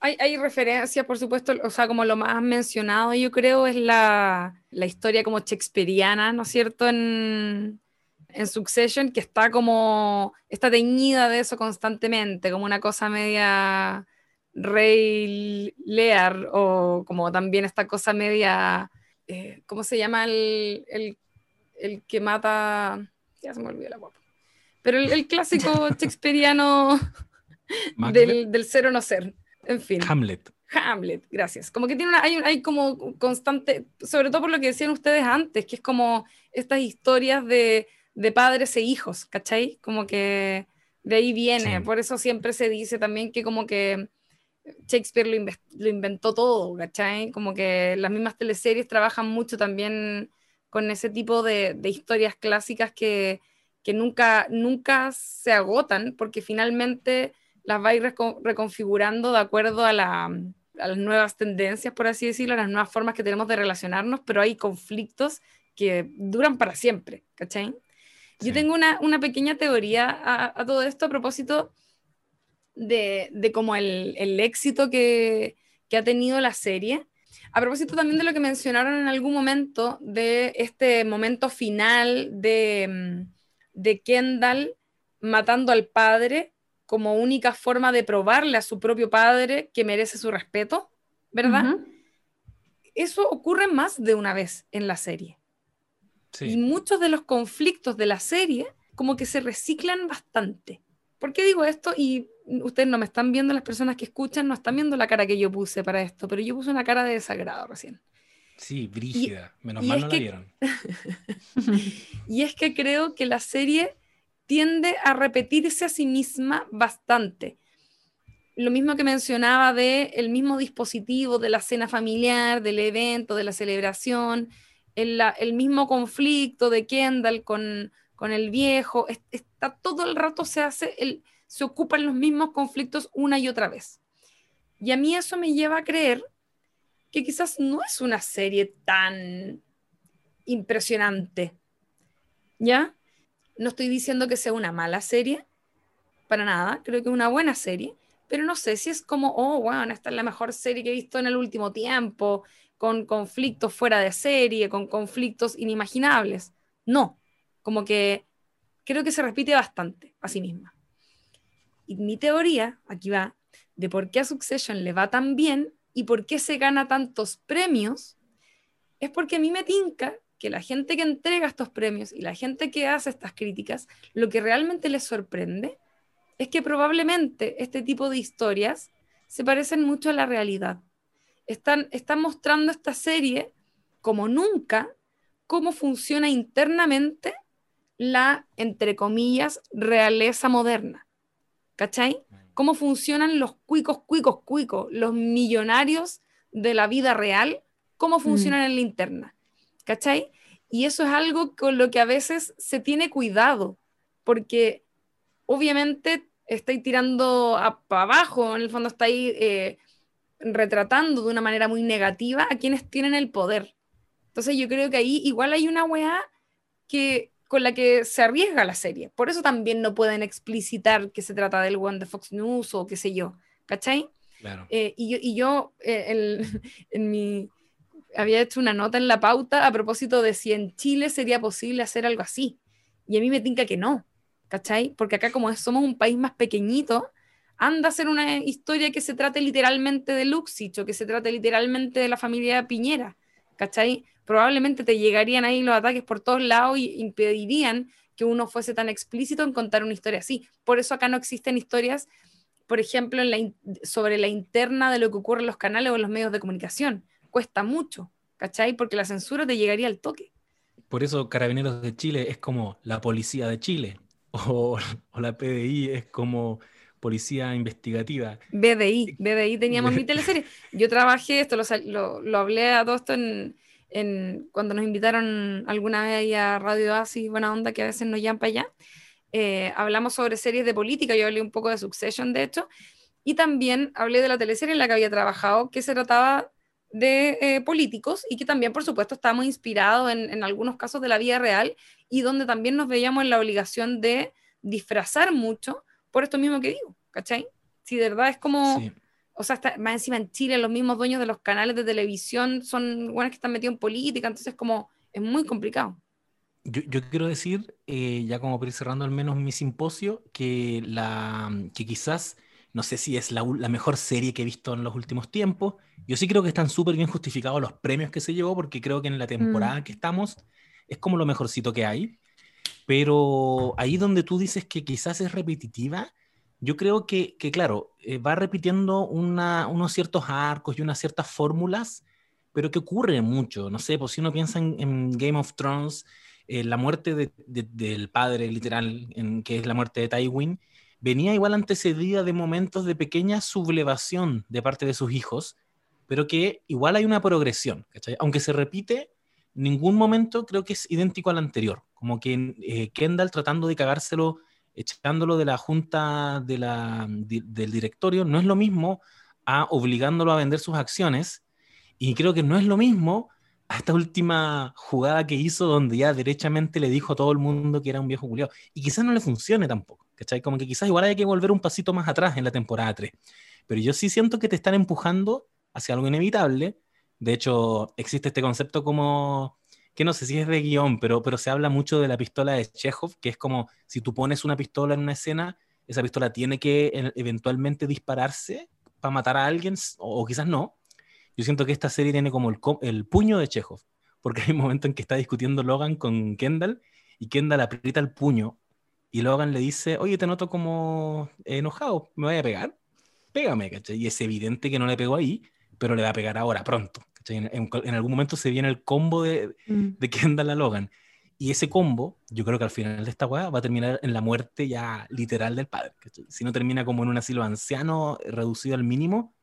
Hay, hay referencias, por supuesto, o sea, como lo más mencionado, yo creo, es la, la historia como shakespeariana, ¿no es cierto?, en, en Succession, que está como, está teñida de eso constantemente, como una cosa media Rey Lear, o como también esta cosa media, eh, ¿cómo se llama el, el, el que mata? Ya se me olvidó la guapa. Pero el, el clásico shakespeariano del, del ser o no ser. En fin. Hamlet. Hamlet, gracias. Como que tiene una, hay, como constante, sobre todo por lo que decían ustedes antes, que es como estas historias de, de padres e hijos, ¿cachai? Como que de ahí viene. Sí. Por eso siempre se dice también que como que Shakespeare lo inventó todo, ¿cachai? Como que las mismas teleseries trabajan mucho también con ese tipo de, de historias clásicas que, que nunca, nunca se agotan, porque finalmente las va a ir reco- reconfigurando de acuerdo a, la, a las nuevas tendencias, por así decirlo, a las nuevas formas que tenemos de relacionarnos, pero hay conflictos que duran para siempre, ¿cachai? Sí. Yo tengo una, una pequeña teoría a, a todo esto a propósito de, de como el, el éxito que, que ha tenido la serie. A propósito también de lo que mencionaron en algún momento, de este momento final de, mm, de Kendall matando al padre como única forma de probarle a su propio padre que merece su respeto, ¿verdad? Eso ocurre más de una vez en la serie. Y Sí. muchos de los conflictos de la serie como que se reciclan bastante. ¿Por qué digo esto? Y ustedes no me están viendo, las personas que escuchan no están viendo la cara que yo puse para esto, pero yo puse una cara de desagrado recién. Sí, brígida. Menos y mal no que- la vieron. Y es que creo que la serie tiende a repetirse a sí misma bastante. Lo mismo que mencionaba de el mismo dispositivo de la cena familiar, del evento, de la celebración, el, mismo conflicto de Kendall con, con el viejo, es- está todo el rato se hace, el, se ocupan los mismos conflictos una y otra vez. Y a mí eso me lleva a creer que quizás no es una serie tan impresionante. ¿Ya? No estoy diciendo que sea una mala serie, para nada, creo que es una buena serie, pero no sé si es como, oh, bueno, esta es la mejor serie que he visto en el último tiempo, con conflictos fuera de serie, con conflictos inimaginables. No, como que creo que se repite bastante a sí misma. Y mi teoría, aquí va, de por qué a Succession le va tan bien y por qué se gana tantos premios, es porque a mí me tinca que la gente que entrega estos premios y la gente que hace estas críticas, lo que realmente les sorprende es que probablemente este tipo de historias se parecen mucho a la realidad. Están, están mostrando esta serie como nunca cómo funciona internamente la, entre comillas, realeza moderna. ¿Cachai? Cómo funcionan los cuicos, cuicos, cuicos, los millonarios de la vida real, cómo mm. funcionan en la interna. ¿Cachai? Y eso es algo con lo que a veces se tiene cuidado, porque obviamente estáis tirando para abajo, en el fondo estáis eh, retratando de una manera muy negativa a quienes tienen el poder. Entonces yo creo que ahí igual hay una weá que, con la que se arriesga la serie. Por eso también no pueden explicitar que se trata del one de Fox News o qué sé yo. ¿Cachai? Claro. Eh, y yo, y yo eh, en mi, había hecho una nota en la pauta a propósito de si en Chile sería posible hacer algo así. Y a mí me tinca que no. ¿Cachai? Porque acá como somos un país más pequeñito, anda a ser una historia que se trate literalmente de Luxich o que se trate literalmente de la familia Piñera. ¿Cachai? probablemente te llegarían ahí los ataques por todos lados y impedirían que uno fuese tan explícito en contar una historia así. Por eso acá no existen historias, por ejemplo, sobre la interna de lo que ocurre en los canales o en los medios de comunicación. Cuesta mucho, ¿cachai? Porque la censura te llegaría al toque. Por eso Carabineros de Chile es como la policía de Chile o, la PDI es como policía investigativa. BDI, BDI teníamos mi teleserie. Yo trabajé, esto lo, lo hablé a todo esto en, cuando nos invitaron alguna vez a Radio Asi, buena onda, que a veces nos llaman para allá, eh, hablamos sobre series de política, yo hablé un poco de Succession, de hecho, y también hablé de la teleserie en la que había trabajado, que se trataba de eh, políticos y que también, por supuesto, estábamos inspirados en, en, algunos casos de la vida real y donde también nos veíamos en la obligación de disfrazar mucho por esto mismo que digo, ¿cachai? Si de verdad es como o sea, más encima en Chile los mismos dueños de los canales de televisión son buenos que están metidos en política, entonces como es muy complicado. Yo, yo quiero decir, eh, ya como para ir cerrando al menos mi simposio, que, la, que quizás, no sé si es la, la mejor serie que he visto en los últimos tiempos, yo sí creo que están súper bien justificados los premios que se llevó, porque creo que en la temporada mm. que estamos es como lo mejorcito que hay, pero ahí donde tú dices que quizás es repetitiva, yo creo que, que claro, eh, va repitiendo una, unos ciertos arcos y unas ciertas fórmulas, pero que ocurre mucho. No sé, pues si uno piensa en, Game of Thrones, eh, la muerte de, del padre, literal, en, que es la muerte de Tywin, venía igual antecedida de momentos de pequeña sublevación de parte de sus hijos, pero que igual hay una progresión, Aunque se repite, ningún momento creo que es idéntico al anterior. Como que eh, Kendall tratando de cagárselo echándolo de la junta de la, del directorio, no es lo mismo a obligándolo a vender sus acciones. Y creo que no es lo mismo a esta última jugada que hizo donde ya derechamente le dijo a todo el mundo que era un viejo culiado. Y quizás no le funcione tampoco, ¿cachai? Como que quizás igual hay que volver un pasito más atrás en la temporada 3. Pero yo sí siento que te están empujando hacia algo inevitable. De hecho, existe este concepto como que no sé si es de guion, pero, pero se habla mucho de la pistola de Chekhov, que es como si tú pones una pistola en una escena, esa pistola tiene que eventualmente dispararse para matar a alguien, o, quizás no. Yo siento que esta serie tiene como el, el puño de Chekhov, porque hay un momento en que está discutiendo Logan con Kendall y Kendall aprieta el puño y Logan le dice, oye, te noto como enojado, ¿me voy a pegar? Pégame, ¿cachai? Y es evidente que no le pegó ahí, pero le va a pegar ahora, pronto. En, algún momento se viene el combo de, mm. de Kendall a Logan. Y ese combo, yo creo que al final de esta weá va a terminar en la muerte ya literal del padre. Si no termina como en un asilo anciano reducido al mínimo,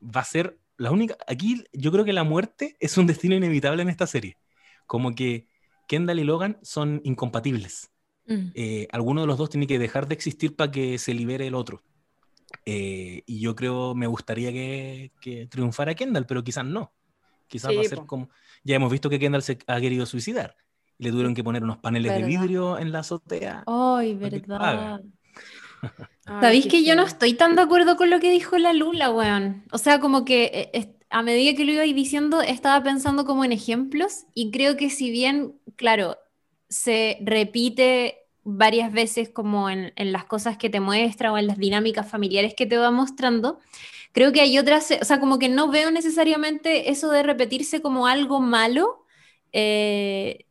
va a ser la única. Aquí yo creo que la muerte es un destino inevitable en esta serie. Como que Kendall y Logan son incompatibles. Mm. Eh, alguno de los dos tiene que dejar de existir para que se libere el otro. Eh, y yo creo, me gustaría que, que triunfara Kendall, pero quizás no. Quizás va a ser como. Ya hemos visto que Kendall se ha querido suicidar. Y le tuvieron que poner unos paneles de vidrio en la azotea. Ay, verdad. Sabéis que yo no estoy tan de acuerdo con lo que dijo la Lula, weón. O sea, como que eh, a medida que lo iba diciendo, estaba pensando como en ejemplos y creo que si bien, claro, se repite varias veces como en, en las cosas que te muestra o en las dinámicas familiares que te va mostrando, Creo que hay otras, o sea, como que no veo necesariamente eso de repetirse como algo malo, eh,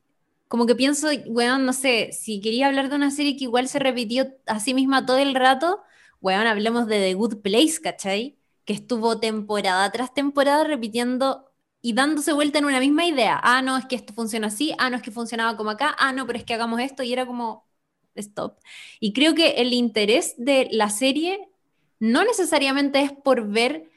como que pienso, weón, no sé, si quería hablar de una serie que igual se repitió a sí misma todo el rato, weón, hablemos de The Good Place, ¿cachai? Que estuvo temporada tras temporada repitiendo y dándose vuelta en una misma idea. Ah, no, es que esto funciona así, ah, no, es que funcionaba como acá, ah, no, pero es que hagamos esto, y era como, stop. Y creo que el interés de la serie no necesariamente es por ver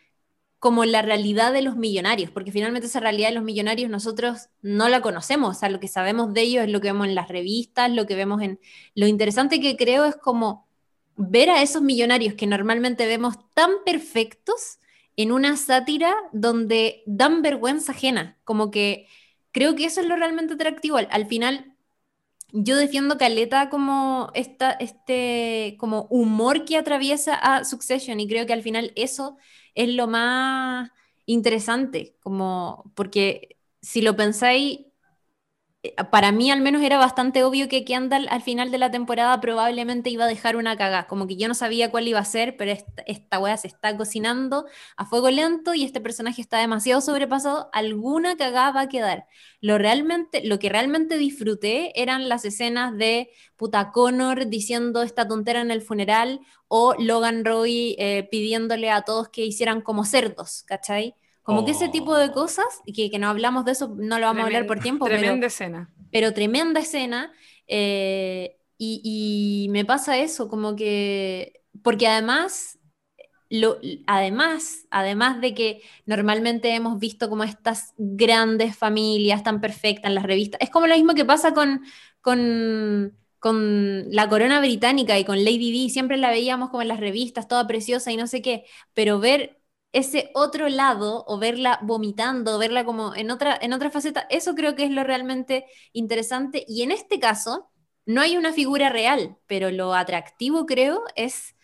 como la realidad de los millonarios, porque finalmente esa realidad de los millonarios nosotros no la conocemos, o sea, lo que sabemos de ellos es lo que vemos en las revistas, lo que vemos en... Lo interesante que creo es como ver a esos millonarios que normalmente vemos tan perfectos en una sátira donde dan vergüenza ajena, como que creo que eso es lo realmente atractivo. Al, final, yo defiendo Caleta como esta, este como humor que atraviesa a Succession y creo que al final eso es lo más interesante, como porque si lo pensáis, para mí al menos era bastante obvio que Kendall al final de la temporada probablemente iba a dejar una cagada, como que yo no sabía cuál iba a ser, pero esta, esta wea se está cocinando a fuego lento y este personaje está demasiado sobrepasado, alguna cagada va a quedar. Lo, realmente, lo que realmente disfruté eran las escenas de puta Connor diciendo esta tontera en el funeral o Logan Roy eh, pidiéndole a todos que hicieran como cerdos, ¿cachai? Como que ese tipo de oh. cosas, que, que no hablamos de eso, no lo vamos a hablar por tiempo. Tremenda escena. Pero tremenda escena. Eh, y, me pasa eso, como que. Porque además. Lo, además, además de que normalmente hemos visto como estas grandes familias tan perfectas en las revistas, es como lo mismo que pasa con, con, con la corona británica y con Lady Di, siempre la veíamos como en las revistas, toda preciosa y no sé qué, pero ver ese otro lado o verla vomitando, verla como en otra, en otra faceta, eso creo que es lo realmente interesante. Y en este caso, no hay una figura real, pero lo atractivo creo es,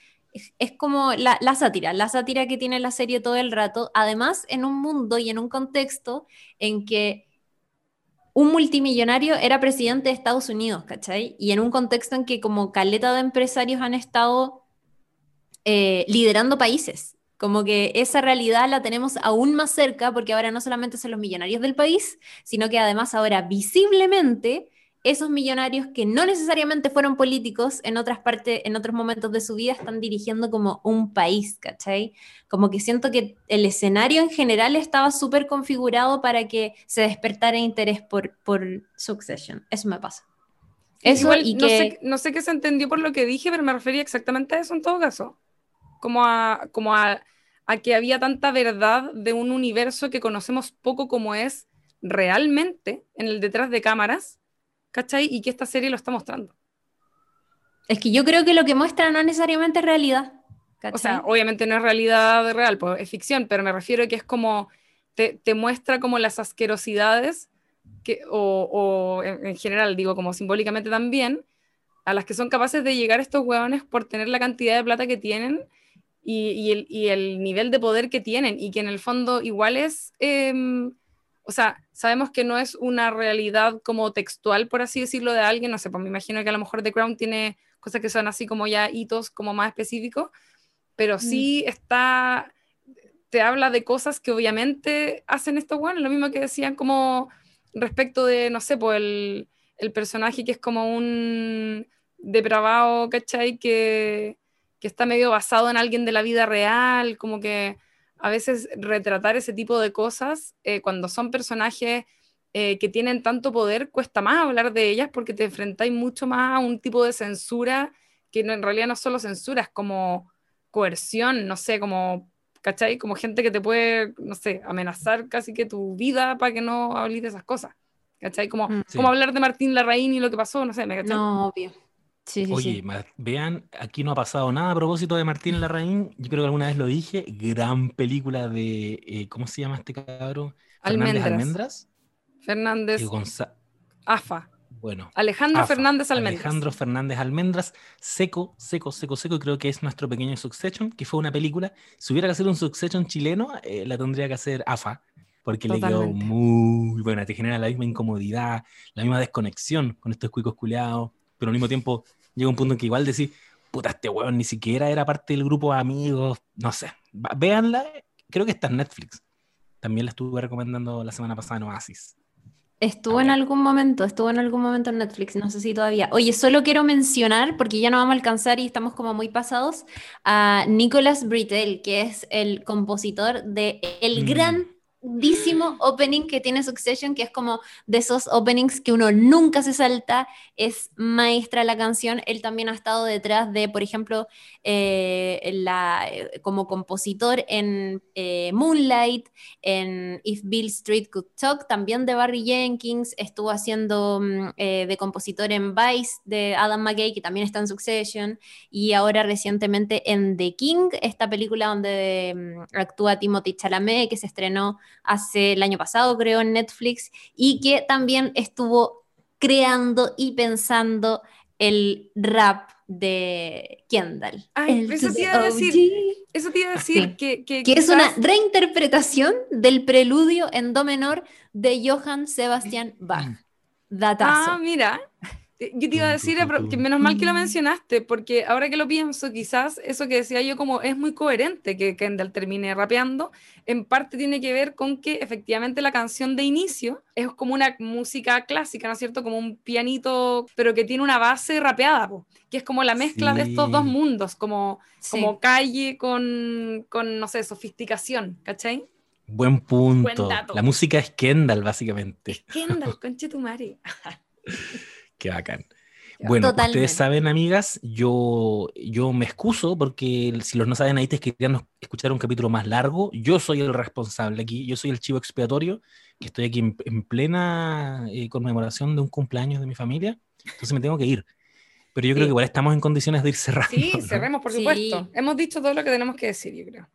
es, como la, sátira, la sátira que tiene la serie todo el rato, además en un mundo y en un contexto en que un multimillonario era presidente de Estados Unidos, ¿cachai? Y en un contexto en que como caleta de empresarios han estado eh, liderando países como que esa realidad la tenemos aún más cerca porque ahora no solamente son los millonarios del país, sino que además ahora visiblemente esos millonarios que no necesariamente fueron políticos en otras partes, en otros momentos de su vida, están dirigiendo como un país, ¿cachai? Como que siento que el escenario en general estaba súper configurado para que se despertara interés por, por Succession. Eso me pasa. Eso y no, sé, no sé qué se entendió por lo que dije, pero me refería exactamente a eso en todo caso. Como a, como a a que había tanta verdad de un universo que conocemos poco como es realmente en el detrás de cámaras, ¿cachai? Y que esta serie lo está mostrando. Es que yo creo que lo que muestra no necesariamente es realidad. O sea, obviamente no es realidad real, pues es ficción, pero me refiero a que es como, te, muestra como las asquerosidades, que, o, en, general digo como simbólicamente también, a las que son capaces de llegar estos hueones por tener la cantidad de plata que tienen y, el, nivel de poder que tienen y que en el fondo igual es, em, o sea, sabemos que no es una realidad como textual, por así decirlo, de alguien, no sé, pues me imagino que a lo mejor The Crown tiene cosas que son así como ya hitos como más específicos, pero sí mm. está, te habla de cosas que obviamente hacen esto bueno, lo mismo que decían como respecto de, no sé, pues el, el personaje que es como un depravado, ¿cachai? Que que está medio basado en alguien de la vida real, como que a veces retratar ese tipo de cosas eh, cuando son personajes eh, que tienen tanto poder, cuesta más hablar de ellas porque te enfrentáis mucho más a un tipo de censura que en realidad no solo censura, es como coerción, no sé, como, ¿cachai? Como gente que te puede, no sé, amenazar casi que tu vida para que no hables de esas cosas, ¿cachai? Como, mm. como hablar de Martín Larraín y lo que pasó, no sé, ¿me cachai? No, obvio. Oye, vean, aquí no ha pasado nada a propósito de Martín Larraín. Yo creo que alguna vez lo dije. Gran película de. Eh, ¿Cómo se llama este cabrón? Almendras. Almendras. Fernández. AFA. Bueno. Alejandro Fernández Almendras. Alejandro Fernández Almendras. Seco, seco, seco, seco. Creo que es nuestro pequeño Succession, que fue una película. Si hubiera que hacer un Succession chileno, eh, la tendría que hacer AFA. Porque le quedó muy buena. Te genera la misma incomodidad, la misma desconexión con estos cuicos culeados pero al mismo tiempo llega un punto en que igual decís, puta, este weón ni siquiera era parte del grupo de amigos, no sé. Véanla, creo que está en Netflix. También la estuve recomendando la semana pasada en Oasis. Estuvo en algún momento, estuvo en algún momento en Netflix, no sé si todavía. Oye, solo quiero mencionar, porque ya no vamos a alcanzar y estamos como muy pasados, a Nicolas Britell, que es el compositor de el Mm. gran grandísimo opening que tiene Succession, que es como de esos openings que uno nunca se salta, es maestra la canción. Él también ha estado detrás de, por ejemplo, eh, la, eh, como compositor en eh, Moonlight, en If Bill Street Could Talk, también de Barry Jenkins, estuvo haciendo mm, eh, de compositor en Vice de Adam McKay, que también está en Succession, y ahora recientemente en The King, esta película donde mm, actúa Timothy Chalamet, que se estrenó hace el año pasado, creo, en Netflix, y que también estuvo creando y pensando el rap de Kendall. Ay, El eso te iba a decir. OG, Eso te iba a decir Sí. que, que, que es una reinterpretación del preludio en do menor de Johann Sebastian Bach. Datazo. Ah, mira. Eh, Yo te iba a decir, que menos mal que lo mencionaste, porque ahora que lo pienso, quizás eso que decía yo como es muy coherente que Kendall termine rapeando, en parte tiene que ver con que efectivamente la canción de inicio es como una música clásica, ¿no es cierto? Como un pianito, pero que tiene una base rapeada, po, que es como la mezcla de estos dos Sí. mundos, como, Sí. como calle con, con, no sé, sofisticación, ¿cachai? Buen punto. Buen dato. La música es Kendall, básicamente. Kendall, conche tu madre. Qué bacán. Bueno, Totalmente. ustedes saben, amigas, yo, yo me excuso porque si los no saben ahí, te querían escuchar un capítulo más largo. Yo soy el responsable aquí, yo soy el chivo expiatorio, que estoy aquí en, en plena eh, conmemoración de un cumpleaños de mi familia, entonces me tengo que ir. Pero yo creo Sí. que igual estamos en condiciones de ir cerrando. Sí, ¿no? cerremos, por Sí. supuesto. Hemos dicho todo lo que tenemos que decir, yo creo.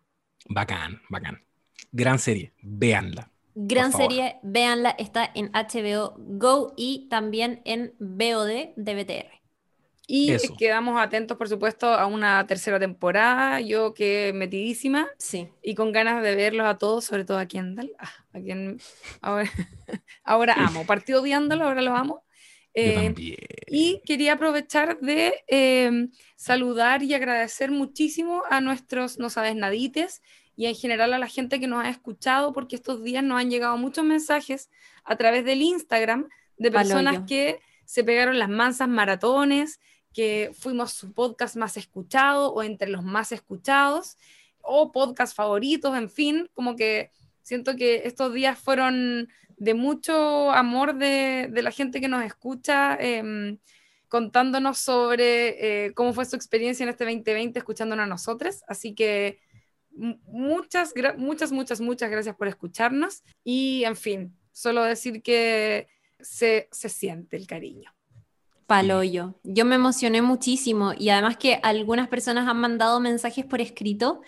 Bacán, bacán. Gran serie, véanla. Gran serie, véanla, está en HBO Go y también en VOD de BTR. Y Eso. quedamos atentos, por supuesto, a una tercera temporada. Yo que metidísima Sí. y con ganas de verlos a todos, sobre todo a Kendall, ah, a quien ahora, ahora amo. Partido odiándolo, ahora lo amo. Yo Eh, también. y quería aprovechar de eh, saludar y agradecer muchísimo a nuestros no sabes nadites y en general a la gente que nos ha escuchado, porque estos días nos han llegado muchos mensajes a través del Instagram de personas Paloyo. que se pegaron las mansas maratones, que fuimos su podcast más escuchado o entre los más escuchados, o podcast favoritos, en fin, como que siento que estos días fueron de mucho amor de, de la gente que nos escucha, em, contándonos sobre eh, cómo fue su experiencia en este 2020 escuchándonos a nosotros. Así que muchas, muchas, muchas, muchas gracias por escucharnos. Y en fin, solo decir que se, se siente el cariño. Paloyo. Yo me emocioné muchísimo y además que algunas personas han mandado mensajes por escrito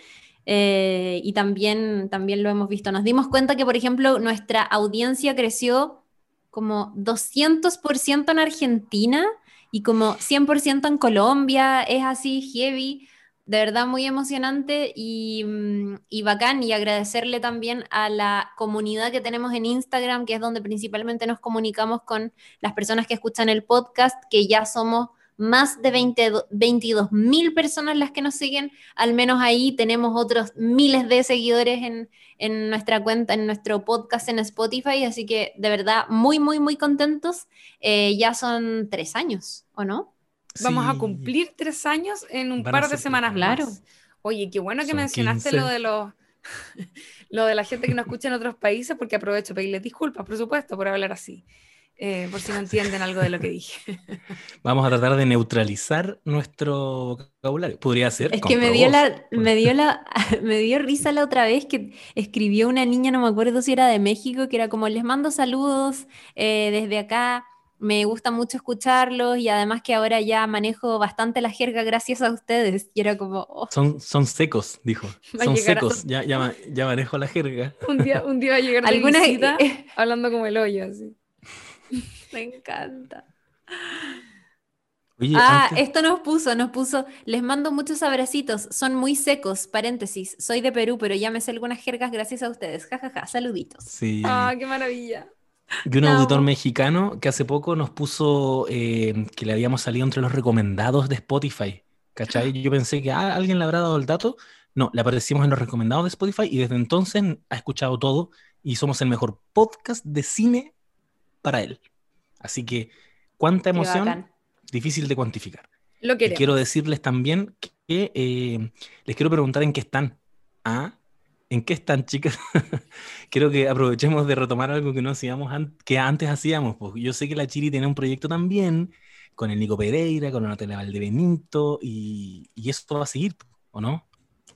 eh, y también, también lo hemos visto. Nos dimos cuenta que, por ejemplo, nuestra audiencia creció como 200% en Argentina y como 100% en Colombia. Es así, heavy. De verdad muy emocionante y, mm, y bacán y agradecerle también a la comunidad que tenemos en Instagram, que es donde principalmente nos comunicamos con las personas que escuchan el podcast, que ya somos más de 22 mil personas las que nos siguen, al menos ahí tenemos otros miles de seguidores en, en nuestra cuenta, en nuestro podcast en Spotify, así que de verdad muy, muy, muy contentos. Eh, ya son tres años, ¿o no? Vamos a cumplir tres años en un Van par de semanas Claro. más. Oye, qué bueno que Son mencionaste 15. lo de los lo de la gente que nos escucha en otros países, porque aprovecho para pedirles disculpas, por supuesto, por hablar así. eh, por si no entienden algo de lo que dije. Vamos a tratar de neutralizar nuestro vocabulario. Podría ser. Es que me dio, la, me, dio la, me dio risa la otra vez que escribió una niña, no me acuerdo si era de México, que era como, les mando saludos eh, desde acá, me gusta mucho escucharlos y además que ahora ya manejo bastante la jerga gracias a ustedes. Y era como, oh, Son, son secos, dijo. Va Son a- secos. Ya, ya, ya manejo la jerga. Un día, un día va a llegar de alguna... visita hablando como el hoyo, así. me encanta. Oye, Ah, antes- esto nos puso, nos puso, les mando muchos abracitos, son muy secos, paréntesis, soy de Perú, pero ya me sé algunas jergas gracias a ustedes, jajaja, saluditos. sí. Ah, qué maravilla. Y un auditor mexicano que hace poco nos puso eh, que le habíamos salido entre los recomendados de Spotify. ¿Cachai? Yo pensé que ah, alguien le habrá dado el dato. No, le aparecimos en los recomendados de Spotify y desde entonces ha escuchado todo y somos el mejor podcast de cine para él. Así que, cuánta emoción, difícil de cuantificar. Lo Y quiero decirles también que eh, les quiero preguntar en qué están. ¿Ah? ¿En qué están, chicas? Quiero que aprovechemos de retomar algo que no hacíamos an- que antes hacíamos. Pues yo sé que la Chiri tiene un proyecto también con el Nico Pereira, con Natalia Valdebenito, y, y eso va a seguir, ¿o no?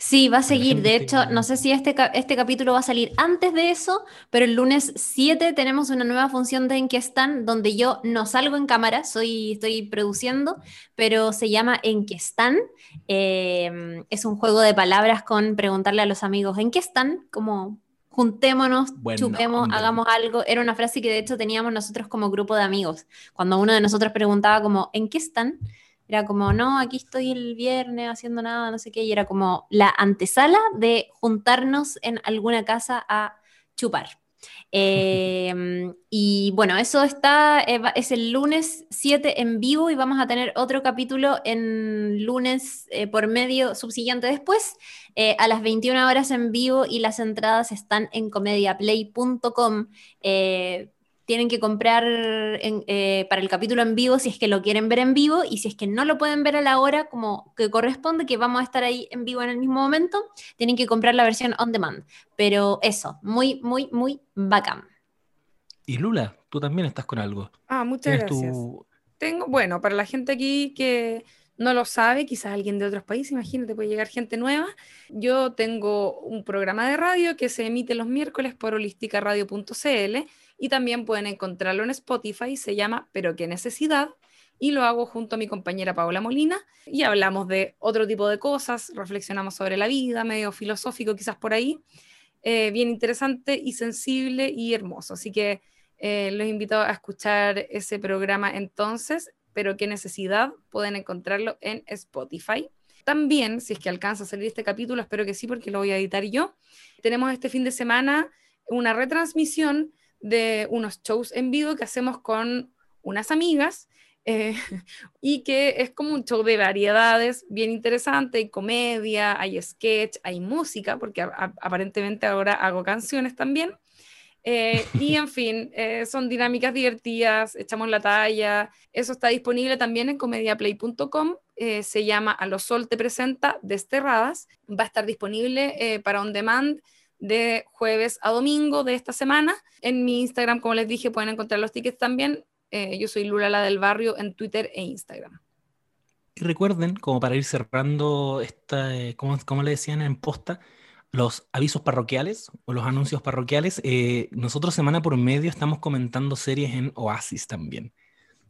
Sí, va a seguir. De hecho, no sé si este, este capítulo va a salir antes de eso, pero el lunes 7 tenemos una nueva función de En qué están, donde yo no salgo en cámara, soy, estoy produciendo, pero se llama En qué están. Eh, es un juego de palabras con preguntarle a los amigos ¿en qué están? Como juntémonos, chupemos, hagamos algo. Era una frase que de hecho teníamos nosotros como grupo de amigos. Cuando uno de nosotros preguntaba como ¿en qué están? Era como, no, aquí estoy el viernes haciendo nada, no sé qué, y era como la antesala de juntarnos en alguna casa a chupar. Eh, y bueno, eso está, eh, es el lunes 7 en vivo y vamos a tener otro capítulo en lunes eh, por medio subsiguiente después, eh, a las 21 horas en vivo y las entradas están en comediaplay.com. Tienen que comprar en- eh, para el capítulo en vivo si es que lo quieren ver en vivo y si es que no lo pueden ver a la hora como que corresponde, que vamos a estar ahí en vivo en el mismo momento, tienen que comprar la versión on demand. Pero eso, muy, muy, muy bacán. Y Lula, tú también estás con algo. Ah, muchas gracias. tu... Tengo, bueno, para la gente aquí que no lo sabe, quizás alguien de otros países, imagínate, puede llegar gente nueva. Yo tengo un programa de radio que se emite los miércoles por holisticaradio.cl y también pueden encontrarlo en Spotify, se llama Pero qué necesidad, y lo hago junto a mi compañera Paola Molina y hablamos de otro tipo de cosas, reflexionamos sobre la vida, medio filosófico quizás por ahí, eh, bien interesante y sensible y hermoso. Así que eh, los invito a escuchar ese programa entonces, pero qué necesidad, pueden encontrarlo en Spotify. También, si es que alcanza a salir este capítulo, espero que sí, porque lo voy a editar yo, tenemos este fin de semana una retransmisión de unos shows en vivo que hacemos con unas amigas eh, y que es como un show de variedades bien interesante, hay comedia, hay sketch, hay música, porque a- a- aparentemente ahora hago canciones también. Eh, y en fin, eh, son dinámicas divertidas, echamos la talla. Eso está disponible también en comediaplay.com. eh, se llama A lo Sol te presenta Desterradas. Va a estar disponible para on demand de jueves a domingo de esta semana. En mi Instagram, como les dije, pueden encontrar los tickets también. Eh, yo soy Lula la del barrio en Twitter e Instagram. Y recuerden, como para ir cerrando esta, eh, ¿cómo, cómo le decían en posta? Los avisos parroquiales o los anuncios parroquiales. eh, nosotros semana por medio estamos comentando series en Oasis también.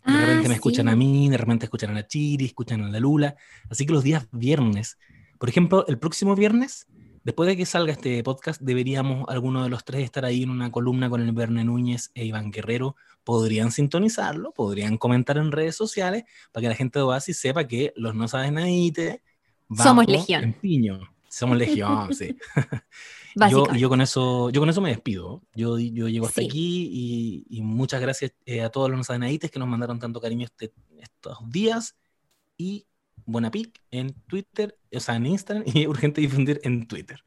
De Ah, repente me escuchan a mí, de repente escuchan a la Chiri, escuchan a la Lula. Así que los días viernes, por ejemplo, el próximo viernes, después de que salga este podcast, deberíamos alguno de los tres estar ahí en una columna con el Verne Núñez e Iván Guerrero. Podrían sintonizarlo, podrían comentar en redes sociales para que la gente de Oasis sepa que los no saben nadie. Somos legión. En piño. Somos legión, sí. Yo, yo con eso, yo con eso me despido. Yo, yo llego hasta Sí. aquí y, y muchas gracias eh, a todos los nosanaites que nos mandaron tanto cariño este- estos días. Y buena pic en Twitter, o sea, en Instagram y urgente difundir en Twitter.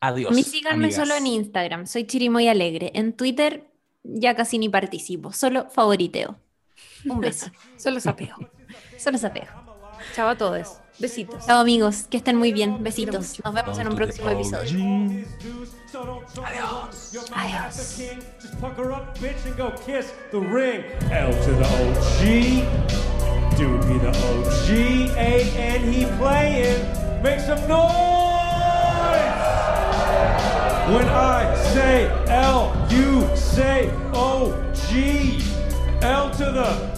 Adiós. Síganme amigas. solo en Instagram, soy Chirimoy Alegre. En Twitter ya casi ni participo, solo favoriteo. Un beso, Solo sapeo. solo sapeo. Chao a todos. Besitos. Chao amigos, que estén muy bien. Besitos. Nos vemos en un próximo episodio. Adiós. Adiós. Just pucker up, bitch, and go kiss the ring. L to the OG. Dude be the OG. And he playing. Make some noise. When I say L, you say to the